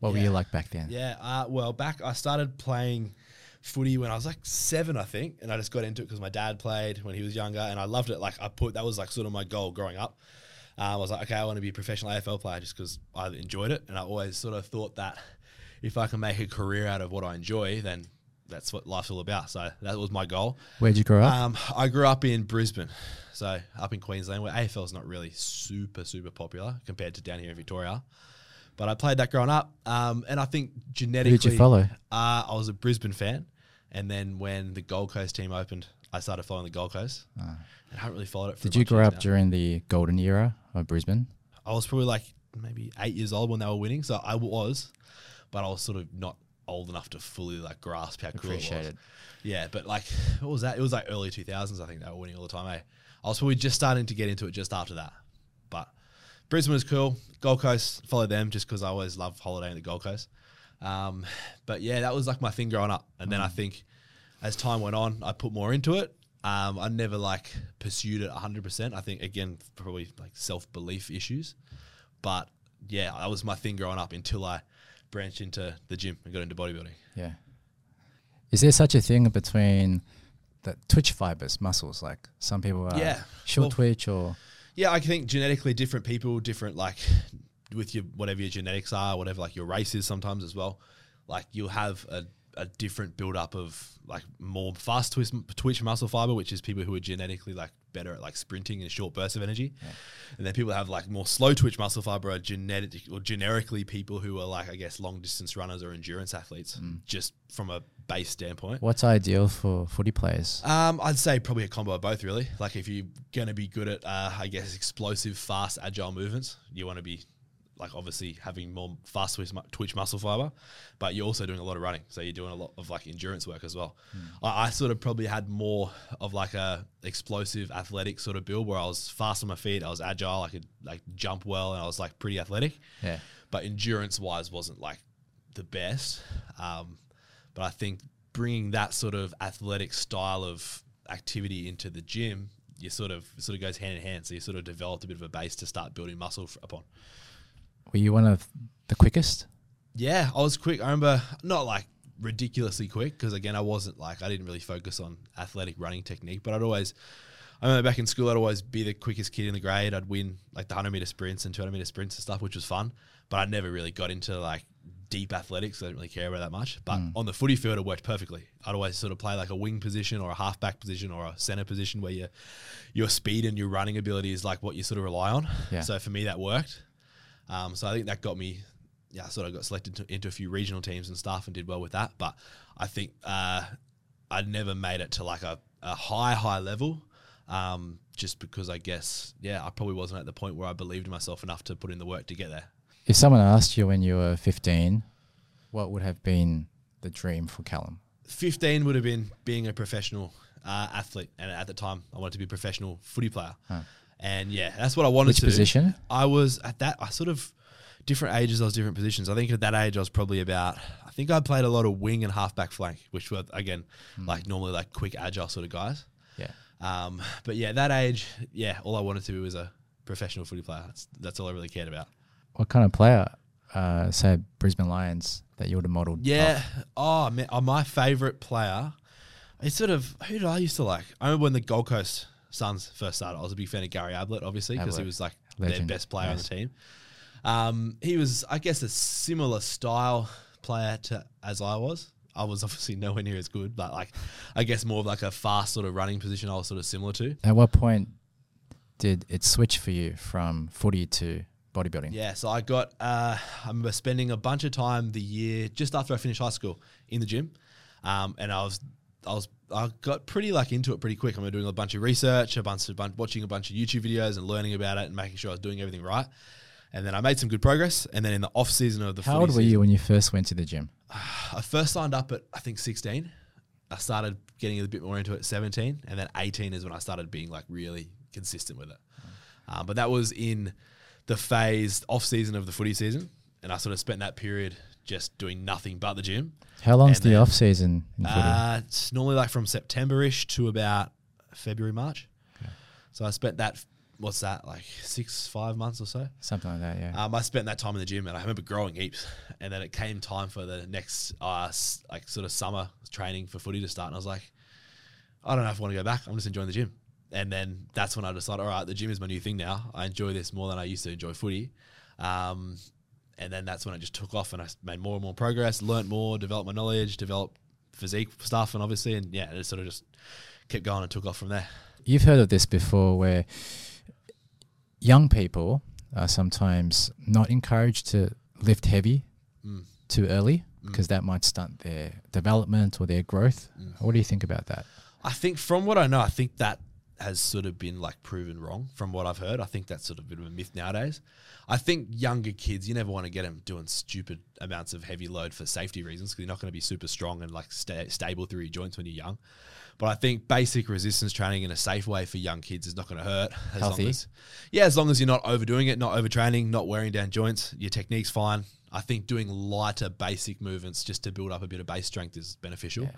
What were you like back then?
Yeah, uh, well, back I started playing footy when I was like seven, I think, and I just got into it because my dad played when he was younger, and I loved it. Like I put that was like sort of my goal growing up. Um, I was like, okay, I want to be a professional AFL player just because I enjoyed it, and I always sort of thought that if I can make a career out of what I enjoy, then that's what life's all about. So that was my goal.
Where'd you grow up?
Um, I grew up in Brisbane, so up in Queensland, where AFL is not really super super popular compared to down here in Victoria. But I played that growing up, um, and I think genetically,
Who did you follow?
Uh, I was a Brisbane fan, and then when the Gold Coast team opened, I started following the Gold Coast.
Ah.
And I haven't really followed it. For
Did you grow up
now.
during the golden era of Brisbane?
I was probably like maybe eight years old when they were winning, so I was, but I was sort of not old enough to fully like grasp how cool it was.
it.
Yeah, but like, what was that? It was like early 2000s, I think they were winning all the time, eh? I was probably just starting to get into it just after that. But Brisbane was cool. Gold Coast, followed them just because I always loved holidaying at the Gold Coast. Um, but yeah, that was like my thing growing up. And then I think as time went on, I put more into it. Um, I never like pursued it 100%. I think, again, probably like self belief issues. But yeah, that was my thing growing up until I branched into the gym and got into bodybuilding.
Yeah. Is there such a thing between the twitch fibers, muscles? Like some people are
Yeah.
short
Well-
twitch or
Yeah, I think genetically different people, different like with your whatever your genetics are, whatever like your race is sometimes as well. Like you'll have a, a different build up of like more fast twitch, twitch muscle fiber, which is people who are genetically like better at like sprinting and short bursts of energy. And then people that have like more slow twitch muscle fiber are genetic or generically people who are like I guess long distance runners or endurance athletes, just from a base standpoint.
what's ideal for footy players?
Um, I'd say probably a combo of both, really. Like if you're going to be good at, uh, I guess, explosive, fast, agile movements, you want to be like obviously having more fast twitch, twitch muscle fiber, but you're also doing a lot of running, so you're doing a lot of like endurance work as well. I, I sort of probably had more of like a explosive, athletic sort of build where I was fast on my feet, I was agile, I could like jump well, and I was like pretty athletic
Yeah.
but endurance wise wasn't like the best. Um, but I think bringing that sort of athletic style of activity into the gym, you sort of sort of goes hand in hand. So you sort of developed a bit of a base to start building muscle f- upon.
Were you one of the quickest?
Yeah, I was quick. I remember not like ridiculously quick because again, I wasn't like I didn't really focus on athletic running technique, but I'd always. I remember back in school, I'd always be the quickest kid in the grade. I'd win like the 100 meter sprints and 200 meter sprints and stuff, which was fun. But I never really got into like deep athletics. I didn't really care about that much. But mm. on the footy field, it worked perfectly. I'd always sort of play like a wing position or a halfback position or a center position where your your speed and your running ability is like what you sort of rely on.
Yeah.
So for me, that worked. Um, so I think that got me yeah, I sort of got selected to, into a few regional teams and stuff and did well with that. But I think uh, I never made it to like a, a high, high level. Um, just because I guess, yeah, I probably wasn't at the point where I believed in myself enough to put in the work to get there.
If someone asked you when you were 15, what would have been the dream for Callum?
15 would have been being a professional uh, athlete. And at the time, I wanted to be a professional footy player.
Huh.
And yeah, that's what I wanted
Which
to do.
position?
I was at that, I sort of, different ages, I was different positions. I think at that age, I was probably about, I think I played a lot of wing and halfback flank, which were, again, like normally like quick, agile sort of guys.
Yeah.
Um, but yeah, that age, yeah, all I wanted to be was a professional footy player. That's, that's all I really cared about.
What kind of player, uh, say Brisbane Lions, that you would have modelled?
Yeah.
off?
Oh, man, oh, my favorite player. It's sort of who did I used to like? I remember when the Gold Coast Suns first started. I was a big fan of Gary Ablett, obviously, because he was like
Legend.
their best player
Yes.
on the team. Um, he was, I guess, a similar style player to as I was. I was obviously nowhere near as good, but like, I guess more of like a fast sort of running position. I was sort of similar to.
At what point did it switch for you from footy to bodybuilding?
Yeah, so I got. Uh, I remember spending a bunch of time the year just after I finished high school in the gym, um, and I was, I was, I got pretty like into it pretty quick. I'm doing a bunch of research, a bunch of watching a bunch of YouTube videos, and learning about it and making sure I was doing everything right. And then I made some good progress. And then in the off season of the
How old were
season-
you when you first went to the gym?
I first signed up at I think 16. I started getting a bit more into it at 17, and then 18 is when I started being like really consistent with it. Um, but that was in the phase off season of the footy season, and I sort of spent that period just doing nothing but the gym.
How long's the off season in?
Uh, it's normally like from September-ish to about February, March. So I spent that. What's that like six, five months or so?
Something like that, yeah.
Um, I spent that time in the gym, and I remember growing heaps. And then it came time for the next, uh, s- like sort of summer training for footy to start, and I was like, I don't know if I want to go back. I'm just enjoying the gym. And then that's when I decided, all right, the gym is my new thing now. I enjoy this more than I used to enjoy footy. Um, and then that's when it just took off, and I made more and more progress, learnt more, developed my knowledge, developed physique stuff, and obviously, and yeah, it sort of just kept going and took off from there.
You've heard of this before where young people are sometimes not encouraged to lift heavy
Mm.
too early
Mm.
because that might stunt their development or their growth.
Mm.
What do you think about that?
I think from what I know, I think that has sort of been like proven wrong from what I've heard. I think that's sort of a bit of a myth nowadays. I think younger kids, you never want to get them doing stupid amounts of heavy load for safety reasons because you're not going to be super strong and like sta- stable through your joints when you're young. But I think basic resistance training in a safe way for young kids is not going to hurt. As
Healthy.
Long as, yeah, as long as you're not overdoing it, not overtraining, not wearing down joints, your technique's fine. I think doing lighter basic movements just to build up a bit of base strength is beneficial.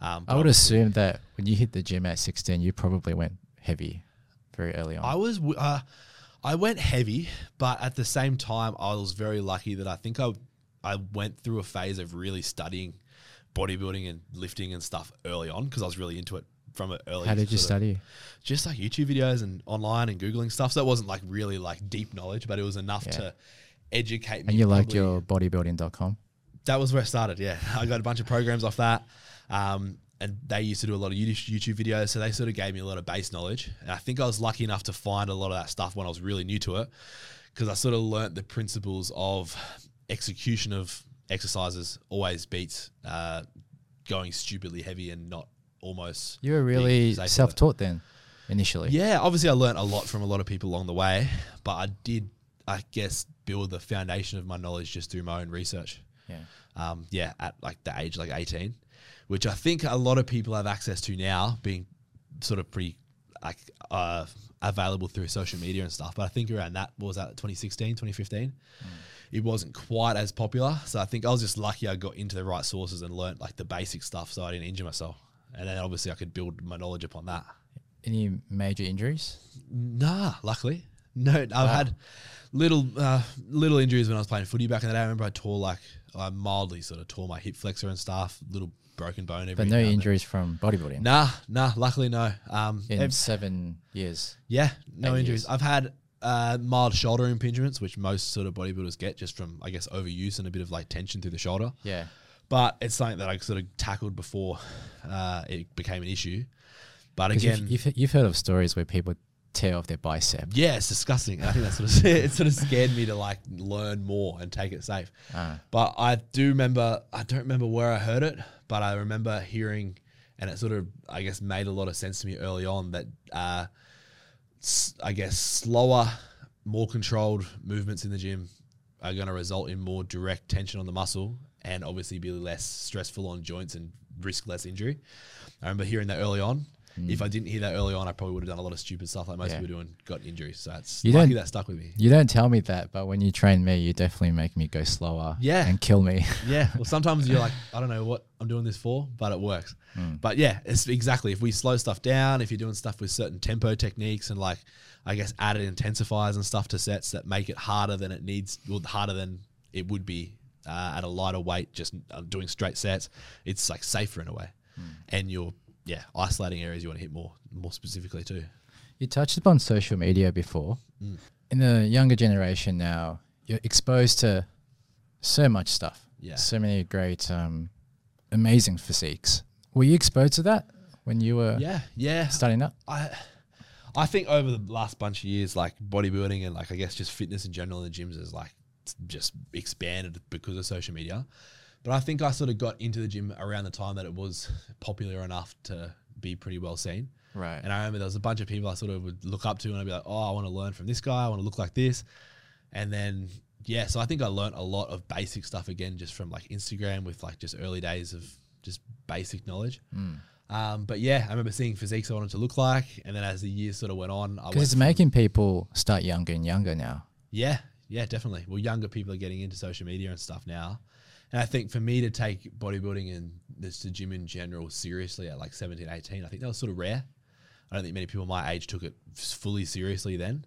Um,
I would assume that when you hit the gym at 16, you probably went heavy very early on.
I was uh, I went heavy, but at the same time, I was very lucky that I think I I went through a phase of really studying bodybuilding and lifting and stuff early on because I was really into it from an early.
How did you study?
Just like YouTube videos and online and googling stuff. So it wasn't like really like deep knowledge, but it was enough
Yeah.
to educate me.
And you liked your bodybuilding.com?
that was where I started. Yeah, I got a bunch of programs off that, um, and they used to do a lot of YouTube videos, so they sort of gave me a lot of base knowledge. And I think I was lucky enough to find a lot of that stuff when I was really new to it, because I sort of learnt the principles of execution of exercises always beats uh, going stupidly heavy and not almost.
You were really
safe with it.
self taught then, initially.
Yeah, obviously I learnt a lot from a lot of people along the way, but I did, I guess, build the foundation of my knowledge just through my own research
Yeah.
um, yeah, at like the age like 18, which I think a lot of people have access to now, being sort of pretty like uh, available through social media and stuff. But I think around that, what was that, 2016, 2015? It wasn't quite as popular. So I think I was just lucky I got into the right sources and learnt like the basic stuff so I didn't injure myself. And then obviously I could build my knowledge upon that.
Any major injuries?
Nah, luckily. No, I've had little uh, little injuries when I was playing footy back in the day. I remember I tore like I mildly sort of tore my hip flexor and stuff, little broken bone every
But no injuries from bodybuilding
Nah, nah, luckily no. Um
in
ev-
seven years.
yeah, no
eight
injuries.
years.
I've had uh, mild shoulder impingements, which most sort of bodybuilders get just from I guess overuse and a bit of like tension through the shoulder.
Yeah.
But it's something that I sort of tackled before uh, it became an issue. But again,
you've, you've, you've heard of stories where people tear off their bicep.
Yeah, it's disgusting. I think that sort of it sort of scared me to like learn more and take it safe.
Ah.
But I do remember I don't remember where I heard it, but I remember hearing and it sort of I guess made a lot of sense to me early on that uh, I guess slower, more controlled movements in the gym are going to result in more direct tension on the muscle and obviously be less stressful on joints and risk less injury. I remember hearing that early on. If I didn't hear that early on, I probably would have done a lot of stupid stuff like most
Yeah.
people do and got injuries. So it's
You
lucky that stuck with me.
You don't tell me that, but when you train me, you definitely make me go slower.
Yeah.
And kill me.
Yeah. Well, sometimes you're like, I don't know what I'm doing this for, but it works. But yeah, it's exactly. If we slow stuff down, if you're doing stuff with certain tempo techniques and like, I guess added intensifiers and stuff to sets that make it harder than it needs, well, harder than it would be uh, at a lighter weight, just uh, doing straight sets, it's like safer in a way. And you're, yeah, isolating areas you want to hit more, more specifically too.
You touched upon social media before.
Mm.
In the younger generation now, you're exposed to so much stuff.
Yeah.
So many great, um, amazing physiques. Were you exposed to that when you were
Yeah. Yeah.
starting up?
I I think over the last bunch of years, like bodybuilding and like I guess just fitness in general in the gyms is like just expanded because of social media. But I think I sort of got into the gym around the time that it was popular enough to be pretty well seen.
Right.
And I remember there was a bunch of people I sort of would look up to and I'd be like, oh, I want to learn from this guy. I want to look like this. And then, yeah, so I think I learned a lot of basic stuff again, just from like Instagram with like just early days of just basic knowledge. Um, but yeah, I remember seeing physiques I wanted to look like. And then as the years sort of went on, I
Because it's making people start younger and younger now.
yeah, yeah, definitely. Well, younger people are getting into social media and stuff now. And I think for me to take bodybuilding and this the gym in general seriously at like 17, 18, I think that was sort of rare. I don't think many people my age took it fully seriously then.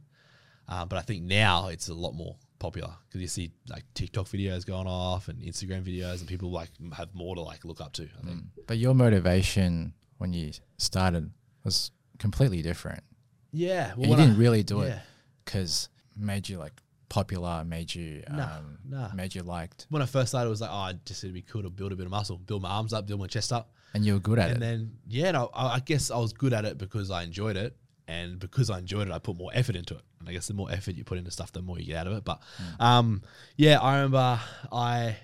Um, but I think now it's a lot more popular because you see like TikTok videos going off and Instagram videos and people like have more to like look up to. I think.
But your motivation when you started was completely different.
Yeah.
you didn't really do it because made you like popular, made you um,
no.
made you liked,
When I first started, it was like, oh, I just it'd be cool to build a bit of muscle, build my arms up, build my chest up.
and you were good at
and
it.
And then yeah, no, I, I guess I was good at it because I enjoyed it, and because I enjoyed it, I put more effort into it. And I guess the more effort you put into stuff, the more you get out of it. But um, yeah, I remember I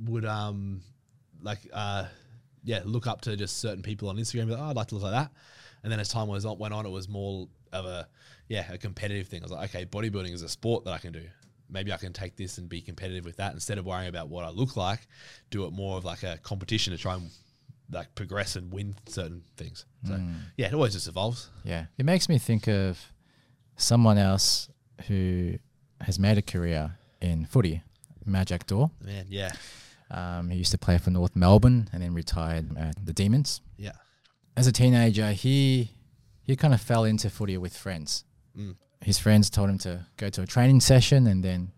would um, like uh, yeah, look up to just certain people on Instagram. Be like, oh, I'd like to look like that. And then as time was on, went on, it was more of a yeah, a competitive thing. I was like, okay, bodybuilding is a sport that I can do. Maybe I can take this and be competitive with that instead of worrying about what I look like. Do it more of like a competition to try and like progress and win certain things. So yeah, it always just evolves.
Yeah, it makes me think of someone else who has made a career in footy, Majak Daw.
Man, yeah,
Um, he used to play for North Melbourne and then retired at the Demons.
yeah,
As a teenager, he he kind of fell into footy with friends.
Mm.
His friends told him to go to a training session, and then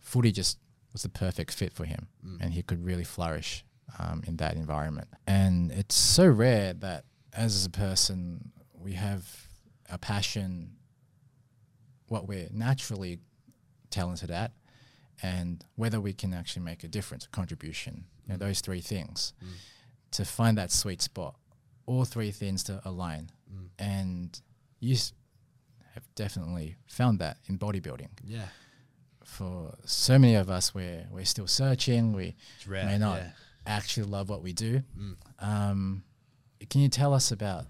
footy just was the perfect fit for him,
Mm.
and he could really flourish um, in that environment. And it's so rare that as a person we have a passion, what we're naturally talented at, and whether we can actually make a difference, a contribution. You know, those three things. To find that sweet spot, all three things to align, and you s- have definitely found that in bodybuilding.
yeah.
For so many of us, we're we're still searching. We
rare.
may not
yeah.
actually love what we do.
Mm.
Um, can you tell us about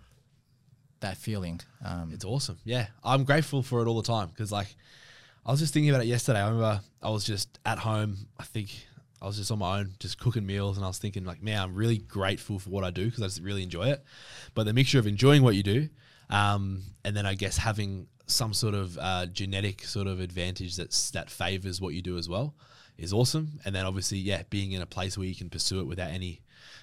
that feeling? Um,
It's awesome. Yeah, I'm grateful for it all the time because like I was just thinking about it yesterday. I remember I was just at home. I think I was just on my own, just cooking meals, and I was thinking like, man, I'm really grateful for what I do because I just really enjoy it. But the mixture of enjoying what you do, um, and then I guess having some sort of uh, genetic sort of advantage that's that favors what you do as well is awesome. And then obviously, yeah, being in a place where you can pursue it without any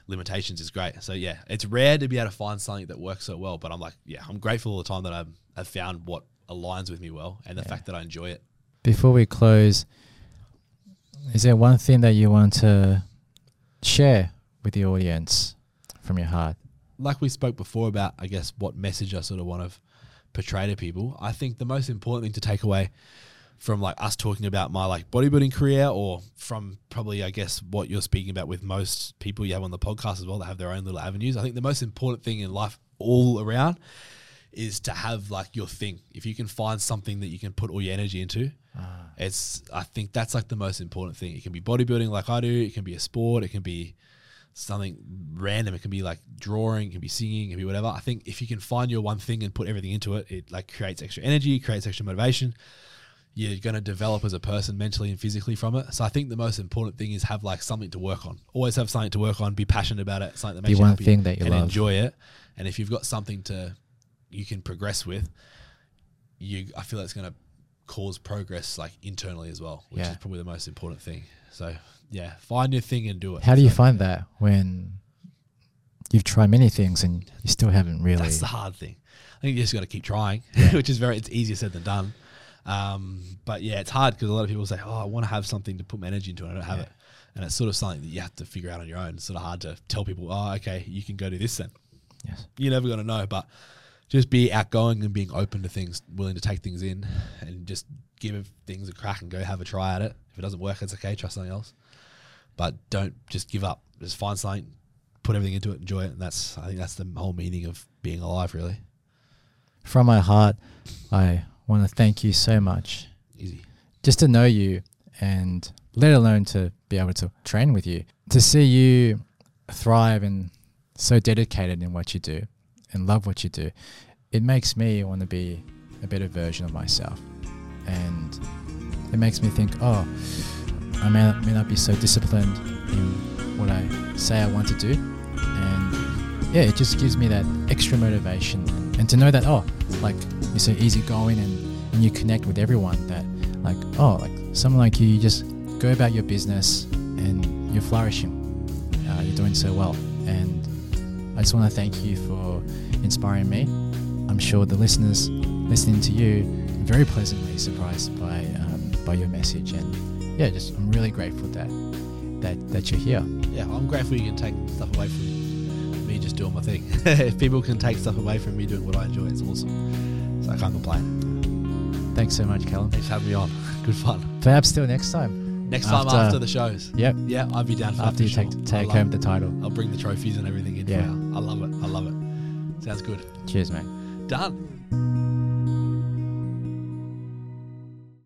limitations is great. So yeah, it's rare to be able to find something that works so well. But I'm like, yeah, I'm grateful all the time that I've, I've found what aligns with me well, and the fact that I enjoy it.
Before we close, is there one thing that you want to share with the audience from your heart?
like we spoke before about, I guess, what message I sort of want to portray to people. I think the most important thing to take away from like us talking about my like bodybuilding career or from probably I guess what you're speaking about with most people you have on the podcast as well that have their own little avenues. I think the most important thing in life all around is to have like your thing. If you can find something that you can put all your energy into,
Ah.
it's I think that's like the most important thing. It can be bodybuilding like I do, it can be a sport, it can be something random, it can be like drawing, it can be singing, it can be whatever. I think if you can find your one thing and put everything into it, it like creates extra energy, creates extra motivation. You're going to develop as a person mentally and physically from it. So I think the most important thing is have like something to work on. Always have something to work on. Be passionate about it. Something that makes you
one
happy
thing that you
and
love.
enjoy it. And if you've got something to you can progress with, you I feel that's going to cause progress like internally as well, which
Yeah.
is probably the most important thing. So yeah, find your thing and do it.
How do you
So
find that when you've tried many things and you still haven't really?
That's the hard thing. I think you just got to keep trying, which is very it's easier said than done. Um, but yeah, it's hard because a lot of people say, "Oh, I want to have something to put my energy into, and I don't have
Yeah.
it." And it's sort of something that you have to figure out on your own. It's sort of hard to tell people, "Oh, okay, you can go do this then."
yes.
You're never going to know, but just be outgoing and being open to things, willing to take things in, and just give things a crack and go have a try at it. If it doesn't work, it's okay. Try something else, but don't just give up. Just find something, put everything into it, enjoy it, and that's I think that's the whole meaning of being alive. Really
From my heart, I want to thank you so much.
easy.
Just to know you and let alone to be able to train with you, to see you thrive and so dedicated in what you do and love what you do, it makes me want to be a better version of myself. And it makes me think, oh, I may may not be so disciplined in what I say I want to do. And yeah, it just gives me that extra motivation. And to know that, oh, like you're so easygoing and, and you connect with everyone that, like, oh, like someone like you, you just go about your business and you're flourishing. Uh, you're doing so well. And I just want to thank you for inspiring me. I'm sure the listeners listening to you very pleasantly surprised by um, by your message, and yeah, just I'm really grateful that that that you're here.
Yeah, I'm grateful you can take stuff away from me just doing my thing. if people can take stuff away from me doing what I enjoy, it's awesome. So I can't complain.
Thanks so much, Callum.
Thanks for having me on. Good fun.
Perhaps till next time.
Next time
After-
after the shows.
Yep.
Yeah, I'll be down for
After you
sure.
take take home
it.
the title.
I'll bring the trophies and everything in. Yeah. I love it. I love it. Sounds good.
Cheers, mate.
Done.